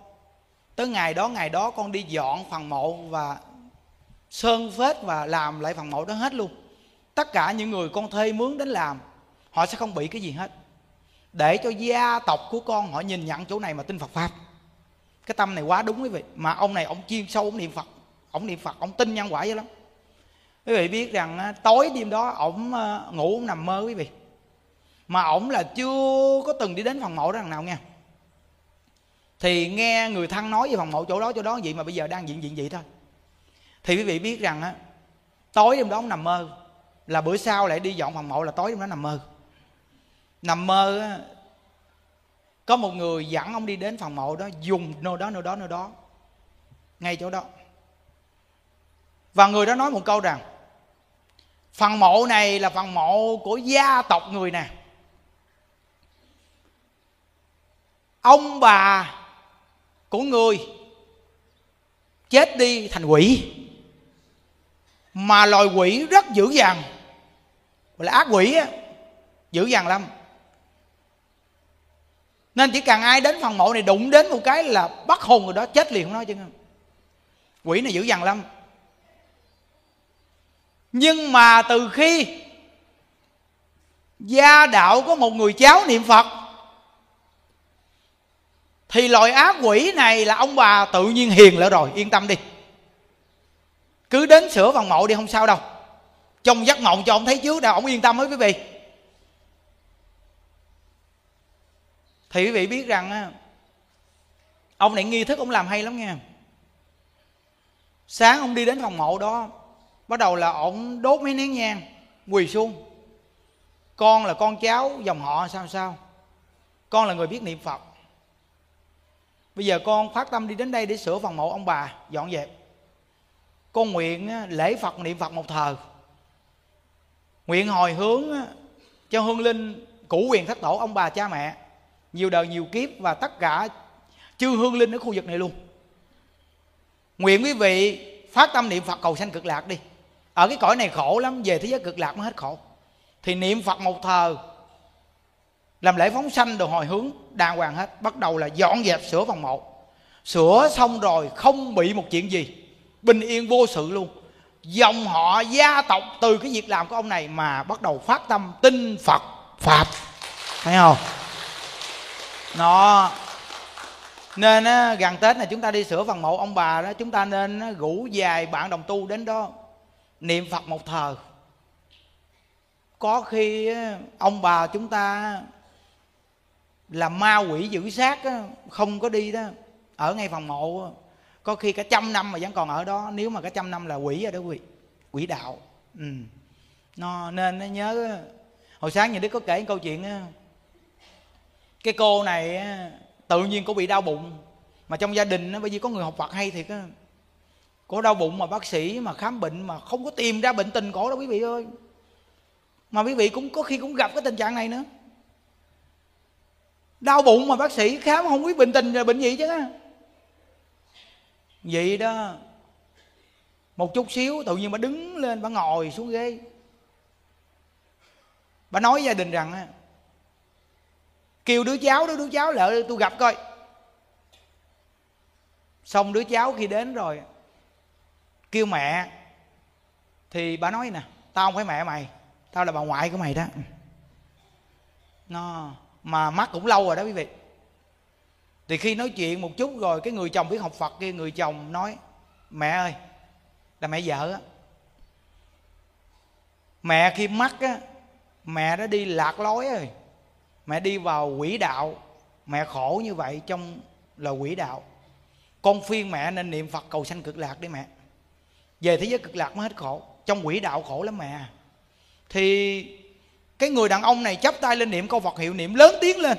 Tới ngày đó ngày đó con đi dọn phần mộ và sơn phết và làm lại phần mộ đó hết luôn tất cả những người con thuê mướn đến làm, họ sẽ không bị cái gì hết. Để cho gia tộc của con họ nhìn nhận chỗ này mà tin Phật pháp. Cái tâm này quá đúng quý vị. Mà ông này, ông chuyên sâu, ông niệm Phật. Ông niệm Phật, ông tin nhân quả dữ lắm. Quý vị biết rằng tối đêm đó ông ngủ ông nằm mơ quý vị. Mà ổng là chưa có từng đi đến phòng mộ đó lần nào nghe. Thì nghe người thân nói về phòng mộ chỗ đó chỗ đó vậy mà bây giờ đang diện diện vậy thôi. Thì quý vị biết rằng, á, tối đêm đó ông nằm mơ là bữa sau lại đi dọn phòng mộ là tối hôm đó nằm mơ. Nằm mơ có một người dẫn ông đi đến phòng mộ đó, dùng nơi đó nơi đó nơi đó, ngay chỗ đó. Và người đó nói một câu rằng phần mộ này là phần mộ của gia tộc người nè. Ông bà của người chết đi thành quỷ, mà loài quỷ rất dữ dằn gọi là ác quỷ á, dữ dằn lắm. Nên chỉ cần ai đến phần mộ này đụng đến một cái là bắt hồn người đó chết liền, không nói chứ. Quỷ này dữ dằn lắm. Nhưng mà từ khi gia đạo có một người cháu niệm phật, thì loại ác quỷ này là ông bà tự nhiên hiền lại rồi, yên tâm đi. Cứ đến sửa phần mộ đi, không sao đâu trong giấc mộng cho ông thấy trước đâu ông yên tâm với quý vị. Thì quý vị biết rằng ông này nghi thức ông làm hay lắm nha. Sáng ông đi đến phòng mộ đó, bắt đầu là ông đốt mấy nén nhang, quỳ xuống. Con là con cháu dòng họ sao sao? Con là người biết niệm phật. Bây giờ con phát tâm đi đến đây để sửa phòng mộ ông bà, dọn dẹp. Con nguyện lễ phật, niệm phật một thờ nguyện hồi hướng cho hương linh cũ quyền thất tổ ông bà cha mẹ. Nhiều đời nhiều kiếp và tất cả chư hương linh ở khu vực này luôn. Nguyện quý vị phát tâm niệm phật cầu sanh cực lạc đi. Ở cái cõi này khổ lắm, về thế giới cực lạc mới hết khổ. Thì niệm phật một thờ, làm lễ phóng sanh đồ hồi hướng đàng hoàng hết. Bắt đầu là dọn dẹp sửa vòng mộ. Sửa xong rồi không bị một chuyện gì. Bình yên vô sự luôn dòng họ gia tộc từ cái việc làm của ông này mà bắt đầu phát tâm tin phật pháp. Thấy không? Nó nên á, gần tết này chúng ta đi sửa phần mộ ông bà đó chúng ta nên á, rủ vài bạn đồng tu đến đó niệm phật một thờ. Có khi á, ông bà chúng ta là ma quỷ giữ xác á, không có đi đó ở ngay phòng mộ có khi cả trăm năm mà vẫn còn ở đó. Nếu mà cả trăm năm là quỷ rồi đó quý vị. Quỷ đạo. Ừ. nó nên nó nhớ. Hồi sáng nhà đức có kể câu chuyện cái cô này tự nhiên cô bị đau bụng. Mà trong gia đình bởi vì có người học Phật hay thiệt á. Cô đau bụng mà bác sĩ mà khám bệnh mà không có tìm ra bệnh tình cổ đâu quý vị ơi. Mà quý vị cũng có khi cũng gặp cái tình trạng này nữa. Đau bụng mà bác sĩ khám không biết bệnh tình là bệnh gì chứ vậy đó. Một chút xíu, tự nhiên bà đứng lên, bà ngồi xuống ghế. Bà nói gia đình rằng kêu đứa cháu đứa đứa cháu lại tôi gặp coi. Xong đứa cháu khi đến rồi, kêu mẹ. Thì bà nói nè, tao không phải mẹ mày, tao là bà ngoại của mày đó. Nó, mà mắt cũng lâu rồi đó quý vị thì khi nói chuyện một chút rồi, cái người chồng biết học phật kia, người chồng nói, mẹ ơi, là mẹ vợ á. Mẹ khi mắc á, mẹ đã đi lạc lối rồi. Mẹ đi vào quỷ đạo. Mẹ khổ như vậy trong là quỷ đạo. Con phiên mẹ nên niệm phật cầu sanh cực lạc đi mẹ. Về thế giới cực lạc mới hết khổ. Trong quỷ đạo khổ lắm mẹ à. thì cái người đàn ông này chắp tay lên niệm câu phật hiệu, niệm lớn tiếng lên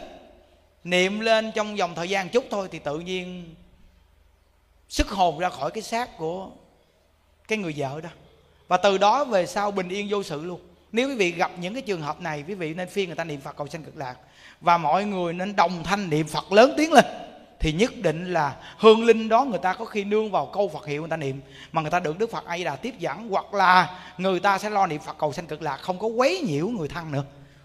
niệm lên trong vòng thời gian chút thôi thì tự nhiên sức hồn ra khỏi cái xác của cái người vợ đó. Và từ đó về sau bình yên vô sự luôn. Nếu quý vị gặp những cái trường hợp này, quý vị nên phiên người ta niệm phật cầu sanh cực lạc. Và mọi người nên đồng thanh niệm phật lớn tiếng lên. Thì nhất định là hương linh đó người ta có khi nương vào câu Phật hiệu người ta niệm. Mà người ta được Đức Phật A Di Đà tiếp dẫn. Hoặc là người ta sẽ lo niệm Phật cầu sanh cực lạc. Không có quấy nhiễu người thân nữa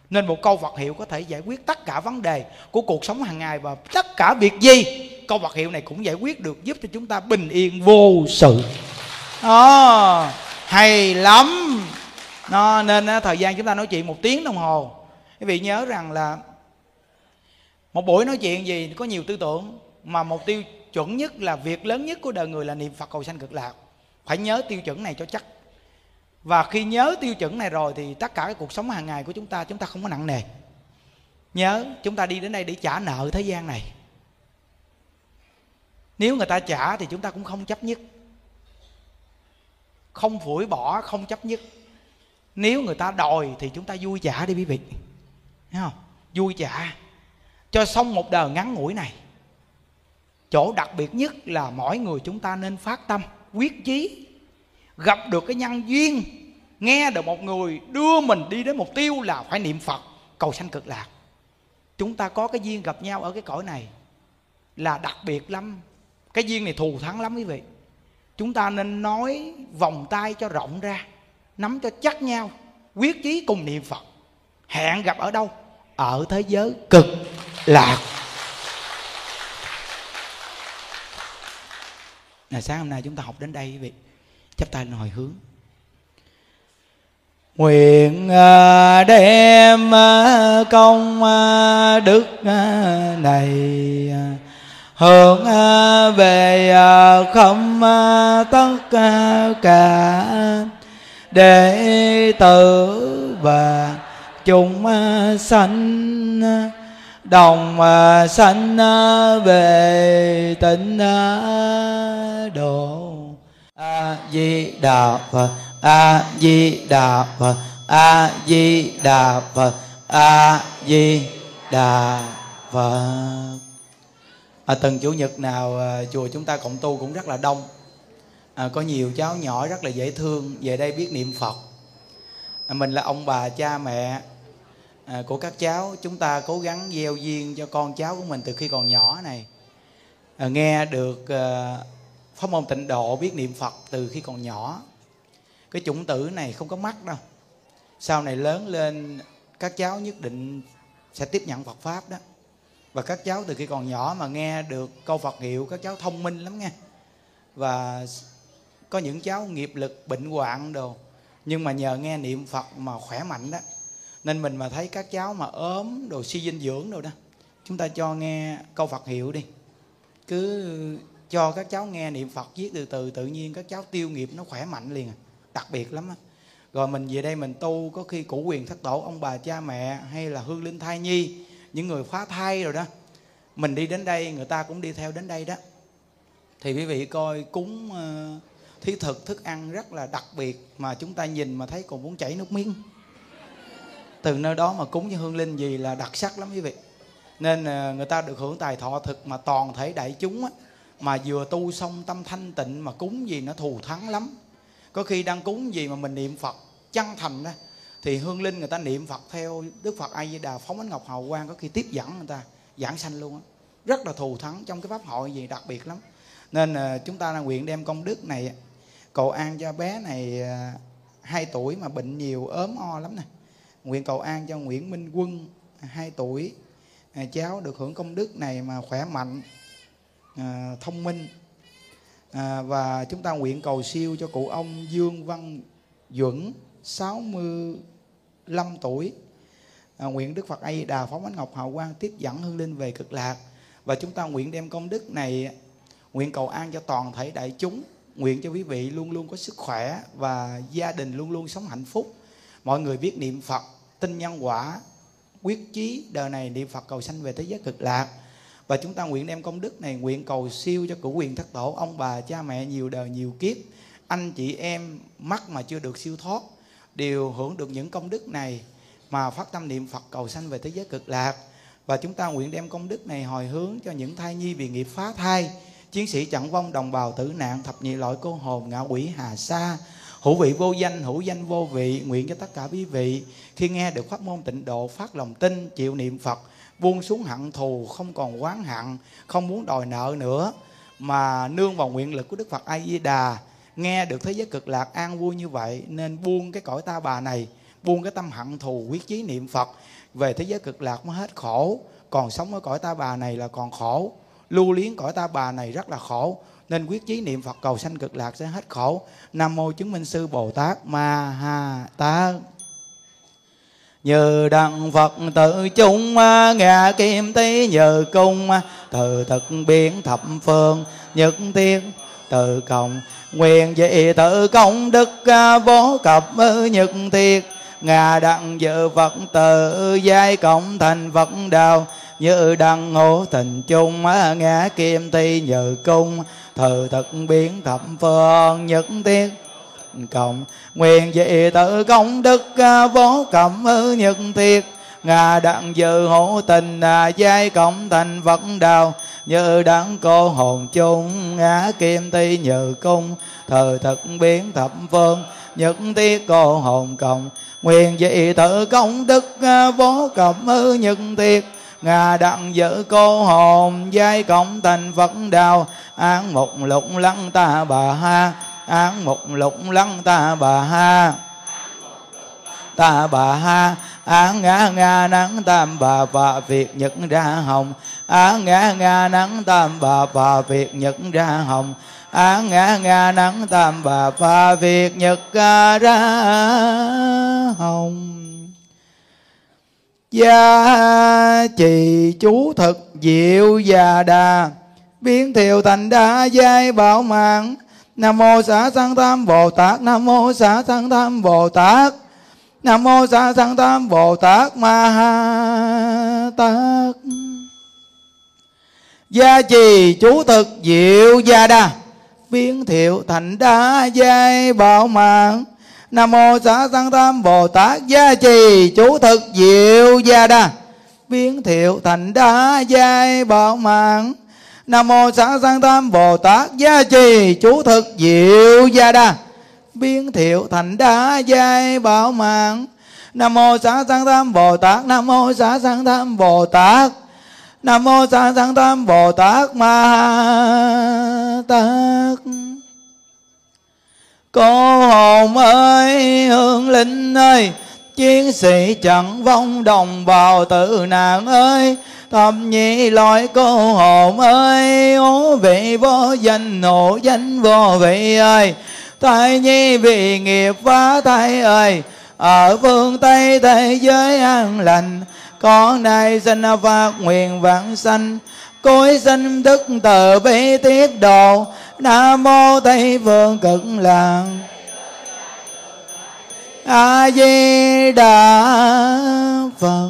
nên một câu Phật hiệu có thể giải quyết tất cả vấn đề của cuộc sống hàng ngày và tất cả việc gì câu Phật hiệu này cũng giải quyết được giúp cho chúng ta bình yên vô sự. À, hay lắm. Nó nên thời gian chúng ta nói chuyện một tiếng đồng hồ. Quý vị nhớ rằng là một buổi nói chuyện gì có nhiều tư tưởng mà mục tiêu chuẩn nhất là việc lớn nhất của đời người là niệm phật cầu sanh cực lạc. Phải nhớ tiêu chuẩn này cho chắc và khi nhớ tiêu chuẩn này rồi thì tất cả cái cuộc sống hàng ngày của chúng ta chúng ta không có nặng nề. Nhớ, chúng ta đi đến đây để trả nợ thế gian này. Nếu người ta trả thì chúng ta cũng không chấp nhất. Không phủi bỏ, không chấp nhất. Nếu người ta đòi thì chúng ta vui trả đi quý vị. Thấy không? Vui trả cho xong một đời ngắn ngủi này. Chỗ đặc biệt nhất là mỗi người chúng ta nên phát tâm, quyết chí gặp được cái nhân duyên, nghe được một người đưa mình đi đến mục tiêu là phải niệm phật, cầu sanh cực lạc. Chúng ta có cái duyên gặp nhau ở cái cõi này là đặc biệt lắm. Cái duyên này thù thắng lắm quý vị. Chúng ta nên nói vòng tay cho rộng ra, nắm cho chắc nhau, quyết chí cùng niệm phật. Hẹn gặp ở đâu? Ở thế giới cực lạc. Là sáng hôm nay chúng ta học đến đây quý vị chắp tay lên hồi hướng. Nguyện à, đem à, công à, đức này hướng về không tất cả đệ tử và chúng sanh đồng sanh về tịnh độ a di đà phật a di đà phật a di đà phật a di đà phật à, tuần chủ nhật nào à, chùa chúng ta cộng tu cũng rất là đông. À, có nhiều cháu nhỏ rất là dễ thương về đây biết niệm phật. À, mình là ông bà cha mẹ. À, của các cháu chúng ta cố gắng gieo duyên cho con cháu của mình từ khi còn nhỏ này. À, nghe được à, pháp môn tịnh độ biết niệm phật từ khi còn nhỏ. Cái chủng tử này không có mắt đâu. Sau này lớn lên, các cháu nhất định sẽ tiếp nhận Phật pháp đó. Và các cháu từ khi còn nhỏ mà nghe được câu Phật hiệu, các cháu thông minh lắm nghe. Và có những cháu nghiệp lực, bệnh hoạn đồ. Nhưng mà nhờ nghe niệm Phật mà khỏe mạnh đó. Nên mình mà thấy các cháu mà ốm đồ suy dinh dưỡng đồ đó, chúng ta cho nghe câu Phật hiệu đi. Cứ cho các cháu nghe niệm Phật viết từ từ tự nhiên các cháu tiêu nghiệp nó khỏe mạnh liền à. đặc biệt lắm á. Rồi mình về đây mình tu có khi cụ quyền thất tổ ông bà cha mẹ hay là hương linh thai nhi những người phá thai rồi đó mình đi đến đây người ta cũng đi theo đến đây đó. Thì quý vị coi cúng uh, thí thực thức ăn rất là đặc biệt mà chúng ta nhìn mà thấy còn muốn chảy nước miếng. Từ nơi đó mà cúng với hương linh gì là đặc sắc lắm quý vị. Nên uh, người ta được hưởng tài thọ thực mà toàn thể đại chúng á, mà vừa tu xong tâm thanh tịnh mà cúng gì nó thù thắng lắm. Có khi đang cúng gì mà mình niệm phật chân thành đó thì hương linh người ta niệm phật theo đức phật a di đà, phóng ánh ngọc hào quang, có khi tiếp dẫn người ta, giảng sanh luôn á. Rất là thù thắng trong cái pháp hội gì đặc biệt lắm. Nên ờ, chúng ta là nguyện đem công đức này cầu an cho bé này ờ, 2 tuổi mà bệnh nhiều ốm o lắm nè. Nguyện cầu an cho Nguyễn Minh Quân 2 tuổi ờ, cháu được hưởng công đức này mà khỏe mạnh à, thông minh. À, và chúng ta nguyện cầu siêu cho cụ ông Dương Văn Duẩn 65 tuổi. À, nguyện Đức Phật A Di Đà phóng ánh ngọc hào quang tiếp dẫn hương linh về cực lạc. Và chúng ta nguyện đem công đức này nguyện cầu an cho toàn thể đại chúng. Nguyện cho quý vị luôn luôn có sức khỏe và gia đình luôn luôn sống hạnh phúc. Mọi người biết niệm Phật tin nhân quả quyết chí đời này niệm Phật cầu sanh về thế giới cực lạc và chúng ta nguyện đem công đức này, nguyện cầu siêu cho cửu quyền thất tổ, ông bà, cha mẹ nhiều đời nhiều kiếp, anh chị em mắc mà chưa được siêu thoát, đều hưởng được những công đức này mà phát tâm niệm Phật cầu sanh về thế giới cực lạc. Và chúng ta nguyện đem công đức này hồi hướng cho những thai nhi bị nghiệp phá thai, chiến sĩ chẳng vong đồng bào tử nạn, thập nhị loại cô hồn ngạ quỷ hà sa. Hữu vị vô danh, hữu danh vô vị, nguyện cho tất cả quý vị khi nghe được pháp môn tịnh độ, phát lòng tin, chịu niệm phật buông xuống hận thù, không còn quán hận, không muốn đòi nợ nữa. Mà nương vào nguyện lực của đức phật a di đà nghe được thế giới cực lạc an vui như vậy, nên buông cái cõi ta bà này, buông cái tâm hận thù, quyết chí niệm phật. Về thế giới cực lạc mới hết khổ, còn sống ở cõi ta bà này là còn khổ. Lưu luyến cõi ta bà này rất là khổ, nên quyết chí niệm phật cầu sanh cực lạc sẽ hết khổ. Nam mô chứng minh sư bồ tát ma ha tát như đặng phật tự chung ngã kim tí nhờ cung từ thực biến thập phương, nhất thiết từ cộng nguyện dị tự công đức vô cập nhật tiệt ngà đặng dự phật tự, giai cộng thành phật đạo như đặng ngộ tình chung ngã kim ti nhờ cung thờ thực biến thập phương, nhất thiết cộng. Nguyện dị tự công đức à, vô cẩm nhật thiệt. Ngà đặng dự hữu tình à, giai cộng thành phật đạo như đắng cô hồn chung, ngã kim ti nhờ cung. Thờ thực biến thập phương, nhật tiết cô hồn cộng. Nguyện dị tự công đức à, vô cẩm nhật thiệt. Ngà đặng giữ cô hồn, giai cộng thành phật đạo án một lục lăng ta bà ha án một lục lăng ta bà ha. Ta bà ha. Á ngã nga nắng tam bà bà việt nhật ra hồng. Á ngã nga nắng tam bà bà việt nhật ra hồng. Á ngã nga nắng tam bà bà việt nhật ra hồng. Gia trì chú thực diệu già đà, biến thiều thành đa giai bảo mạng nam mô xá sanh tam bồ tát. Nam mô xá sanh tam bồ tát. Nam mô xá sanh tam bồ tát ma ha tát. Gia trì chú thực diệu gia đa. Biến thiệu thành đa giai bảo mạng. Nam mô xá sanh tam bồ tát. Gia trì chú thực diệu gia đa. Biến thiệu thành đa giai bảo mạng nam mô xã sanh tam, bồ tát gia trì, chú thực diệu gia đa. Biến thiệu thành đá giai bảo mạng. Nam mô xã sanh tam, bồ tát. Nam mô xã sanh tam, bồ tát. Nam mô xã sanh tam, bồ tát ma tát. Cô hồn ơi, hương linh ơi, chiến sĩ chẳng vong đồng bào tử nạn ơi thập nhị loại cô hồn ơi, ố vị vô danh hộ danh vô vị ơi. Thai nhi vì nghiệp phá thai ơi, ở phương tây thế giới an lành. Con nay xin phát nguyện vãng sanh cối sinh đức từ bi tiết độ. Nam mô tây phương cực lạc a di đà phật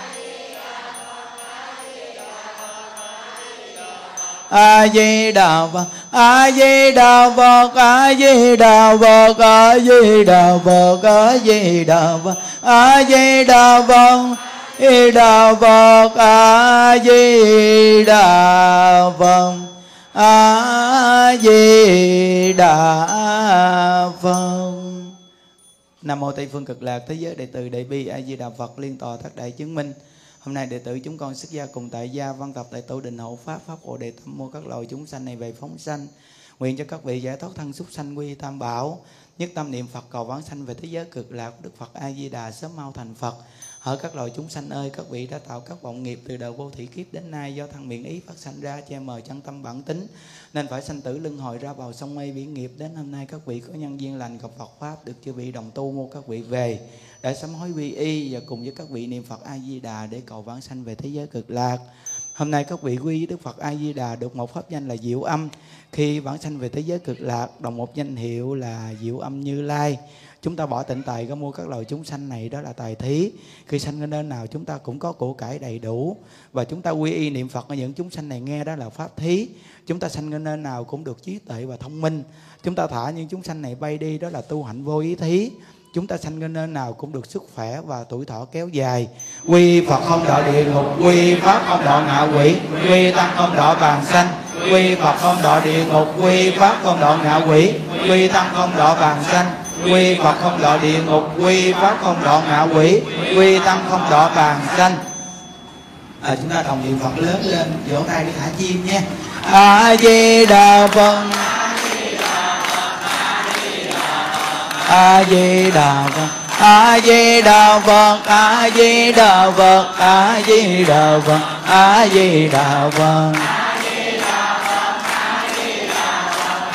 a di đà phật a di đà phật a di đà phật a di đà phật a di đà phật a di đà phật di đà phật a di đà phật a di đà phật nam mô tây phương cực lạc thế giới đệ tử đại bi a di đà phật liên tòa thất đại chứng minh. Hôm nay đệ tử chúng con xuất gia cùng tại gia văn tập tại tổ đình hậu pháp pháp hộ đệ tâm mua các loài chúng sanh này về phóng sanh. Nguyện cho các vị giải thoát thân xúc sanh quy tam bảo, nhất tâm niệm Phật cầu vãng sanh về thế giới cực lạc Đức Phật A Di Đà sớm mau thành Phật. Hỡi các loài chúng sanh ơi, các vị đã tạo các vọng nghiệp từ đầu vô thủy kiếp đến nay do thằng miệng ý phát sanh ra che mờ chân tâm bản tính nên phải sanh tử luân hồi ra vào sông mây biển nghiệp đến hôm nay các vị có nhân duyên lành gặp Phật pháp được chư vị đồng tu mua các vị về để sám hối quy y và cùng với các vị niệm Phật A Di Đà để cầu vãng sanh về thế giới cực lạc. Hôm nay các vị quy Đức Phật A Di Đà được một pháp danh là Diệu Âm. Khi vãng sanh về thế giới cực lạc đồng một danh hiệu là Diệu Âm Như Lai. Chúng ta bỏ tịnh tài, có mua các loài chúng sanh này, đó là tài thí. Khi sanh ở nơi nào, chúng ta cũng có của cải đầy đủ và chúng ta quy y niệm Phật ở những chúng sanh này nghe đó là pháp thí. Chúng ta sanh ở nơi nào cũng được trí tuệ và thông minh. Chúng ta thả những chúng sanh này bay đi, đó là tu hạnh vô ý thí chúng ta sanh lên nơi nào cũng được sức khỏe và tuổi thọ kéo dài quy phật không đọa địa ngục, quy pháp không đọa ngạ quỷ, quy tăng không đọa bàn sanh quy phật không đọa địa ngục, quy pháp không đọa ngạ quỷ, quy tăng không đọa bàn sanh quy phật không đọa địa ngục quy pháp không đọa ngạ quỷ quy tâm không đọa bàn sanh à, chúng ta đồng niệm phật lớn lên vỗ tay đi thả chim nhé. a di đà phật. A di đà phật. A di đà phật a di đà phật a di đà phật a di đà phật.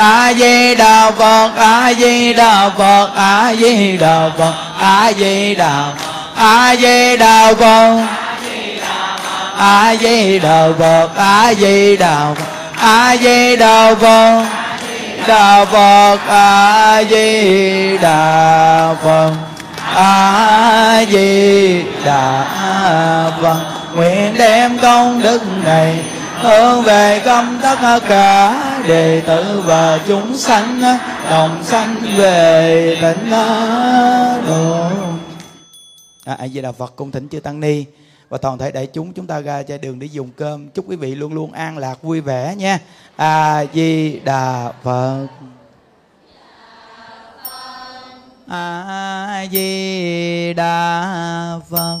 a di đà phật a di đà phật a di đà phật a di đà a di đà phật a di đà phật a di đà phật a di đà phật đà phật a di đà phật a di đà phật nguyện đem công đức này hướng về công tất cả đệ tử và chúng sanh đồng sanh về tịnh độ. À, a di đà phật cung thỉnh chư tăng ni và toàn thể đại chúng chúng ta ra trên đường để dùng cơm. Chúc quý vị luôn luôn an lạc vui vẻ nha. A di đà phật. A di đà phật